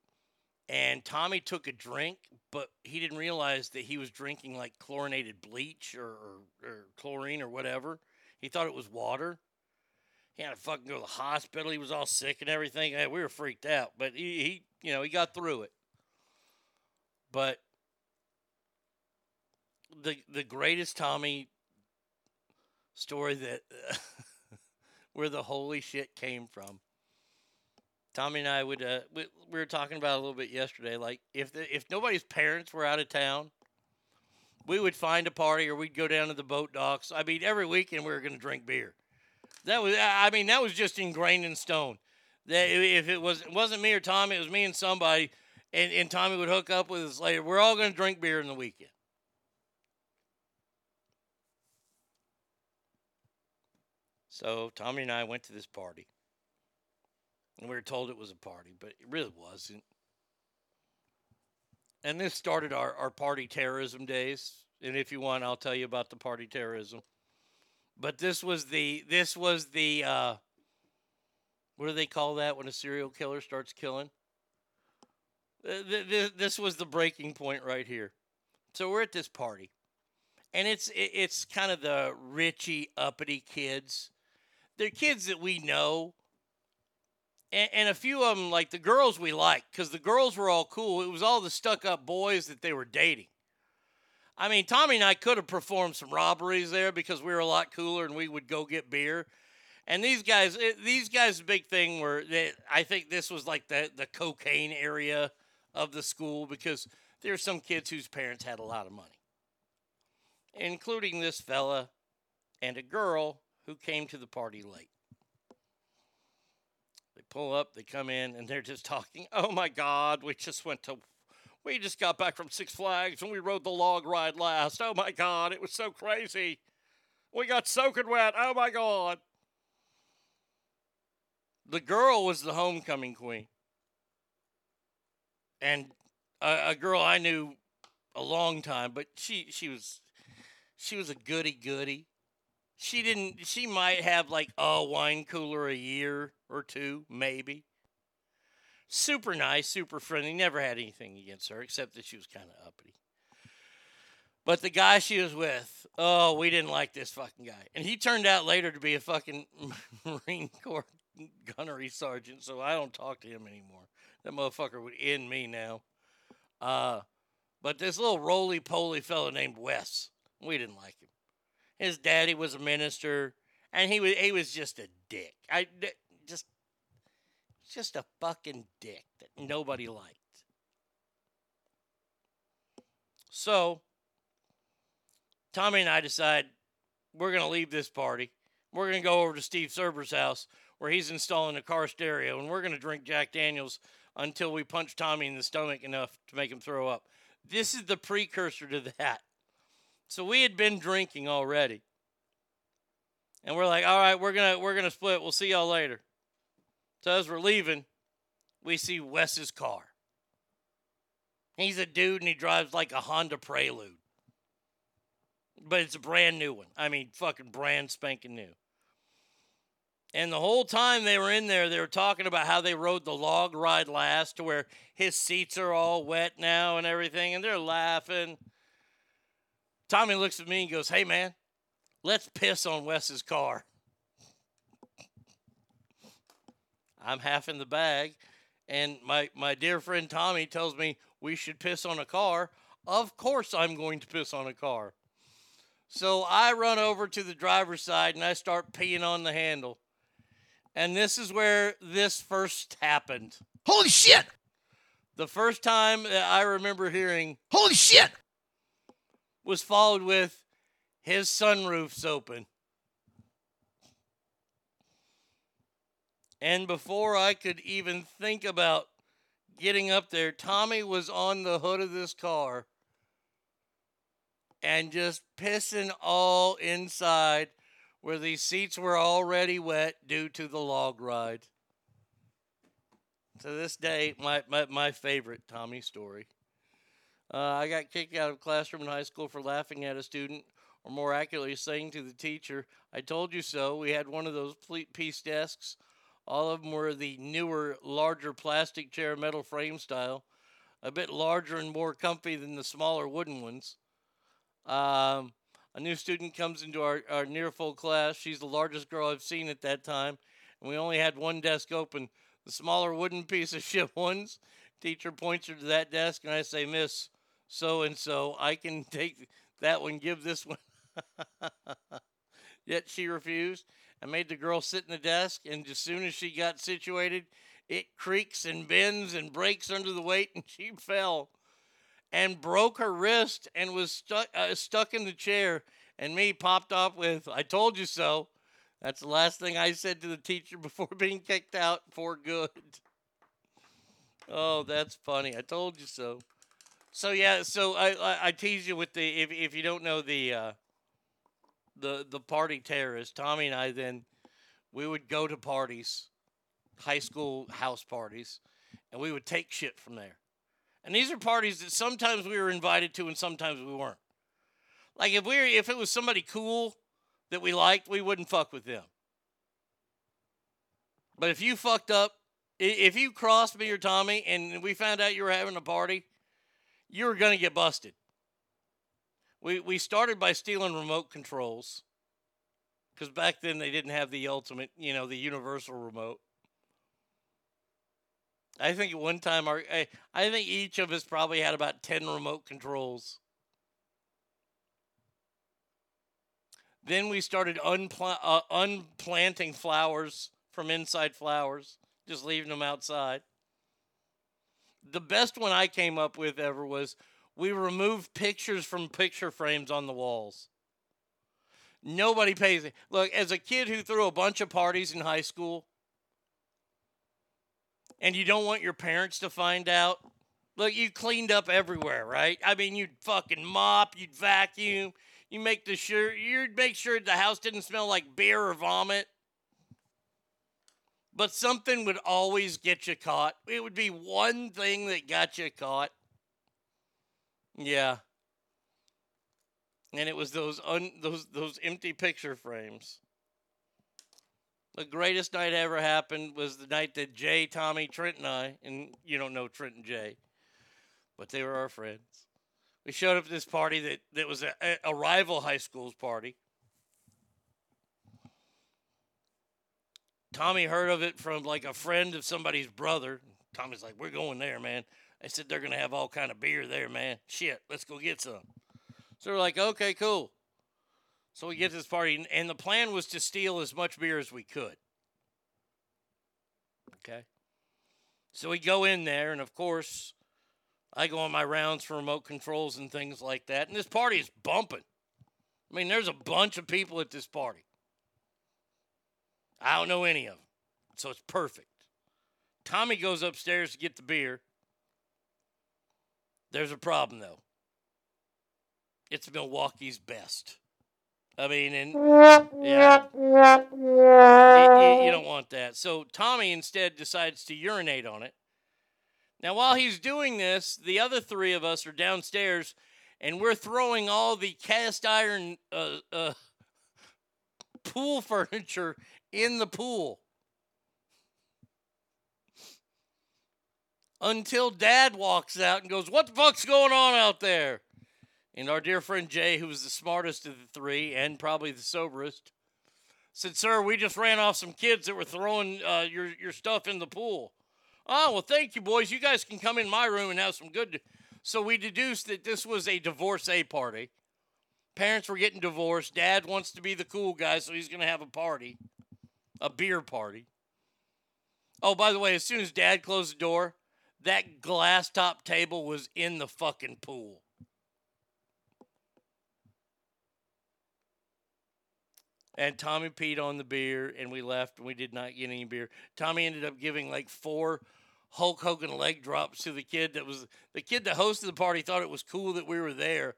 And Tommy took a drink, but he didn't realize that he was drinking like chlorinated bleach or, or, or chlorine or whatever. He thought it was water. He had to fucking go to the hospital. He was all sick and everything. Hey, we were freaked out, but he, he, you know, he got through it. But the the greatest Tommy story that where the holy shit came from. Tommy and I would uh, we, we were talking about a little bit yesterday. Like if the, if nobody's parents were out of town, we would find a party or we'd go down to the boat docks. I mean, every weekend we were going to drink beer. That was I mean that was just ingrained in stone. That if it was it wasn't me or Tommy, it was me and somebody, and, and Tommy would hook up with us later. We're all going to drink beer in the weekend. So Tommy and I went to this party. And we were told it was a party, but it really wasn't. And this started our, our party terrorism days. And if you want, I'll tell you about the party terrorism. But this was the this was the uh, what do they call that when a serial killer starts killing? Uh, th- th- this was the breaking point right here. So we're at this party, and it's it's kind of the richy uppity kids. They're kids that we know, and, and a few of them like the girls we liked because the girls were all cool. It was all the stuck up boys that they were dating. I mean, Tommy and I could have performed some robberies there because we were a lot cooler and we would go get beer. And these guys, it, these guys' big thing were that I think this was like the the cocaine area of the school because there's some kids whose parents had a lot of money, including this fella and a girl who came to the party late. Pull up, they come in, and they're just talking. Oh my God, we just went to, we just got back from Six Flags and we rode the log ride last. Oh my God, it was so crazy. We got soaking wet. Oh my God. The girl was the homecoming queen. And a, a girl I knew a long time, but she she was she was a goody goody. She didn't she might have like a wine cooler a year or two, maybe. Super nice, super friendly, never had anything against her except that she was kind of uppity. But the guy she was with, oh, we didn't like this fucking guy. And he turned out later to be a fucking Marine Corps gunnery sergeant, so I don't talk to him anymore. That motherfucker would end me now. Uh, but this little roly poly fellow named Wes, we didn't like him. His daddy was a minister, and he was he was just a dick. I just just a fucking dick that nobody liked. So Tommy and I decide we're gonna leave this party. We're gonna go over to Steve Serber's house where he's installing a car stereo, and we're gonna drink Jack Daniels until we punch Tommy in the stomach enough to make him throw up. This is the precursor to that. So we had been drinking already. And we're like, all right, we're gonna we're gonna split. We'll see y'all later. So as we're leaving, we see Wes's car. He's a dude and he drives like a Honda Prelude. But it's a brand new one. I mean, fucking brand spanking new. And the whole time they were in there, they were talking about how they rode the log ride last to where his seats are all wet now and everything. And they're laughing. Tommy looks at me and goes, Hey, man, let's piss on Wes's car. I'm half in the bag. And my, my dear friend Tommy tells me we should piss on a car. Of course, I'm going to piss on a car. So I run over to the driver's side and I start peeing on the handle. And this is where this first happened. Holy shit! The first time that I remember hearing, Holy shit! was followed with his sunroof's open. And before I could even think about getting up there, Tommy was on the hood of this car and just pissing all inside where these seats were already wet due to the log ride. To this day, my, my, my favorite Tommy story. Uh, I got kicked out of classroom in high school for laughing at a student, or more accurately, saying to the teacher, I told you so. We had one of those piece desks. All of them were the newer, larger plastic chair metal frame style, a bit larger and more comfy than the smaller wooden ones. Um, a new student comes into our, our near full class. She's the largest girl I've seen at that time, and we only had one desk open. The smaller wooden piece of shit ones. Teacher points her to that desk, and I say, Miss so and so, I can take that one, give this one. Yet she refused. I made the girl sit in the desk, and as soon as she got situated, it creaks and bends and breaks under the weight, and she fell and broke her wrist and was stuck uh, stuck in the chair. And me popped off with, "I told you so." That's the last thing I said to the teacher before being kicked out for good. Oh, that's funny. I told you so. So yeah, so I I, I tease you with the if if you don't know the uh, the the party terrorist, Tommy and I then we would go to parties, high school house parties, and we would take shit from there. And these are parties that sometimes we were invited to and sometimes we weren't. Like if we were, if it was somebody cool that we liked, we wouldn't fuck with them. But if you fucked up, if you crossed me or Tommy and we found out you were having a party, you were going to get busted. We, we started by stealing remote controls because back then they didn't have the ultimate, you know, the universal remote. I think at one time our I, I think each of us probably had about 10 remote controls. Then we started uh, unplanting flowers from inside flowers, just leaving them outside. The best one I came up with ever was we removed pictures from picture frames on the walls. Nobody pays it. Look, as a kid who threw a bunch of parties in high school, and you don't want your parents to find out, look, you cleaned up everywhere, right? I mean, you'd fucking mop, you'd vacuum, you make the sure you'd make sure the house didn't smell like beer or vomit. But something would always get you caught. It would be one thing that got you caught. Yeah. And it was those un, those those empty picture frames. The greatest night ever happened was the night that Jay, Tommy, Trent, and I, and you don't know Trent and Jay, but they were our friends. We showed up at this party that, that was a, a, rival high school's party. Tommy heard of it from like a friend of somebody's brother. Tommy's like, "We're going there, man." I said they're gonna have all kind of beer there, man. Shit, let's go get some. So we're like, "Okay, cool." So we get to this party, and the plan was to steal as much beer as we could. Okay. So we go in there, and of course, I go on my rounds for remote controls and things like that. And this party is bumping. I mean, there's a bunch of people at this party. I don't know any of them. So it's perfect. Tommy goes upstairs to get the beer. There's a problem, though. It's Milwaukee's best. I mean, and yeah, you, you- don't want that. So Tommy instead decides to urinate on it. Now, while he's doing this, the other three of us are downstairs, and we're throwing all the cast iron uh, uh, pool furniture in the pool. Until Dad walks out and goes, What the fuck's going on out there? And our dear friend Jay, who was the smartest of the three and probably the soberest, said, Sir, we just ran off some kids that were throwing uh, your, your stuff in the pool. Oh, well, thank you, boys. You guys can come in my room and have some good. So we deduced that this was a divorcee party. Parents were getting divorced. Dad wants to be the cool guy, so he's going to have a party, a beer party. Oh, by the way, as soon as Dad closed the door, that glass top table was in the fucking pool. And Tommy peed on the beer, and we left, and we did not get any beer. Tommy ended up giving like four Hulk Hogan leg drops to the kid that was the kid that hosted the party. Thought it was cool that we were there,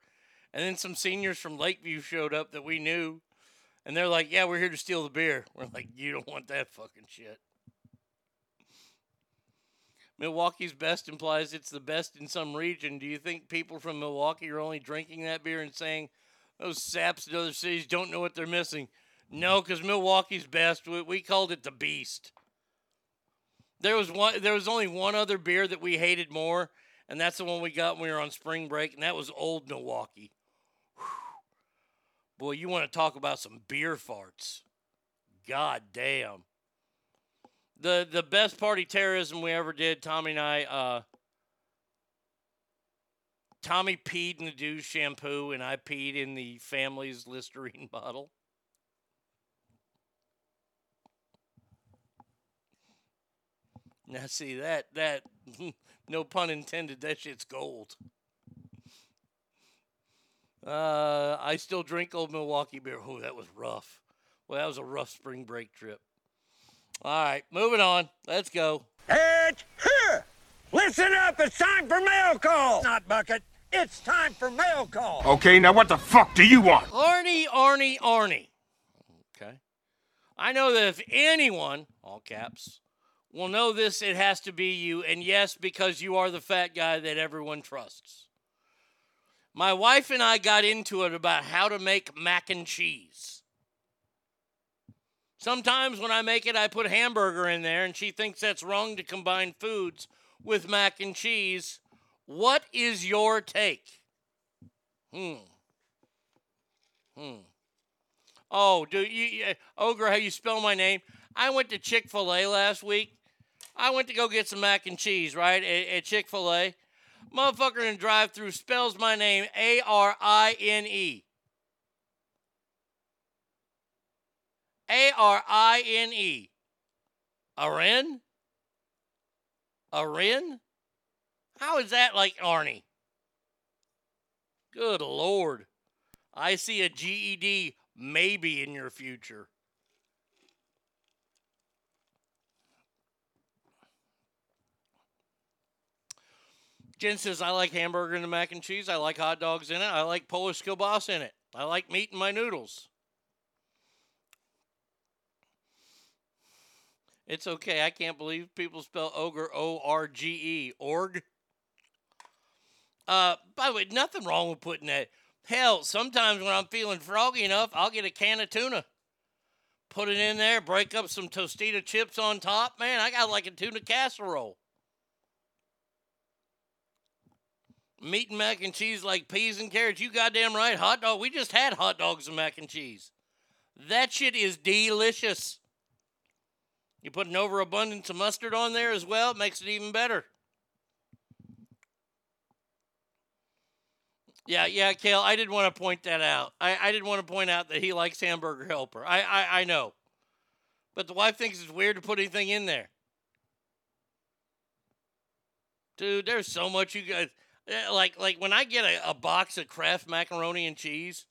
and then some seniors from Lakeview showed up that we knew, and they're like, "Yeah, we're here to steal the beer." We're like, "You don't want that fucking shit." Milwaukee's best implies it's the best in some region. Do you think people from Milwaukee are only drinking that beer and saying those saps in other cities don't know what they're missing? No, because Milwaukee's best. We, we called it the Beast. There was one. There was only one other beer that we hated more, and that's the one we got when we were on spring break, and that was Old Milwaukee. Whew. Boy, you want to talk about some beer farts? God damn. The the best party terrorism we ever did, Tommy and I. Uh, Tommy peed in the dude's shampoo, and I peed in the family's Listerine bottle. Now see that that no pun intended. That shit's gold. Uh, I still drink old Milwaukee beer. Oh, that was rough. Well, that was a rough spring break trip. All right, moving on. Let's go. It's here. Listen up. It's time for mail call. Not bucket. It's time for mail call. Okay, now what the fuck do you want? Arnie, Arnie, Arnie. Okay. I know that if anyone, all caps, will know this, it has to be you. And yes, because you are the fat guy that everyone trusts. My wife and I got into it about how to make mac and cheese. Sometimes when I make it, I put hamburger in there, and she thinks that's wrong to combine foods with mac and cheese. What is your take? Hmm. Hmm. Oh, do you, you Ogre? How you spell my name? I went to Chick Fil A last week. I went to go get some mac and cheese, right, at, at Chick Fil A. Motherfucker in drive-through spells my name A R I N E. A R I N E. Aren? Aren? How is that like Arnie? Good Lord. I see a GED maybe in your future. Jen says, I like hamburger and mac and cheese. I like hot dogs in it. I like Polish kielbasa in it. I like meat in my noodles. It's okay. I can't believe people spell ogre O R G E. Org. Uh, by the way, nothing wrong with putting that. Hell, sometimes when I'm feeling froggy enough, I'll get a can of tuna, put it in there, break up some Tostita chips on top. Man, I got like a tuna casserole. Meat and mac and cheese like peas and carrots. You goddamn right. Hot dog. We just had hot dogs and mac and cheese. That shit is delicious. You put an overabundance of mustard on there as well, it makes it even better. Yeah, yeah, Kale, I did want to point that out. I, I did want to point out that he likes hamburger helper. I, I, I know. But the wife thinks it's weird to put anything in there. Dude, there's so much you guys eh, like like when I get a, a box of Kraft macaroni and cheese,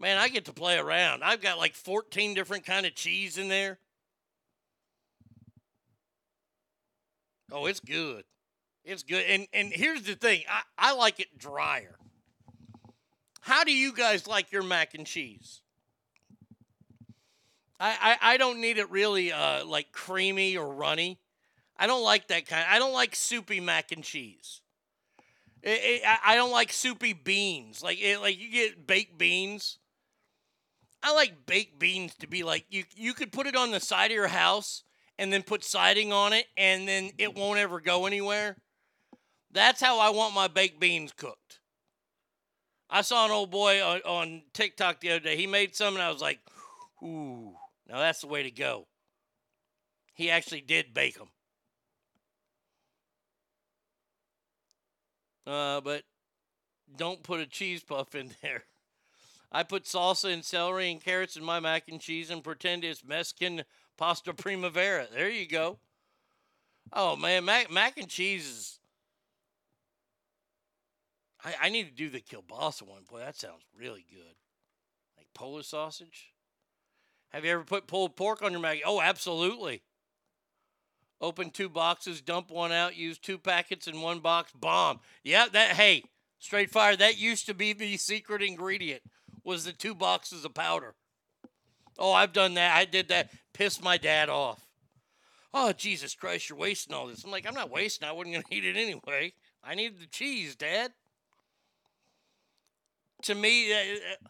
man, I get to play around. I've got like 14 different kind of cheese in there. Oh, it's good. It's good. And and here's the thing. I, I like it drier. How do you guys like your mac and cheese? I, I, I don't need it really uh, like creamy or runny. I don't like that kind. I don't like soupy mac and cheese. It, it, I, don't like soupy beans. Like it, like you get baked beans. I like baked beans to be like you. You could put it on the side of your house and then put siding on it, and then it won't ever go anywhere. That's how I want my baked beans cooked. I saw an old boy on, on TikTok the other day. He made some, and I was like, ooh, now that's the way to go. He actually did bake them. Uh, but don't put a cheese puff in there. I put salsa and celery and carrots in my mac and cheese and pretend it's Mexican pasta primavera. There you go. Oh man, mac, mac and cheese is. I, I need to do the kielbasa one. Boy, that sounds really good. Like Polish sausage. Have you ever put pulled pork on your mac? Oh, absolutely. Open two boxes, dump one out, use two packets in one box, bomb. Yeah, that hey, straight fire. That used to be the secret ingredient was the two boxes of powder. Oh, I've done that. I did that. Pissed my dad off. Oh, Jesus Christ, you're wasting all this. I'm like, I'm not wasting. I wasn't gonna eat it anyway. I needed the cheese, Dad. To me, uh, uh,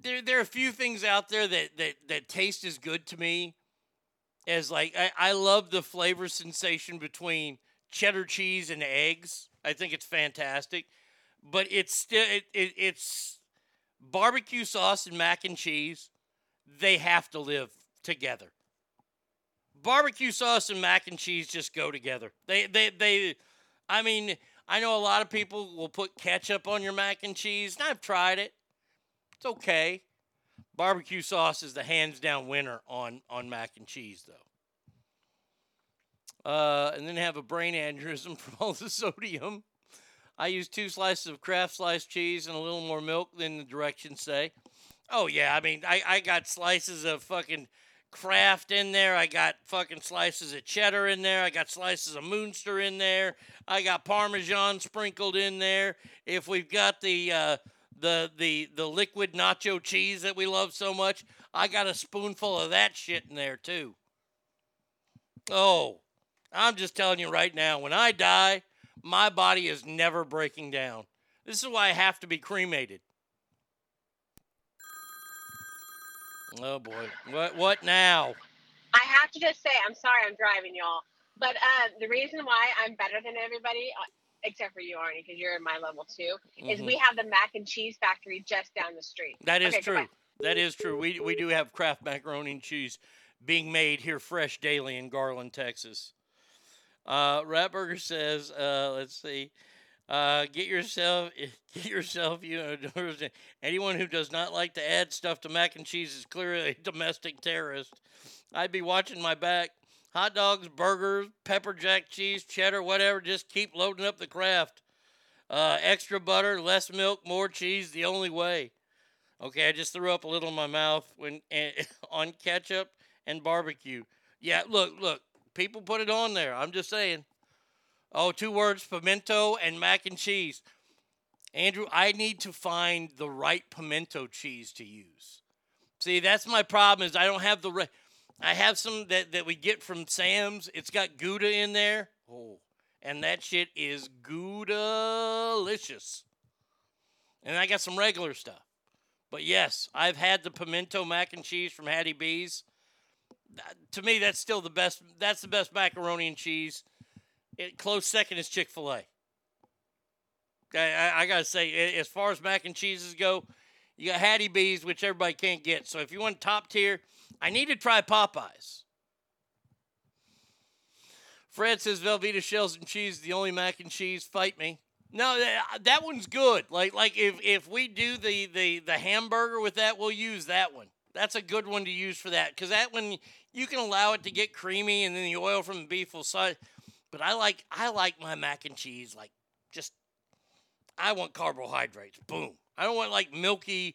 there there are a few things out there that that that taste as good to me as like I, I love the flavor sensation between cheddar cheese and eggs. I think it's fantastic, but it's still it, it, it's barbecue sauce and mac and cheese. They have to live together. Barbecue sauce and mac and cheese just go together. They they they. I mean, I know a lot of people will put ketchup on your mac and cheese, and I've tried it. It's okay. Barbecue sauce is the hands down winner on on mac and cheese, though. Uh, and then have a brain aneurysm from all the sodium. I use two slices of Kraft sliced cheese and a little more milk than the directions say. Oh yeah, I mean, I, I got slices of fucking Kraft in there. I got fucking slices of cheddar in there. I got slices of Moonster in there. I got Parmesan sprinkled in there. If we've got the uh, the the the liquid nacho cheese that we love so much, I got a spoonful of that shit in there too. Oh, I'm just telling you right now, when I die, my body is never breaking down. This is why I have to be cremated. Oh boy. What what now? I have to just say, I'm sorry, I'm driving y'all, but uh, the reason why I'm better than everybody, uh, except for you, Arnie, because you're in my level too, is Mhm. we have the mac and cheese factory just down the street. That is Okay, true. goodbye. That is true. We we do have Kraft macaroni and cheese being made here fresh daily in Garland, Texas. Uh, Ratburger says, uh, let's see, uh, get yourself get yourself you know anyone who does not like to add stuff to mac and cheese is clearly a domestic terrorist. I'd be watching my back. Hot dogs, burgers, pepper jack cheese, cheddar, whatever. Just keep loading up the Kraft. Uh, extra butter, less milk, more cheese. The only way. Okay, I just threw up a little in my mouth when eh, on ketchup and barbecue. Yeah, look, look, people put it on there. I'm just saying. Oh, two words: pimento and mac and cheese. Andrew, I need to find the right pimento cheese to use. See, that's my problem. Is I don't have the right. I have some that that we get from Sam's. It's got Gouda in there. Oh, and that shit is Gouda-licious. And I got some regular stuff. But yes, I've had the pimento mac and cheese from Hattie B's. To me, that's still the best. That's the best macaroni and cheese. It, close second is Chick Fil A. I, gotta say, as far as mac and cheeses go, you got Hattie B's, which everybody can't get. So if you want top tier, I need to try Popeyes. Fred says Velveeta shells and cheese, the only mac and cheese. Fight me. No, that, that one's good. Like like if if we do the the the hamburger with that, we'll use that one. That's a good one to use for that because that one you can allow it to get creamy and then the oil from the beef will side. But I like I like my mac and cheese like just I want carbohydrates. Boom. I don't want like milky,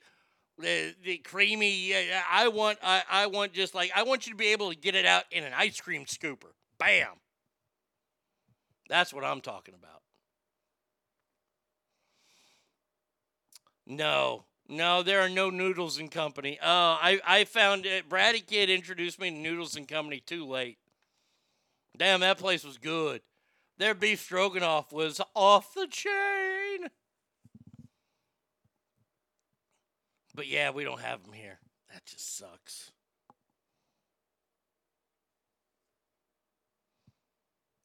the the creamy. I want I, I want just like I want you to be able to get it out in an ice cream scooper. Bam. That's what I'm talking about. No, no, there are no Noodles and Company. Oh, I I found it. Bratty Kid introduced me to Noodles and Company too late. Damn, that place was good. Their beef stroganoff was off the chain. But yeah, we don't have them here. That just sucks.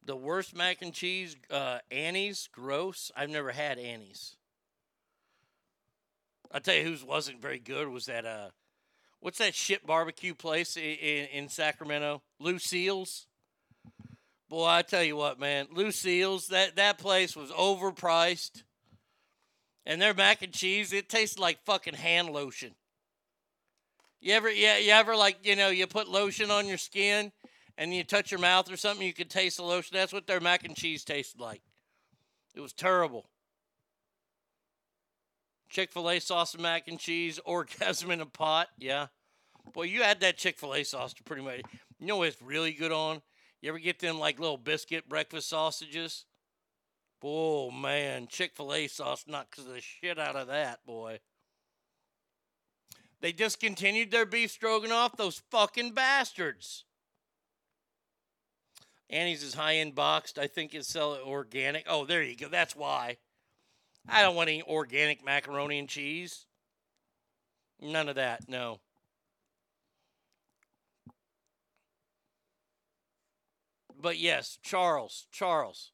The worst mac and cheese, uh, Annie's, gross. I've never had Annie's. I'll tell you whose wasn't very good was that, uh, what's that shit barbecue place in, in, in Sacramento? Lucille's. Boy, I tell you what, man, Lucille's, that, that place was overpriced. And their mac and cheese, it tasted like fucking hand lotion. You ever, yeah, you ever like, you know, you put lotion on your skin and you touch your mouth or something, you could taste the lotion. That's what their mac and cheese tasted like. It was terrible. Chick fil A sauce and mac and cheese, orgasm in a pot. Yeah. Boy, you add that Chick fil A sauce to pretty much. You know what it's really good on? You ever get them like little biscuit breakfast sausages? Oh, man. Chick fil A sauce knocks the shit out of that, boy. They discontinued their beef stroganoff, those fucking bastards. Annie's is high end boxed. I think it's sell organic. Oh, there you go. That's why. I don't want any organic macaroni and cheese. None of that. No. But yes, Charles, Charles,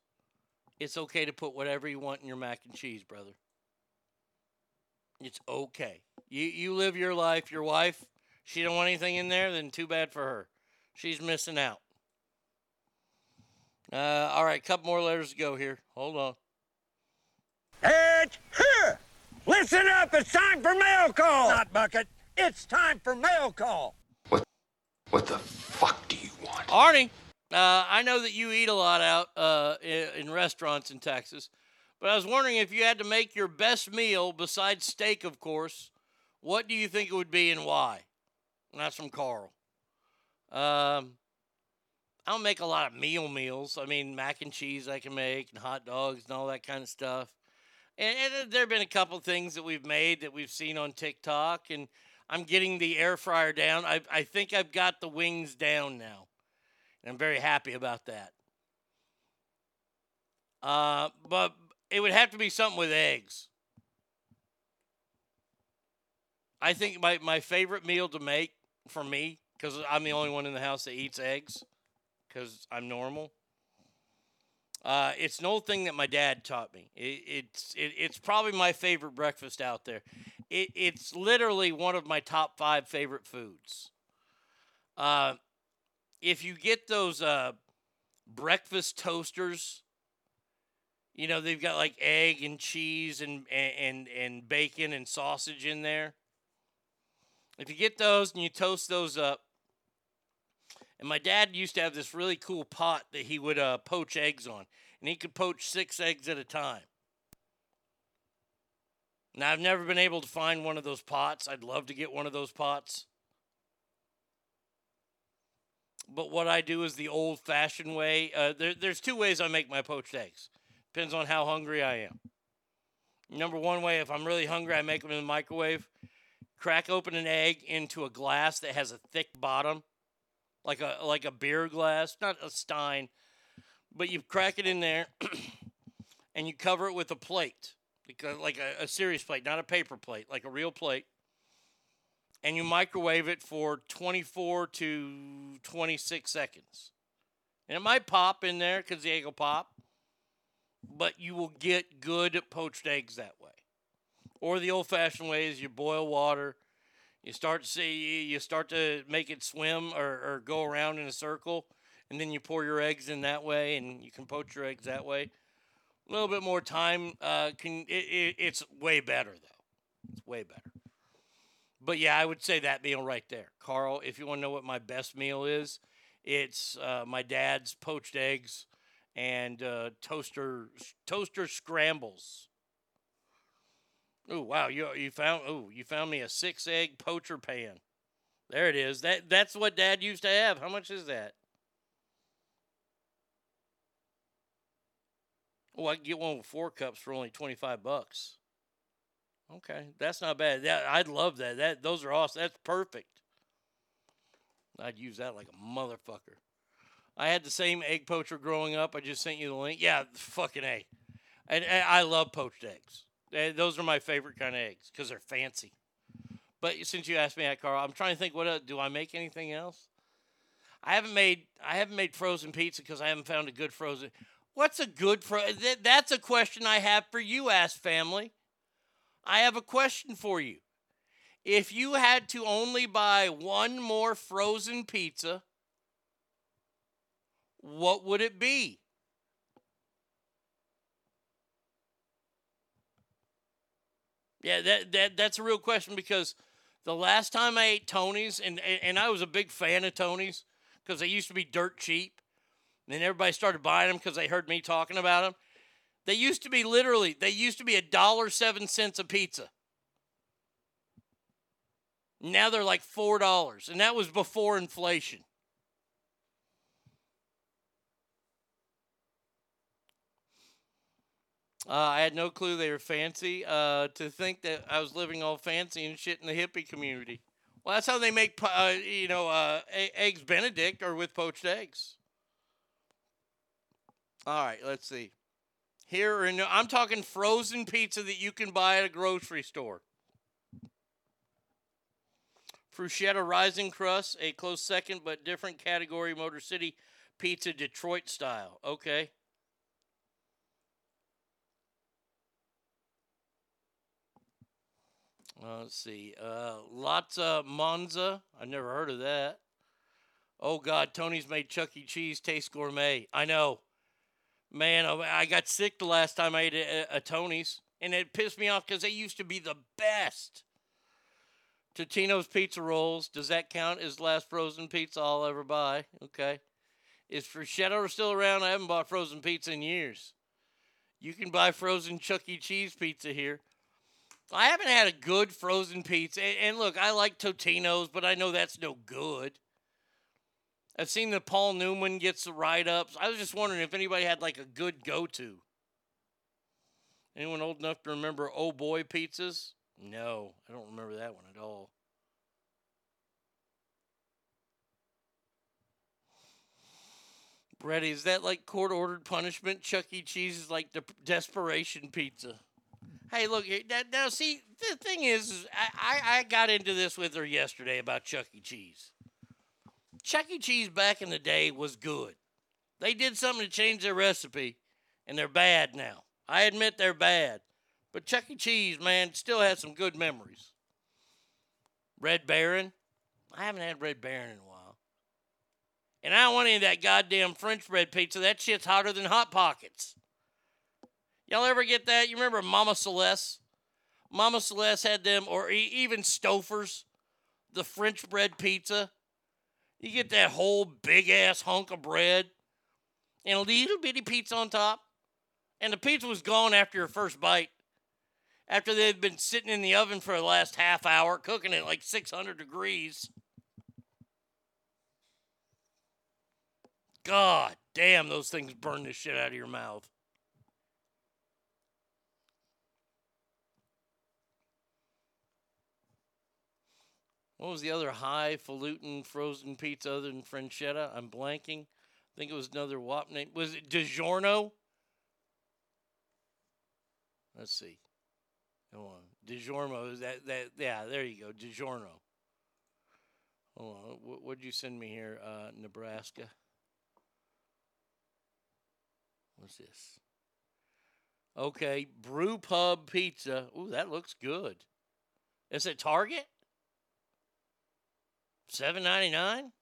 it's okay to put whatever you want in your mac and cheese, brother. It's okay. You you live your life. Your wife, she don't want anything in there, then too bad for her. She's missing out. Uh, all right, couple more letters to go here. Hold on. It's here. Listen up. It's time for mail call. Not bucket. It's time for mail call. What the fuck do you want? Arnie, uh, I know that you eat a lot out uh, in, in restaurants in Texas, but I was wondering if you had to make your best meal, besides steak, of course, what do you think it would be and why? And that's from Carl. Um, I don't make a lot of meal meals. I mean, mac and cheese I can make, and hot dogs and all that kind of stuff. And, and there have been a couple things that we've made that we've seen on TikTok, and I'm getting the air fryer down. I, I think I've got the wings down now, I'm very happy about that. Uh, but it would have to be something with eggs. I think my, my favorite meal to make for me, because I'm the only one in the house that eats eggs, because I'm normal. Uh, it's an old thing that my dad taught me. It, it's it, it's probably my favorite breakfast out there. It, it's literally one of my top five favorite foods. Uh, if you get those uh, breakfast toasters, you know they've got like egg and cheese and and and bacon and sausage in there. If you get those and you toast those up, and my dad used to have this really cool pot that he would uh, poach eggs on, and he could poach six eggs at a time. Now, I've never been able to find one of those pots. I'd love to get one of those pots. But what I do is the old fashioned way. Uh, there, there's two ways I make my poached eggs. Depends on how hungry I am. Number one way, if I'm really hungry, I make them in the microwave. Crack open an egg into a glass that has a thick bottom like a like a beer glass, not a stein, but you crack it in there and you cover it with a plate, like a, like a, a serious plate, not a paper plate, like a real plate. And you microwave it for 24 to 26 seconds. And it might pop in there because the egg will pop, but you will get good poached eggs that way. Or the old fashioned way is you boil water, you start to see you start to make it swim or, or go around in a circle, and then you pour your eggs in that way, and you can poach your eggs that way. A little bit more time uh, can it, it, it's way better though. It's way better. But yeah, I would say that meal right there, Carl. If you want to know what my best meal is, it's uh, my dad's poached eggs and uh, toaster toaster scrambles. Oh wow, you you found oh you found me a six egg poacher pan. There it is. That that's what Dad used to have. How much is that? Oh, I can get one with four cups for only twenty five bucks. Okay, that's not bad. That I'd love that. That those are awesome. That's perfect. I'd use that like a motherfucker. I had the same egg poacher growing up. I just sent you the link. Yeah, fucking a. And, and I love poached eggs. Eh, Those are my favorite kind of eggs because they're fancy. But since you asked me that, Carl, I'm trying to think. What uh, do I make anything else? I haven't made I haven't made frozen pizza because I haven't found a good frozen. What's a good fro? That, that's a question I have for you, ass family. I have a question for you. If you had to only buy one more frozen pizza, what would it be? Yeah, that, that that's a real question because the last time I ate Tony's, and, and, I was a big fan of Tony's because they used to be dirt cheap. And then everybody started buying them because they heard me talking about them. They used to be literally, they used to be a dollar seven cents a pizza. Now they're like four dollars, and that was before inflation. Uh, I had no clue they were fancy. Uh, to think that I was living all fancy and shit in the hippie community. Well, that's how they make, uh, you know, uh, eggs Benedict or with poached eggs. All right, let's see. Here, in, I'm talking frozen pizza that you can buy at a grocery store. Freschetta Rising Crust, a close second but different category, Motor City Pizza Detroit style. Okay. Uh, let's see. Uh, Lotzza Motzza. I never heard of that. Oh God, Tony's made Chuck E. Cheese taste gourmet. I know. Man, I got sick the last time I ate a, a Tony's, and it pissed me off because they used to be the best. Totino's Pizza Rolls. Does that count as last frozen pizza I'll ever buy? Okay. Is Freschetta still around? I haven't bought frozen pizza in years. You can buy frozen Chuck E. Cheese pizza here. I haven't had a good frozen pizza. And look, I like Totino's, but I know that's no good. I've seen that Paul Newman gets the write ups. I was just wondering if anybody had like a good go to. Anyone old enough to remember Oh Boy pizzas? No, I don't remember that one at all. Brady, is that like court ordered punishment? Chuck E. Cheese is like the desperation pizza. Hey, look, now, now see, the thing is, is I, I, I got into this with her yesterday about Chuck E. Cheese. Chuck E. Cheese back in the day was good. They did something to change their recipe, and they're bad now. I admit they're bad. But Chuck E. Cheese, man, still has some good memories. Red Baron. I haven't had Red Baron in a while. And I don't want any of that goddamn French bread pizza. That shit's hotter than Hot Pockets. Y'all ever get that? You remember Mama Celeste? Mama Celeste had them, or even Stouffer's, the French bread pizza. You get that whole big ass hunk of bread and a little bitty pizza on top. And the pizza was gone after your first bite. After they'd been sitting in the oven for the last half hour, cooking at like 600 degrees. God damn, those things burn the shit out of your mouth. What was the other highfalutin frozen pizza other than Franchetta? I'm blanking. I think it was another WAP name. Was it DiGiorno? Let's see. Hold on. DiGiorno. That, that, yeah, there you go. DiGiorno. Hold on. What, what'd you send me here? Uh, Nebraska. What's this? Okay. Brew Pub Pizza. Ooh, that looks good. Is it Target? Seven ninety nine.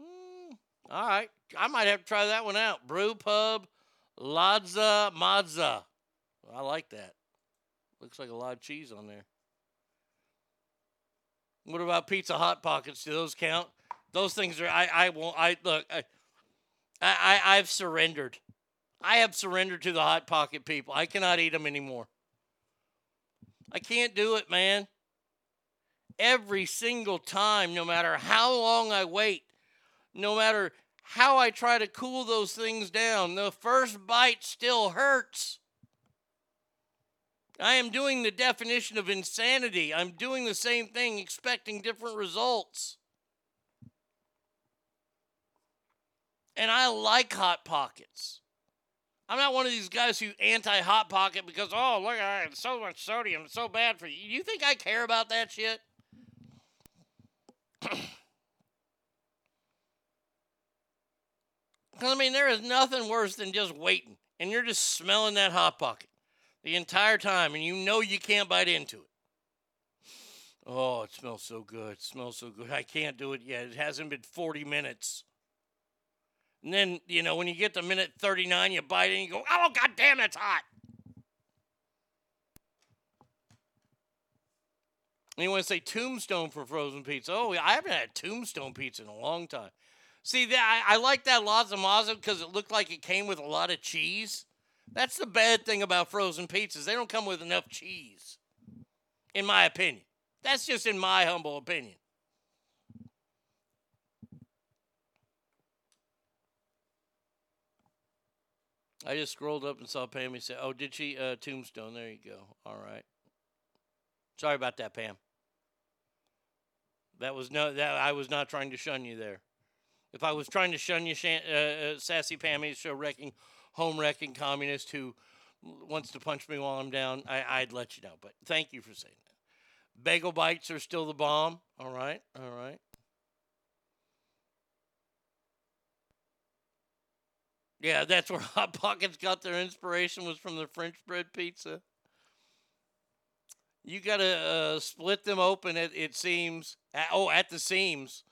Hmm, all right, I might have to try that one out. Brew Pub, Lotzza Motzza. I like that. Looks like a lot of cheese on there. What about Pizza Hot Pockets? Do those count? Those things are. I. I won't. I look. I. I I've surrendered. I have surrendered to the Hot Pocket people. I cannot eat them anymore. I can't do it, man every single time, no matter how long I wait, no matter how I try to cool those things down, the first bite still hurts. I am doing the definition of insanity. I'm doing the same thing, expecting different results. And I like Hot Pockets. I'm not one of these guys who anti Hot Pocket because, oh, look at it, so much sodium, it's so bad for you. You think I care about that shit? Because, I mean, there is nothing worse than just waiting and you're just smelling that Hot Pocket the entire time and you know you can't bite into it. Oh, it smells so good. It smells so good. I can't do it yet. It hasn't been 40 minutes. And then, you know, when you get to minute 39, you bite it and you go, oh, god damn, it's hot. And you want to say tombstone for frozen pizza? Oh, I haven't had tombstone pizza in a long time. See, that I, I like that Lotzza Motzza because it looked like it came with a lot of cheese. That's the bad thing about frozen pizzas. They don't come with enough cheese, in my opinion. That's just in my humble opinion. I just scrolled up and saw Pammy say, "Oh, did she uh, Tombstone? There you go. All right. Sorry about that, Pam. That was no that I was not trying to shun you there. If I was trying to shun you, uh, uh, sassy Pammy, show wrecking, home wrecking communist who wants to punch me while I'm down, I, I'd let you know. But thank you for saying that. Bagel bites are still the bomb. All right, all right. Yeah, that's where Hot Pockets got their inspiration was from the French bread pizza. You got to uh, split them open, it, it seems. At, oh, at the seams.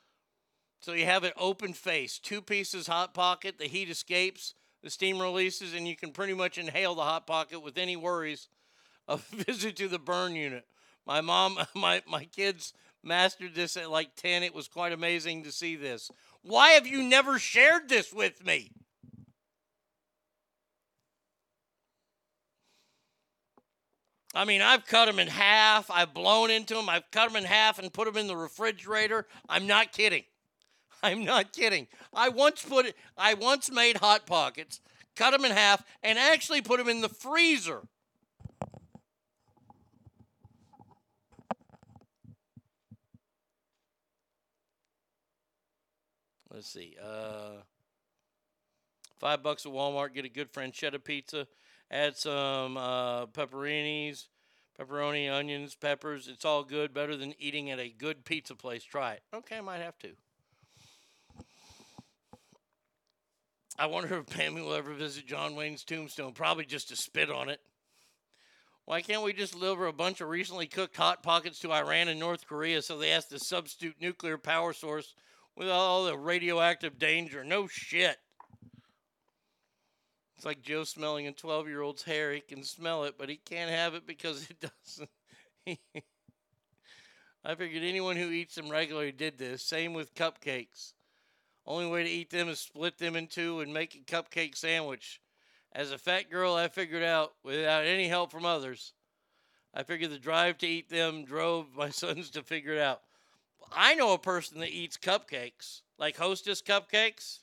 So you have an open face, two pieces Hot Pocket, the heat escapes, the steam releases, and you can pretty much inhale the Hot Pocket with any worries of visit to the burn unit. My mom, my, my kids mastered this at like 10. It was quite amazing to see this. Why have you never shared this with me? I mean, I've cut them in half. I've blown into them. I've cut them in half and put them in the refrigerator. I'm not kidding. I'm not kidding. I once put it. I once made hot pockets, cut them in half, and actually put them in the freezer. Let's see. Uh, five bucks at Walmart. Get a good franchetta pizza. Add some uh, pepperonis, pepperoni, onions, peppers. It's all good. Better than eating at a good pizza place. Try it. Okay, I might have to. I wonder if Pammy will ever visit John Wayne's tombstone. Probably just to spit on it. Why can't we just deliver a bunch of recently cooked hot pockets to Iran and North Korea so they have to substitute nuclear power source with all the radioactive danger? No shit. It's like Joe smelling a 12 year old's hair. He can smell it, but he can't have it because it doesn't. I figured anyone who eats them regularly did this. Same with cupcakes. Only way to eat them is split them in two and make a cupcake sandwich. As a fat girl, I figured out without any help from others. I figured the drive to eat them drove my sons to figure it out. I know a person that eats cupcakes, like hostess cupcakes.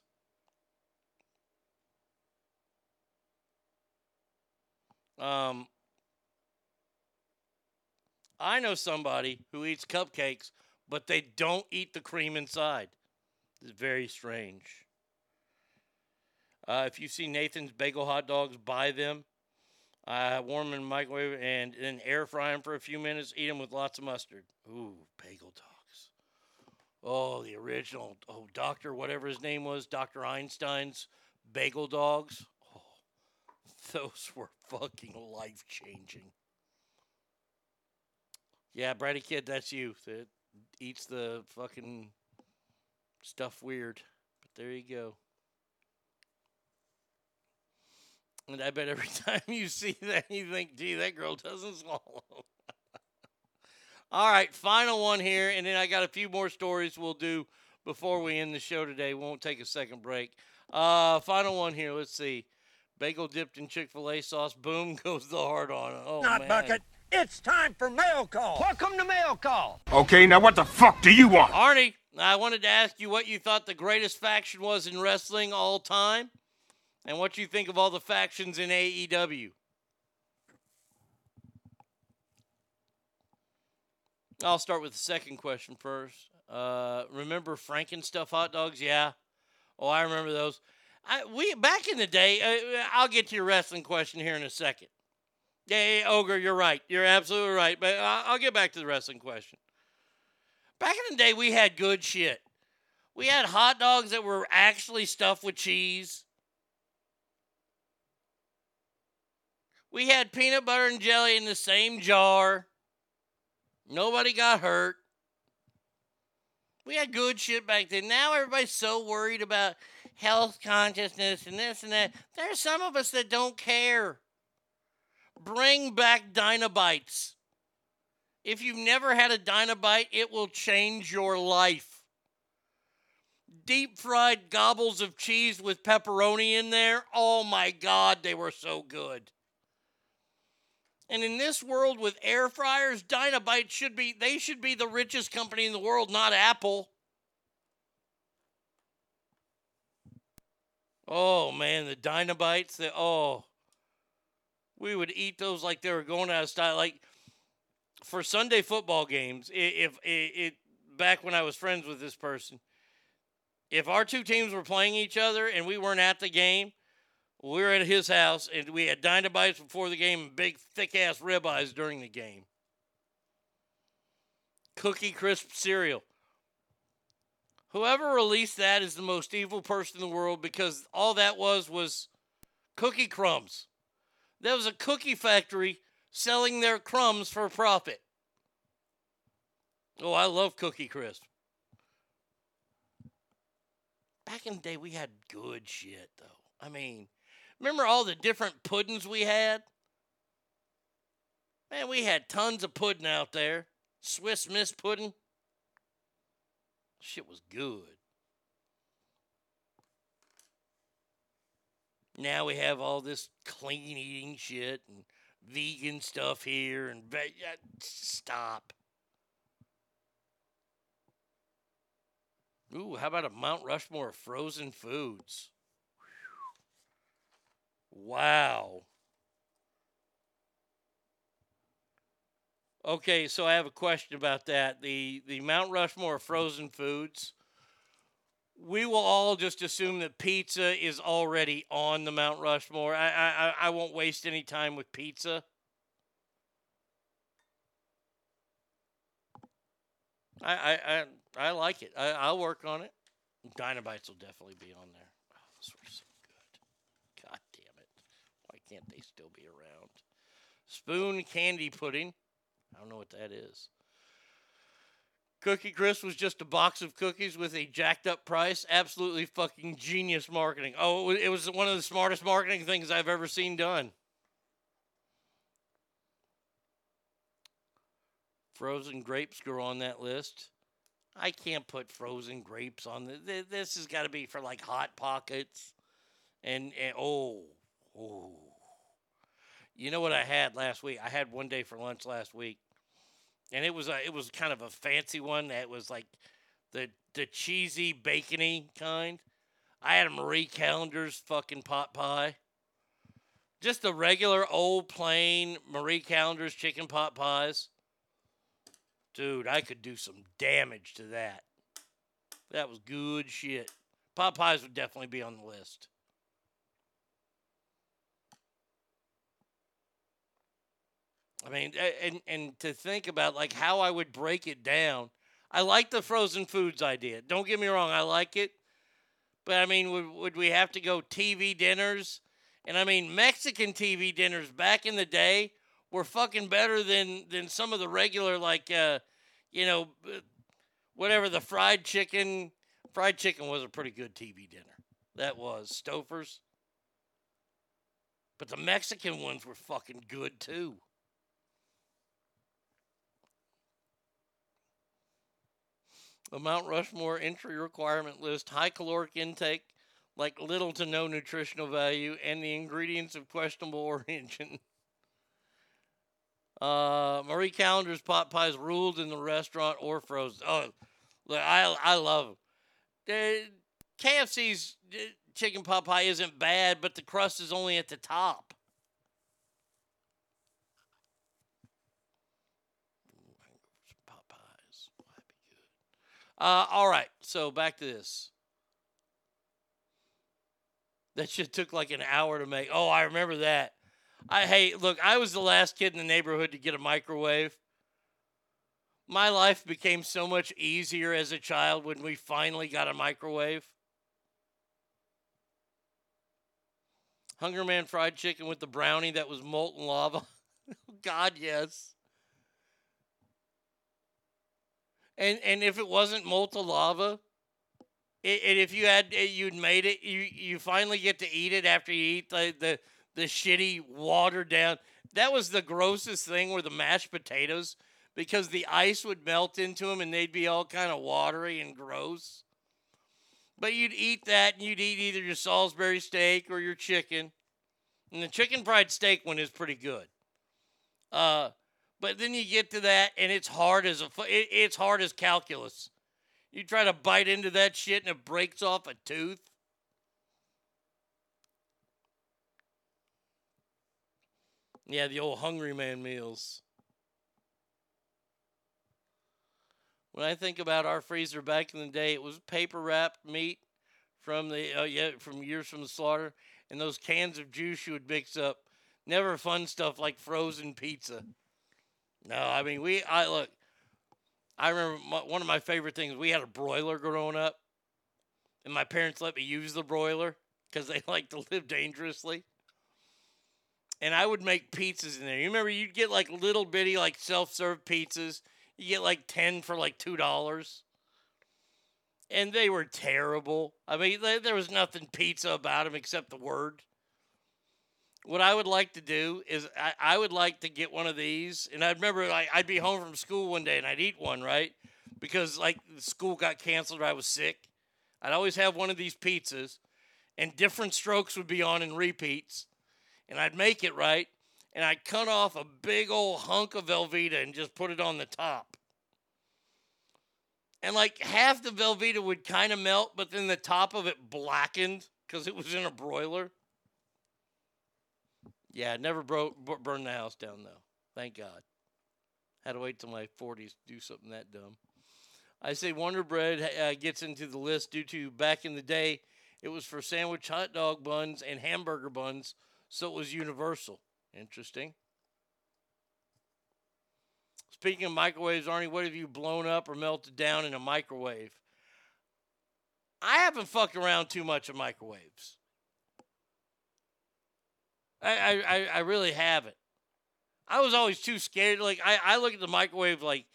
Um, I know somebody who eats cupcakes, but they don't eat the cream inside. It's very strange. Uh, if you see Nathan's bagel hot dogs, buy them. Uh, warm them in the microwave and then air fry them for a few minutes. Eat them with lots of mustard. Ooh, bagel dogs. Oh, the original. Oh, Doctor, whatever his name was, Doctor Einstein's bagel dogs. Oh, those were fucking life changing. Yeah, Brady Kid, that's you. That eats the fucking stuff weird. But there you go. And I bet every time you see that, you think, gee, that girl doesn't swallow. All right, final one here, and then I got a few more stories we'll do before we end the show today. We won't take a second break. Uh, final one here. Let's see. Bagel dipped in Chick fil A sauce. Boom goes the heart on it. Oh, Not man. bucket. It's time for mail call. Welcome to mail call. Okay, now what the fuck do you want? Arnie, I wanted to ask you what you thought the greatest faction was in wrestling all time and what you think of all the factions in AEW. I'll start with the second question first. Uh, remember Frank 'n Stuff hot dogs? Yeah. Oh, I remember those. I, we back in the day. Uh, I'll get to your wrestling question here in a second. Yeah, yeah, ogre, you're right. You're absolutely right. But I'll get back to the wrestling question. Back in the day, we had good shit. We had hot dogs that were actually stuffed with cheese. We had peanut butter and jelly in the same jar. Nobody got hurt. We had good shit back then. Now everybody's so worried about health consciousness and this and that. There's some of us that don't care. Bring back Dynabites. If you've never had a Dynabite, it will change your life. Deep fried gobbles of cheese with pepperoni in there. Oh my God, they were so good. And in this world with air fryers, Dynabite should be they should be the richest company in the world, not Apple. Oh man, the Dynabites, the oh. We would eat those like they were going out of style. Like for Sunday football games, i- if it, back when I was friends with this person, if our two teams were playing each other and we weren't at the game, we were at his house and we had Dynabites before the game and big thick ass ribeyes during the game. Cookie crisp cereal. Whoever released that is the most evil person in the world because all that was was cookie crumbs. There was a cookie factory selling their crumbs for profit. Oh, I love Cookie Crisp. Back in the day, we had good shit, though. I mean, remember all the different puddings we had? Man, we had tons of pudding out there. Swiss Miss pudding. Shit was good. Now we have all this clean eating shit and vegan stuff here and ve- stop. Ooh, how about a Mount Rushmore of frozen foods? Wow. Okay, so I have a question about that. The the Mount Rushmore of frozen foods. We will all just assume that pizza is already on the Mount Rushmore. I I I- won't waste any time with pizza. I I I, I like it. I, I'll work on it. Dynabites will definitely be on there. Oh, those were so good. God damn it! Why can't they still be around? Spoon candy pudding. I don't know what that is. Cookie Crisp was just a box of cookies with a jacked up price. Absolutely fucking genius marketing. Oh, it was one of the smartest marketing things I've ever seen done. Frozen grapes go on that list. I can't put frozen grapes on the, this. Has got to be for like hot pockets, and, and oh, oh. You know what I had last week? I had one day for lunch last week, and it was a, it was kind of a fancy one that was like the the cheesy bacony kind. I had a Marie Callender's fucking pot pie. Just the regular old plain Marie Callender's chicken pot pies. Dude, I could do some damage to that. That was good shit. Pot pies would definitely be on the list. I mean, and and to think about like how I would break it down. I like the frozen foods idea. Don't get me wrong, I like it. But I mean, would, would we have to go TV dinners? And I mean, Mexican TV dinners back in the day were fucking better than than some of the regular like uh, you know, whatever the fried chicken. Fried chicken was a pretty good TV dinner. That was Stouffer's. But the Mexican ones were fucking good too. The Mount Rushmore entry requirement list high caloric intake, like little to no nutritional value, and the ingredients of questionable origin. Uh, Marie Callender's pot pies ruled in the restaurant or frozen. Oh, look, I I love them. The KFC's uh, chicken pot pie isn't bad, but the crust is only at the top. Uh, all right, so back to this. That shit took like an hour to make. Oh, I remember that. I hey, look, I was the last kid in the neighborhood to get a microwave. My life became so much easier as a child when we finally got a microwave. Hungry Man fried chicken with the brownie that was molten lava. God, yes. And and if it wasn't molten lava, it, and if you had eh, you'd made it, you you finally get to eat it after you eat the the the shitty watered down. That was the grossest thing were the mashed potatoes because the ice would melt into them and they'd be all kind of watery and gross. But you'd eat that and you'd eat either your Salisbury steak or your chicken. And the chicken fried steak one is pretty good. Uh, but then you get to that, and it's hard as a it, it's hard as calculus. You try to bite into that shit, and it breaks off a tooth. Yeah, the old Hungry Man meals. When I think about our freezer back in the day, it was paper wrapped meat from the uh, yeah from years from the slaughter, and those cans of juice you would mix up. Never fun stuff like frozen pizza. No, I mean we. I look. I remember my, one of my favorite things. We had a broiler growing up, and my parents let me use the broiler because they like to live dangerously. And I would make pizzas in there. You remember you'd get like little bitty like self-serve pizzas. You get like ten for like two dollars, and they were terrible. I mean, there there was nothing pizza about them except the word what I would like to do is I, I would like to get one of these, and I remember like I'd be home from school one day and I'd eat one, right? Because like school got canceled or I was sick. I'd always have one of these pizzas, and different strokes would be on in repeats, and I'd make it right, and I'd cut off a big old hunk of Velveeta and just put it on the top. And like half the Velveeta would kind of melt, but then the top of it blackened because it was in a broiler. Yeah, never broke bu- burned the house down though. Thank God. Had to wait till my 40s to do something that dumb. I say Wonder Bread uh, gets into the list due to back in the day it was for sandwich hot dog buns and hamburger buns, so it was universal. Interesting. Speaking of microwaves, Arnie, what have you blown up or melted down in a microwave? I haven't fucked around too much with microwaves. I, I, I- really haven't. I was always too scared. Like I, I look at the microwave like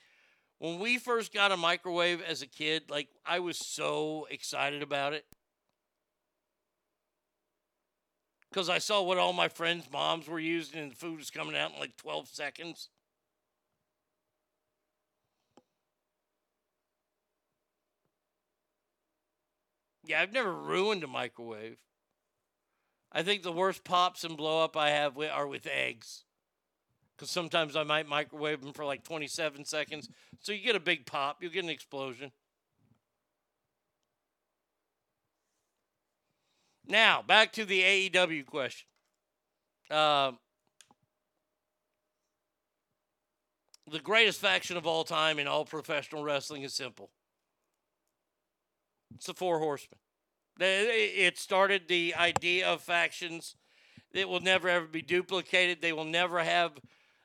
when we first got a microwave as a kid, like I was so excited about it. Because I saw what all my friends' moms were using and the food was coming out in like 12 seconds. Yeah, I've never ruined a microwave. I think the worst pops and blow up I have are with eggs. Because sometimes I might microwave them for like 27 seconds. So you get a big pop, you'll get an explosion. Now, back to the AEW question. Um, the greatest faction of all time in all professional wrestling is simple it's the Four Horsemen. It started the idea of factions that will never ever be duplicated. They will never have,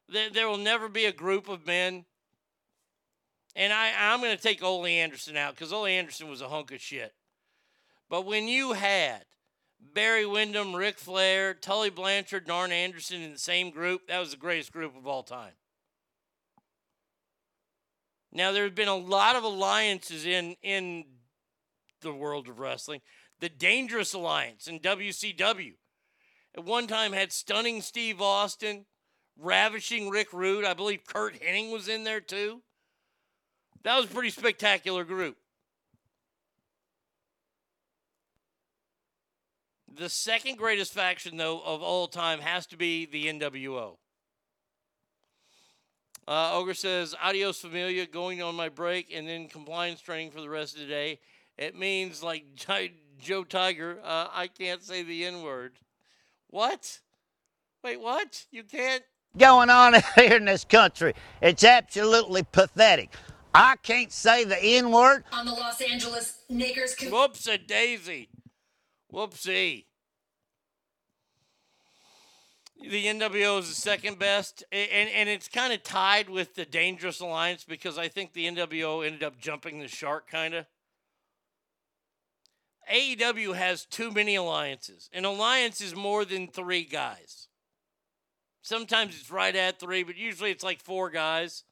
there, will never be a group of men. And I, I'm going to take Ole Anderson out because Ole Anderson was a hunk of shit. But when you had Barry Windham, Ric Flair, Tully Blanchard, and Arn Anderson in the same group, that was the greatest group of all time. Now there have been a lot of alliances in in the world of wrestling. The Dangerous Alliance in WCW at one time had stunning Steve Austin, ravishing Rick Rude. I believe Curt Hennig was in there too. That was a pretty spectacular group. The second greatest faction, though, of all time has to be the NWO. Uh, Ogre says, Adios, familia, going on my break and then compliance training for the rest of the day. It means, like Joe Tiger, uh, I can't say the N word. What? Wait, what? You can't? going on here in this country. It's absolutely pathetic. I can't say the N word. On the Los Angeles Niggers. Con- Whoops a daisy. Whoopsie. The NWO is the second best, and, and it's kind of tied with the Dangerous Alliance because I think the NWO ended up jumping the shark, kind of. AEW has too many alliances. An alliance is more than three guys. Sometimes it's right at three, but usually it's like four guys.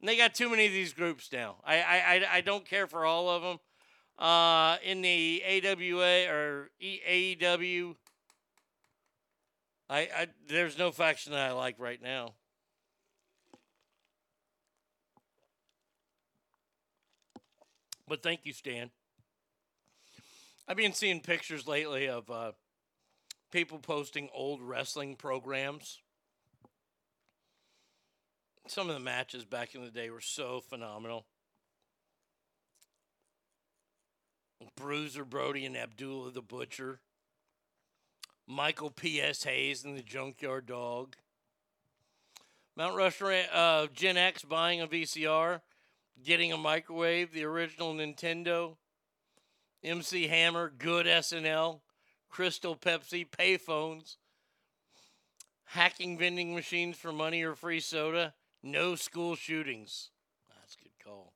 And they got too many of these groups now. I I, I, don't care for all of them. Uh, in the AWA or AEW, I, I there's no faction that I like right now. But thank you, Stan. I've been seeing pictures lately of uh, people posting old wrestling programs. Some of the matches back in the day were so phenomenal. Bruiser Brody and Abdullah the Butcher. Michael P.S. Hayes and the Junkyard Dog. Mount Rushmore, uh, Gen X buying a VCR, getting a microwave, the original Nintendo, MC Hammer, good SNL, Crystal Pepsi, payphones, hacking vending machines for money or free soda, no school shootings. That's a good call.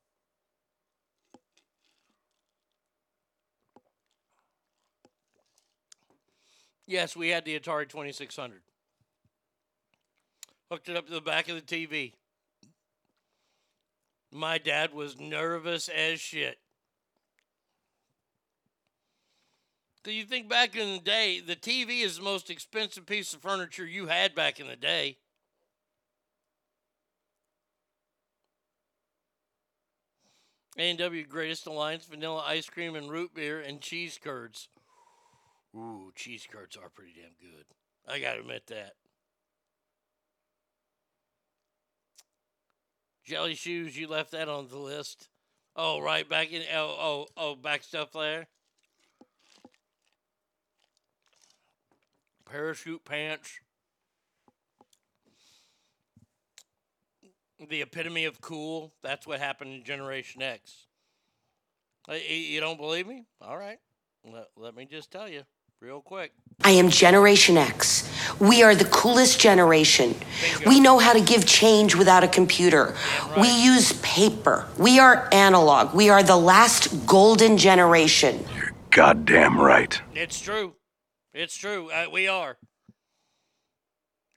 Yes, we had the Atari 2600. Hooked it up to the back of the TV. My dad was nervous as shit. Do you think back in the day, the TV is the most expensive piece of furniture you had back in the day? A&W Greatest Alliance, vanilla ice cream and root beer and cheese curds. Ooh, cheese curds are pretty damn good. I gotta admit that. Jelly shoes, you left that on the list. Oh, right back in. Oh, oh, oh, back stuff there. Parachute pants. The epitome of cool. That's what happened in Generation X. You don't believe me? All right. Let, let me just tell you real quick. I am Generation X. We are the coolest generation. We know how to give change without a computer. We use paper. We are analog. We are the last golden generation. You're goddamn right. It's true. It's true. Uh, we are.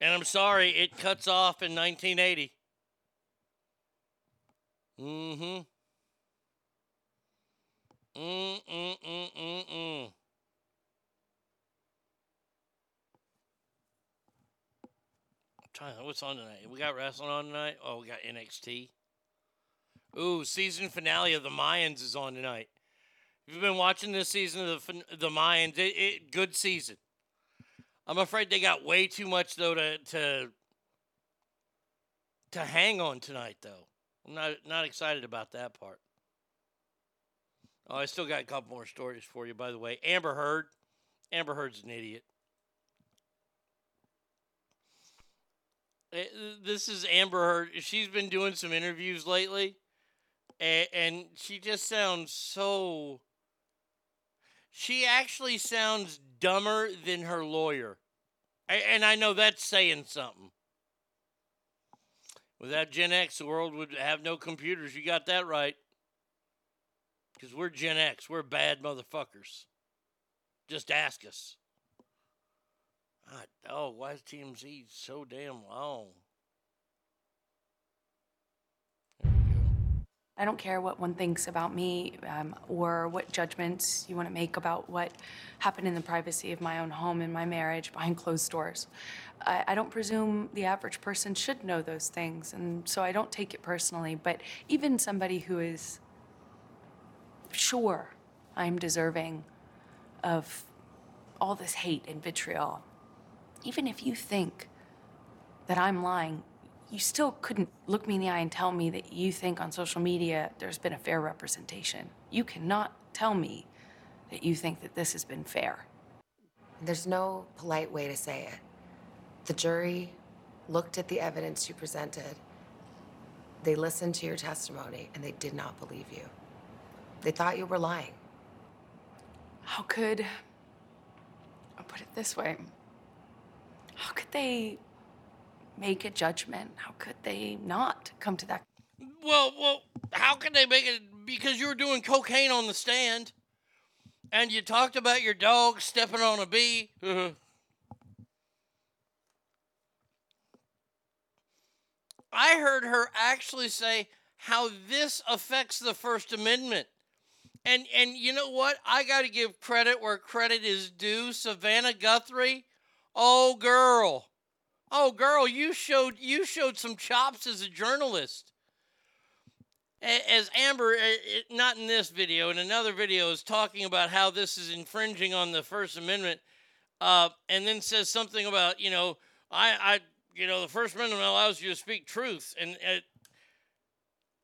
And I'm sorry, it cuts off in 1980. Mm-hmm. Mm-mm-mm-mm-mm. I'm trying what's on tonight? We got wrestling on tonight? Oh, we got NXT. Ooh, season finale of the Mayans is on tonight. If you've been watching this season of the the Mayans, it, it good season. I'm afraid they got way too much though to to to hang on tonight though. I'm not not excited about that part. Oh, I still got a couple more stories for you, by the way. Amber Heard. Amber Heard's an idiot. Eh, This is Amber Heard. She's been doing some interviews lately, and, and she just sounds so. She actually sounds dumber than her lawyer. And I know that's saying something. Without Gen X, the world would have no computers. You got that right. Because we're Gen X. We're bad motherfuckers. Just ask us. God, oh, why is TMZ so damn long? I don't care what one thinks about me um, or what judgments you want to make about what happened in the privacy of my own home and my marriage behind closed doors. I, I don't presume the average person should know those things, and so I don't take it personally. But even somebody who is sure I'm deserving of all this hate and vitriol, even if you think that I'm lying, you still couldn't look me in the eye and tell me that you think on social media there's been a fair representation. You cannot tell me that you think that this has been fair. There's no polite way to say it. The jury looked at the evidence you presented, they listened to your testimony, and they did not believe you. They thought you were lying. How could, I'll put it this way, how could they make a judgment? How could they not come to that? Well, well, how can they make it? Because you were doing cocaine on the stand, and you talked about your dog stepping on a bee. Mm-hmm. I heard her actually say how this affects the First Amendment. And and you know what? I got to give credit where credit is due. Savannah Guthrie, oh girl, oh girl, you showed you showed some chops as a journalist. As Amber, not in this video, in another video, is talking about how this is infringing on the First Amendment, uh, and then says something about you know I I you know, the First Amendment allows you to speak truth, and uh,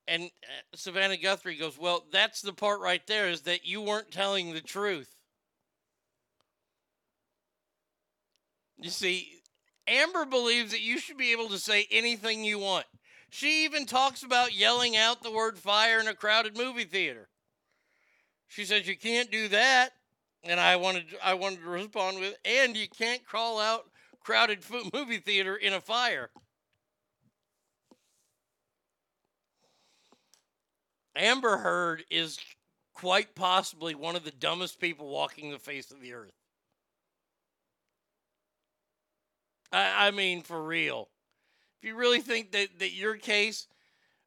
and uh, Savannah Guthrie goes, well, that's the part right there is that you weren't telling the truth. You see, Amber believes that you should be able to say anything you want. She even talks about yelling out the word fire in a crowded movie theater. She says you can't do that, and I wanted I wanted to respond with, and you can't call out crowded movie theater in a fire. Amber Heard is quite possibly one of the dumbest people walking the face of the earth. I, I mean, for real. If you really think that, that your case,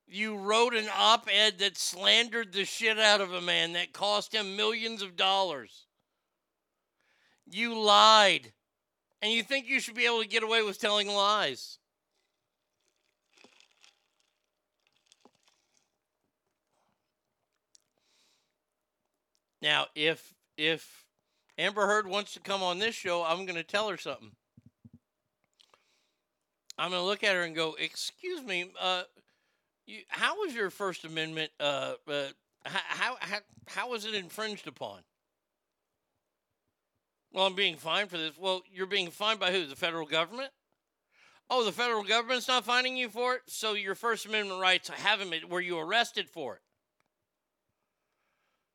you wrote an op ed that slandered the shit out of a man that cost him millions of dollars. You lied. And you think you should be able to get away with telling lies. Now, if if Amber Heard wants to come on this show, I'm going to tell her something. I'm going to look at her and go, "Excuse me, uh, you, how was your First Amendment? Uh, uh, how, how how was it infringed upon?" Well, I'm being fined for this. Well, you're being fined by who? The federal government? Oh, the federal government's not fining you for it. So your First Amendment rights haven't been. Were you arrested for it?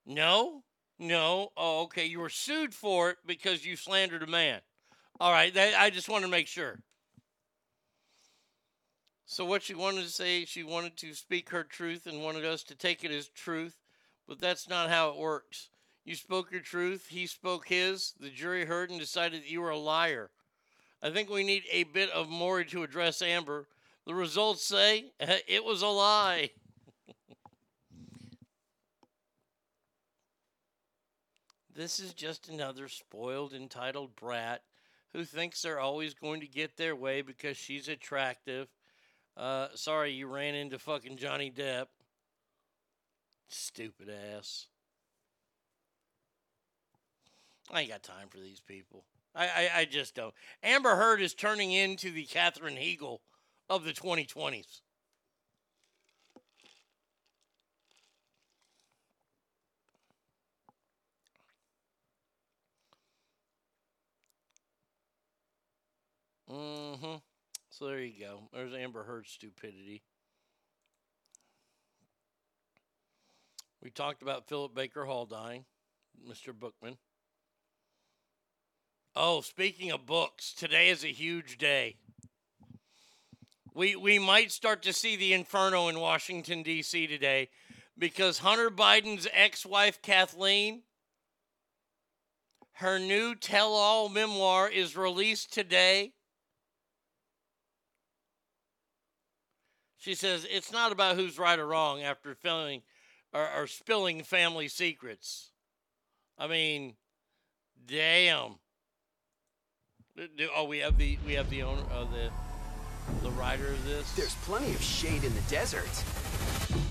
No, no. Oh, okay. You were sued for it because you slandered a man. All right. That, I just want to make sure. So what she wanted to say, she wanted to speak her truth and wanted us to take it as truth, but that's not how it works. You spoke your truth, he spoke his, the jury heard and decided that you were a liar. I think we need a bit of more to address Amber. The results say it was a lie. this is just another spoiled, entitled brat who thinks they're always going to get their way because she's attractive. Uh, sorry, you ran into fucking Johnny Depp. Stupid ass. I ain't got time for these people. I, I, I just don't. Amber Heard is turning into the Katherine Heigl of the 2020s. Mm-hmm. So there you go. There's Amber Heard's stupidity. We talked about Philip Baker Hall dying, Mr. Bookman. Oh, speaking of books, today is a huge day. We we might start to see the inferno in Washington D.C. today because Hunter Biden's ex-wife Kathleen her new tell-all memoir is released today. She says it's not about who's right or wrong after filming or, or spilling family secrets. I mean, damn. Do, oh, we have the we have the owner of the the writer of this. There's plenty of shade in the desert.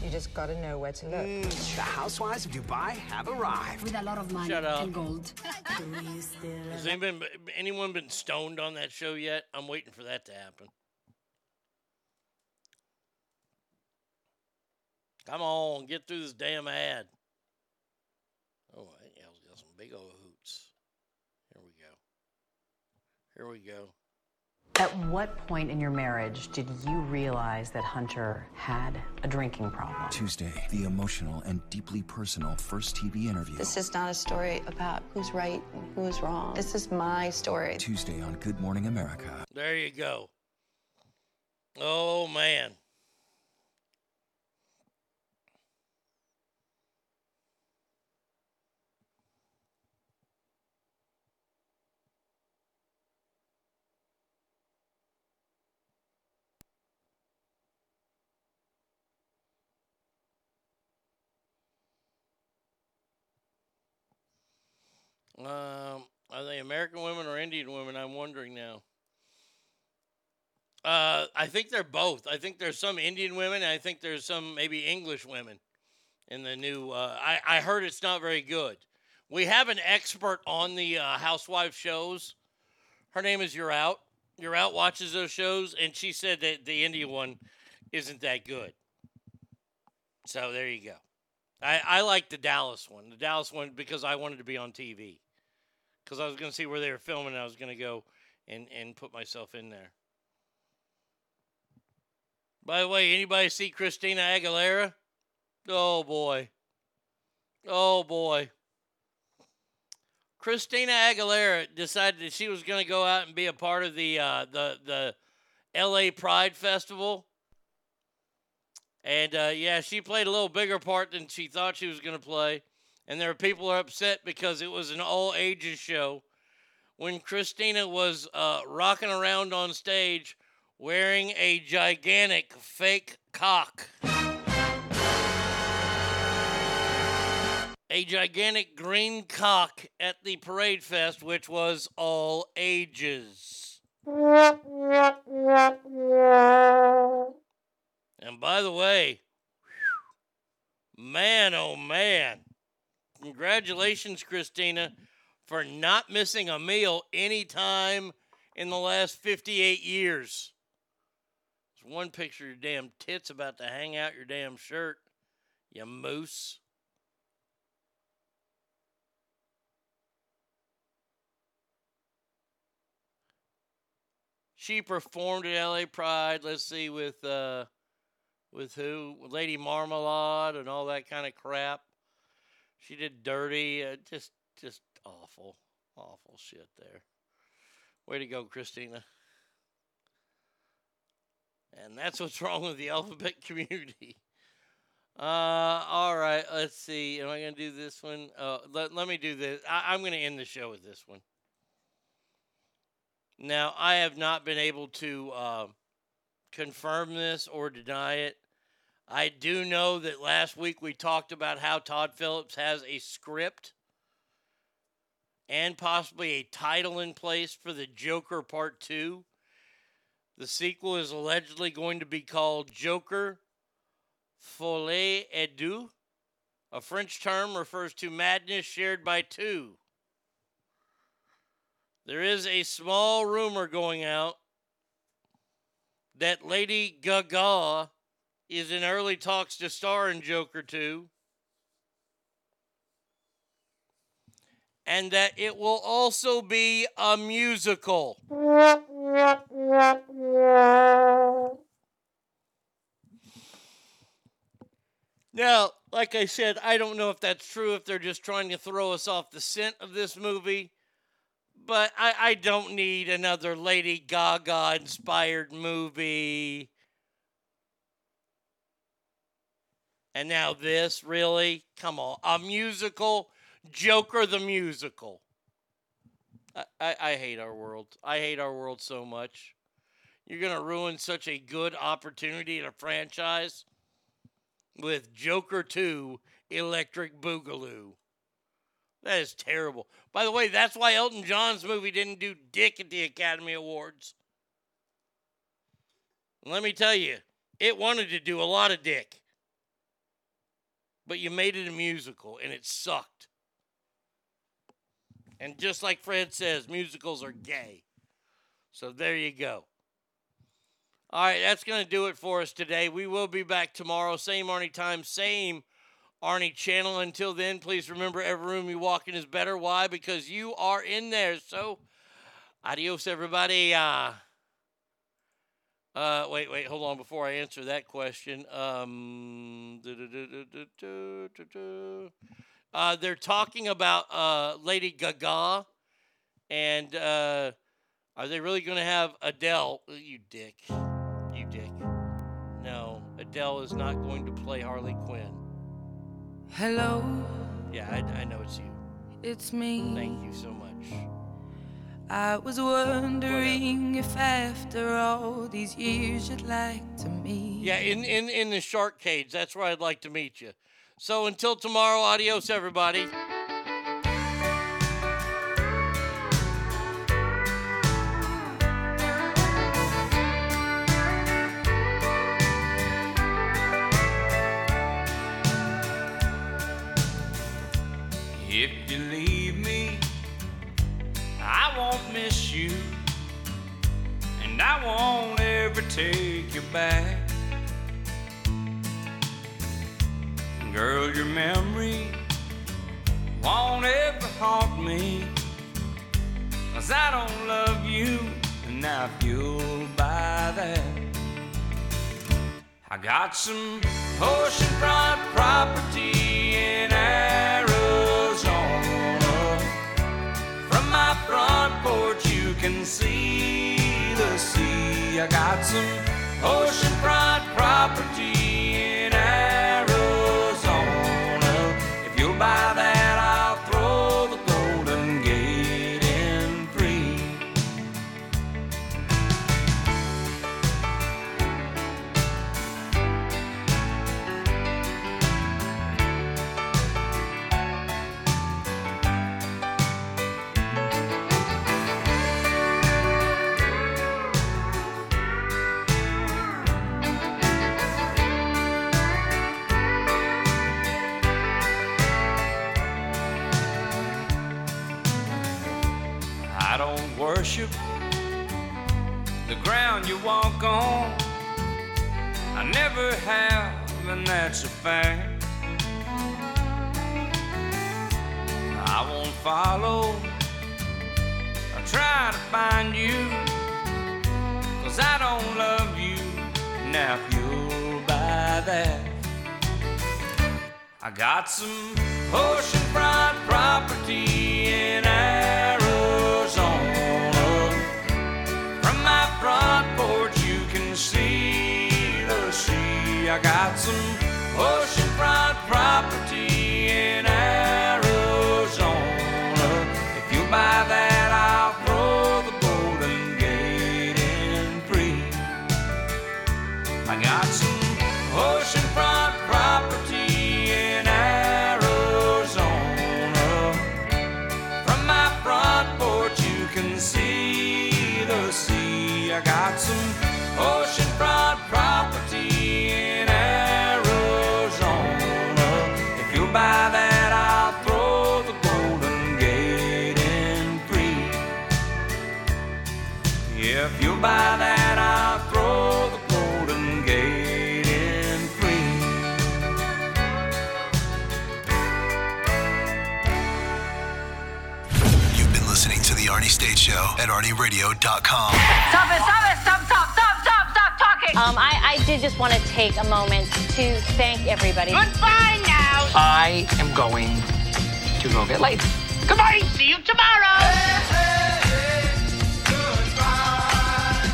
You just gotta know where to look. Mm, the housewives of Dubai have arrived. With a lot of money Shut up. and gold. Has anyone anyone been stoned on that show yet? I'm waiting for that to happen. Come on, get through this damn ad. Oh, yeah, got some big old hoots. Here we go. Here we go. At what point in your marriage did you realize that Hunter had a drinking problem? Tuesday, the emotional and deeply personal first TV interview. This is not a story about who's right and who's wrong. This is my story. Tuesday on Good Morning America. There you go. Oh man. Um, are they American women or Indian women? I'm wondering now. Uh, I think they're both. I think there's some Indian women. I think there's some maybe English women in the new. Uh, I I heard it's not very good. We have an expert on the uh, housewife shows. Her name is You're Out. You're out watches those shows, and she said that the Indian one isn't that good. So there you go. I, I like the Dallas one. The Dallas one because I wanted to be on TV. Because I was going to see where they were filming, and I was going to go and, and put myself in there. By the way, anybody see Christina Aguilera? Oh boy. Oh boy. Christina Aguilera decided that she was going to go out and be a part of the uh, the the L.A. Pride Festival, and uh, yeah, she played a little bigger part than she thought she was going to play. And there are people who are upset because it was an all ages show. When Christina was uh, rocking around on stage wearing a gigantic fake cock. a gigantic green cock at the Parade Fest, which was all ages. And by the way, man, oh man, congratulations, Christina, for not missing a meal any time in the last 58 years. There's one picture of your damn tits about to hang out your damn shirt, you moose. She performed at LA Pride, let's see, with uh with who? Lady Marmalade and all that kind of crap. She did dirty, uh, just just awful, awful shit there. Way to go, Christina. And that's what's wrong with the alphabet community. Uh, all right, let's see. Am I going to do this one? Uh, let, let me do this. I, I'm going to end the show with this one. Now, I have not been able to uh, confirm this or deny it. I do know that last week we talked about how Todd Phillips has a script and possibly a title in place for the Joker Part 2. The sequel is allegedly going to be called Joker Folie et Deux. A French term refers to madness shared by two. There is a small rumor going out that Lady Gaga is in early talks to star in Joker 2. And that it will also be a musical. Now, like I said, I don't know if that's true, if they're just trying to throw us off the scent of this movie, but I, I don't need another Lady Gaga inspired movie. And now this, really? Come on. A musical? Joker the musical. I, I, I hate our world. I hate our world so much. You're going to ruin such a good opportunity in a franchise with Joker 2 Electric Boogaloo. That is terrible. By the way, that's why Elton John's movie didn't do dick at the Academy Awards. Let me tell you, it wanted to do a lot of dick. But you made it a musical and it sucked. And just like Fred says, musicals are gay. So there you go. All right, that's going to do it for us today. We will be back tomorrow, same Arnie time, same Arnie channel. Until then, please remember every room you walk in is better. Why? Because you are in there. So, adios, everybody. Uh, uh, wait, wait, hold on. Before I answer that question, um, uh, they're talking about uh, Lady Gaga, and uh, are they really going to have Adele? You dick. You dick. No, Adele is not going to play Harley Quinn. Hello, Yeah, I, I know it's you. it's me. Thank you so much. I was wondering if after all these years you'd like to meet. Yeah, in, in, in the shark cage. That's where I'd like to meet you. So until tomorrow, adios, everybody. Take you back. Girl, your memory won't ever haunt me. Cause I don't love you, and if you'll buy that. I got some oceanfront property in Arizona. From my front porch, you can see the sea. I got some oceanfront property on. I never have, and that's a fact. I won't follow or try to find you, cause I don't love you. Now, if you'll buy that, I got some oceanfront property in Arizona. You oh, see the sea. I got some oceanfront property in Arizona. If you buy that, I'll throw the Golden Gate in free. You've been listening to The Arnie State Show at ArnieRadio.com. Stop it, stop it, stop, stop, stop, stop, stop talking. Um, I, I did just want to take a moment to thank everybody. Goodbye now. I am going to go get laid. Goodbye. See you tomorrow. Goodbye.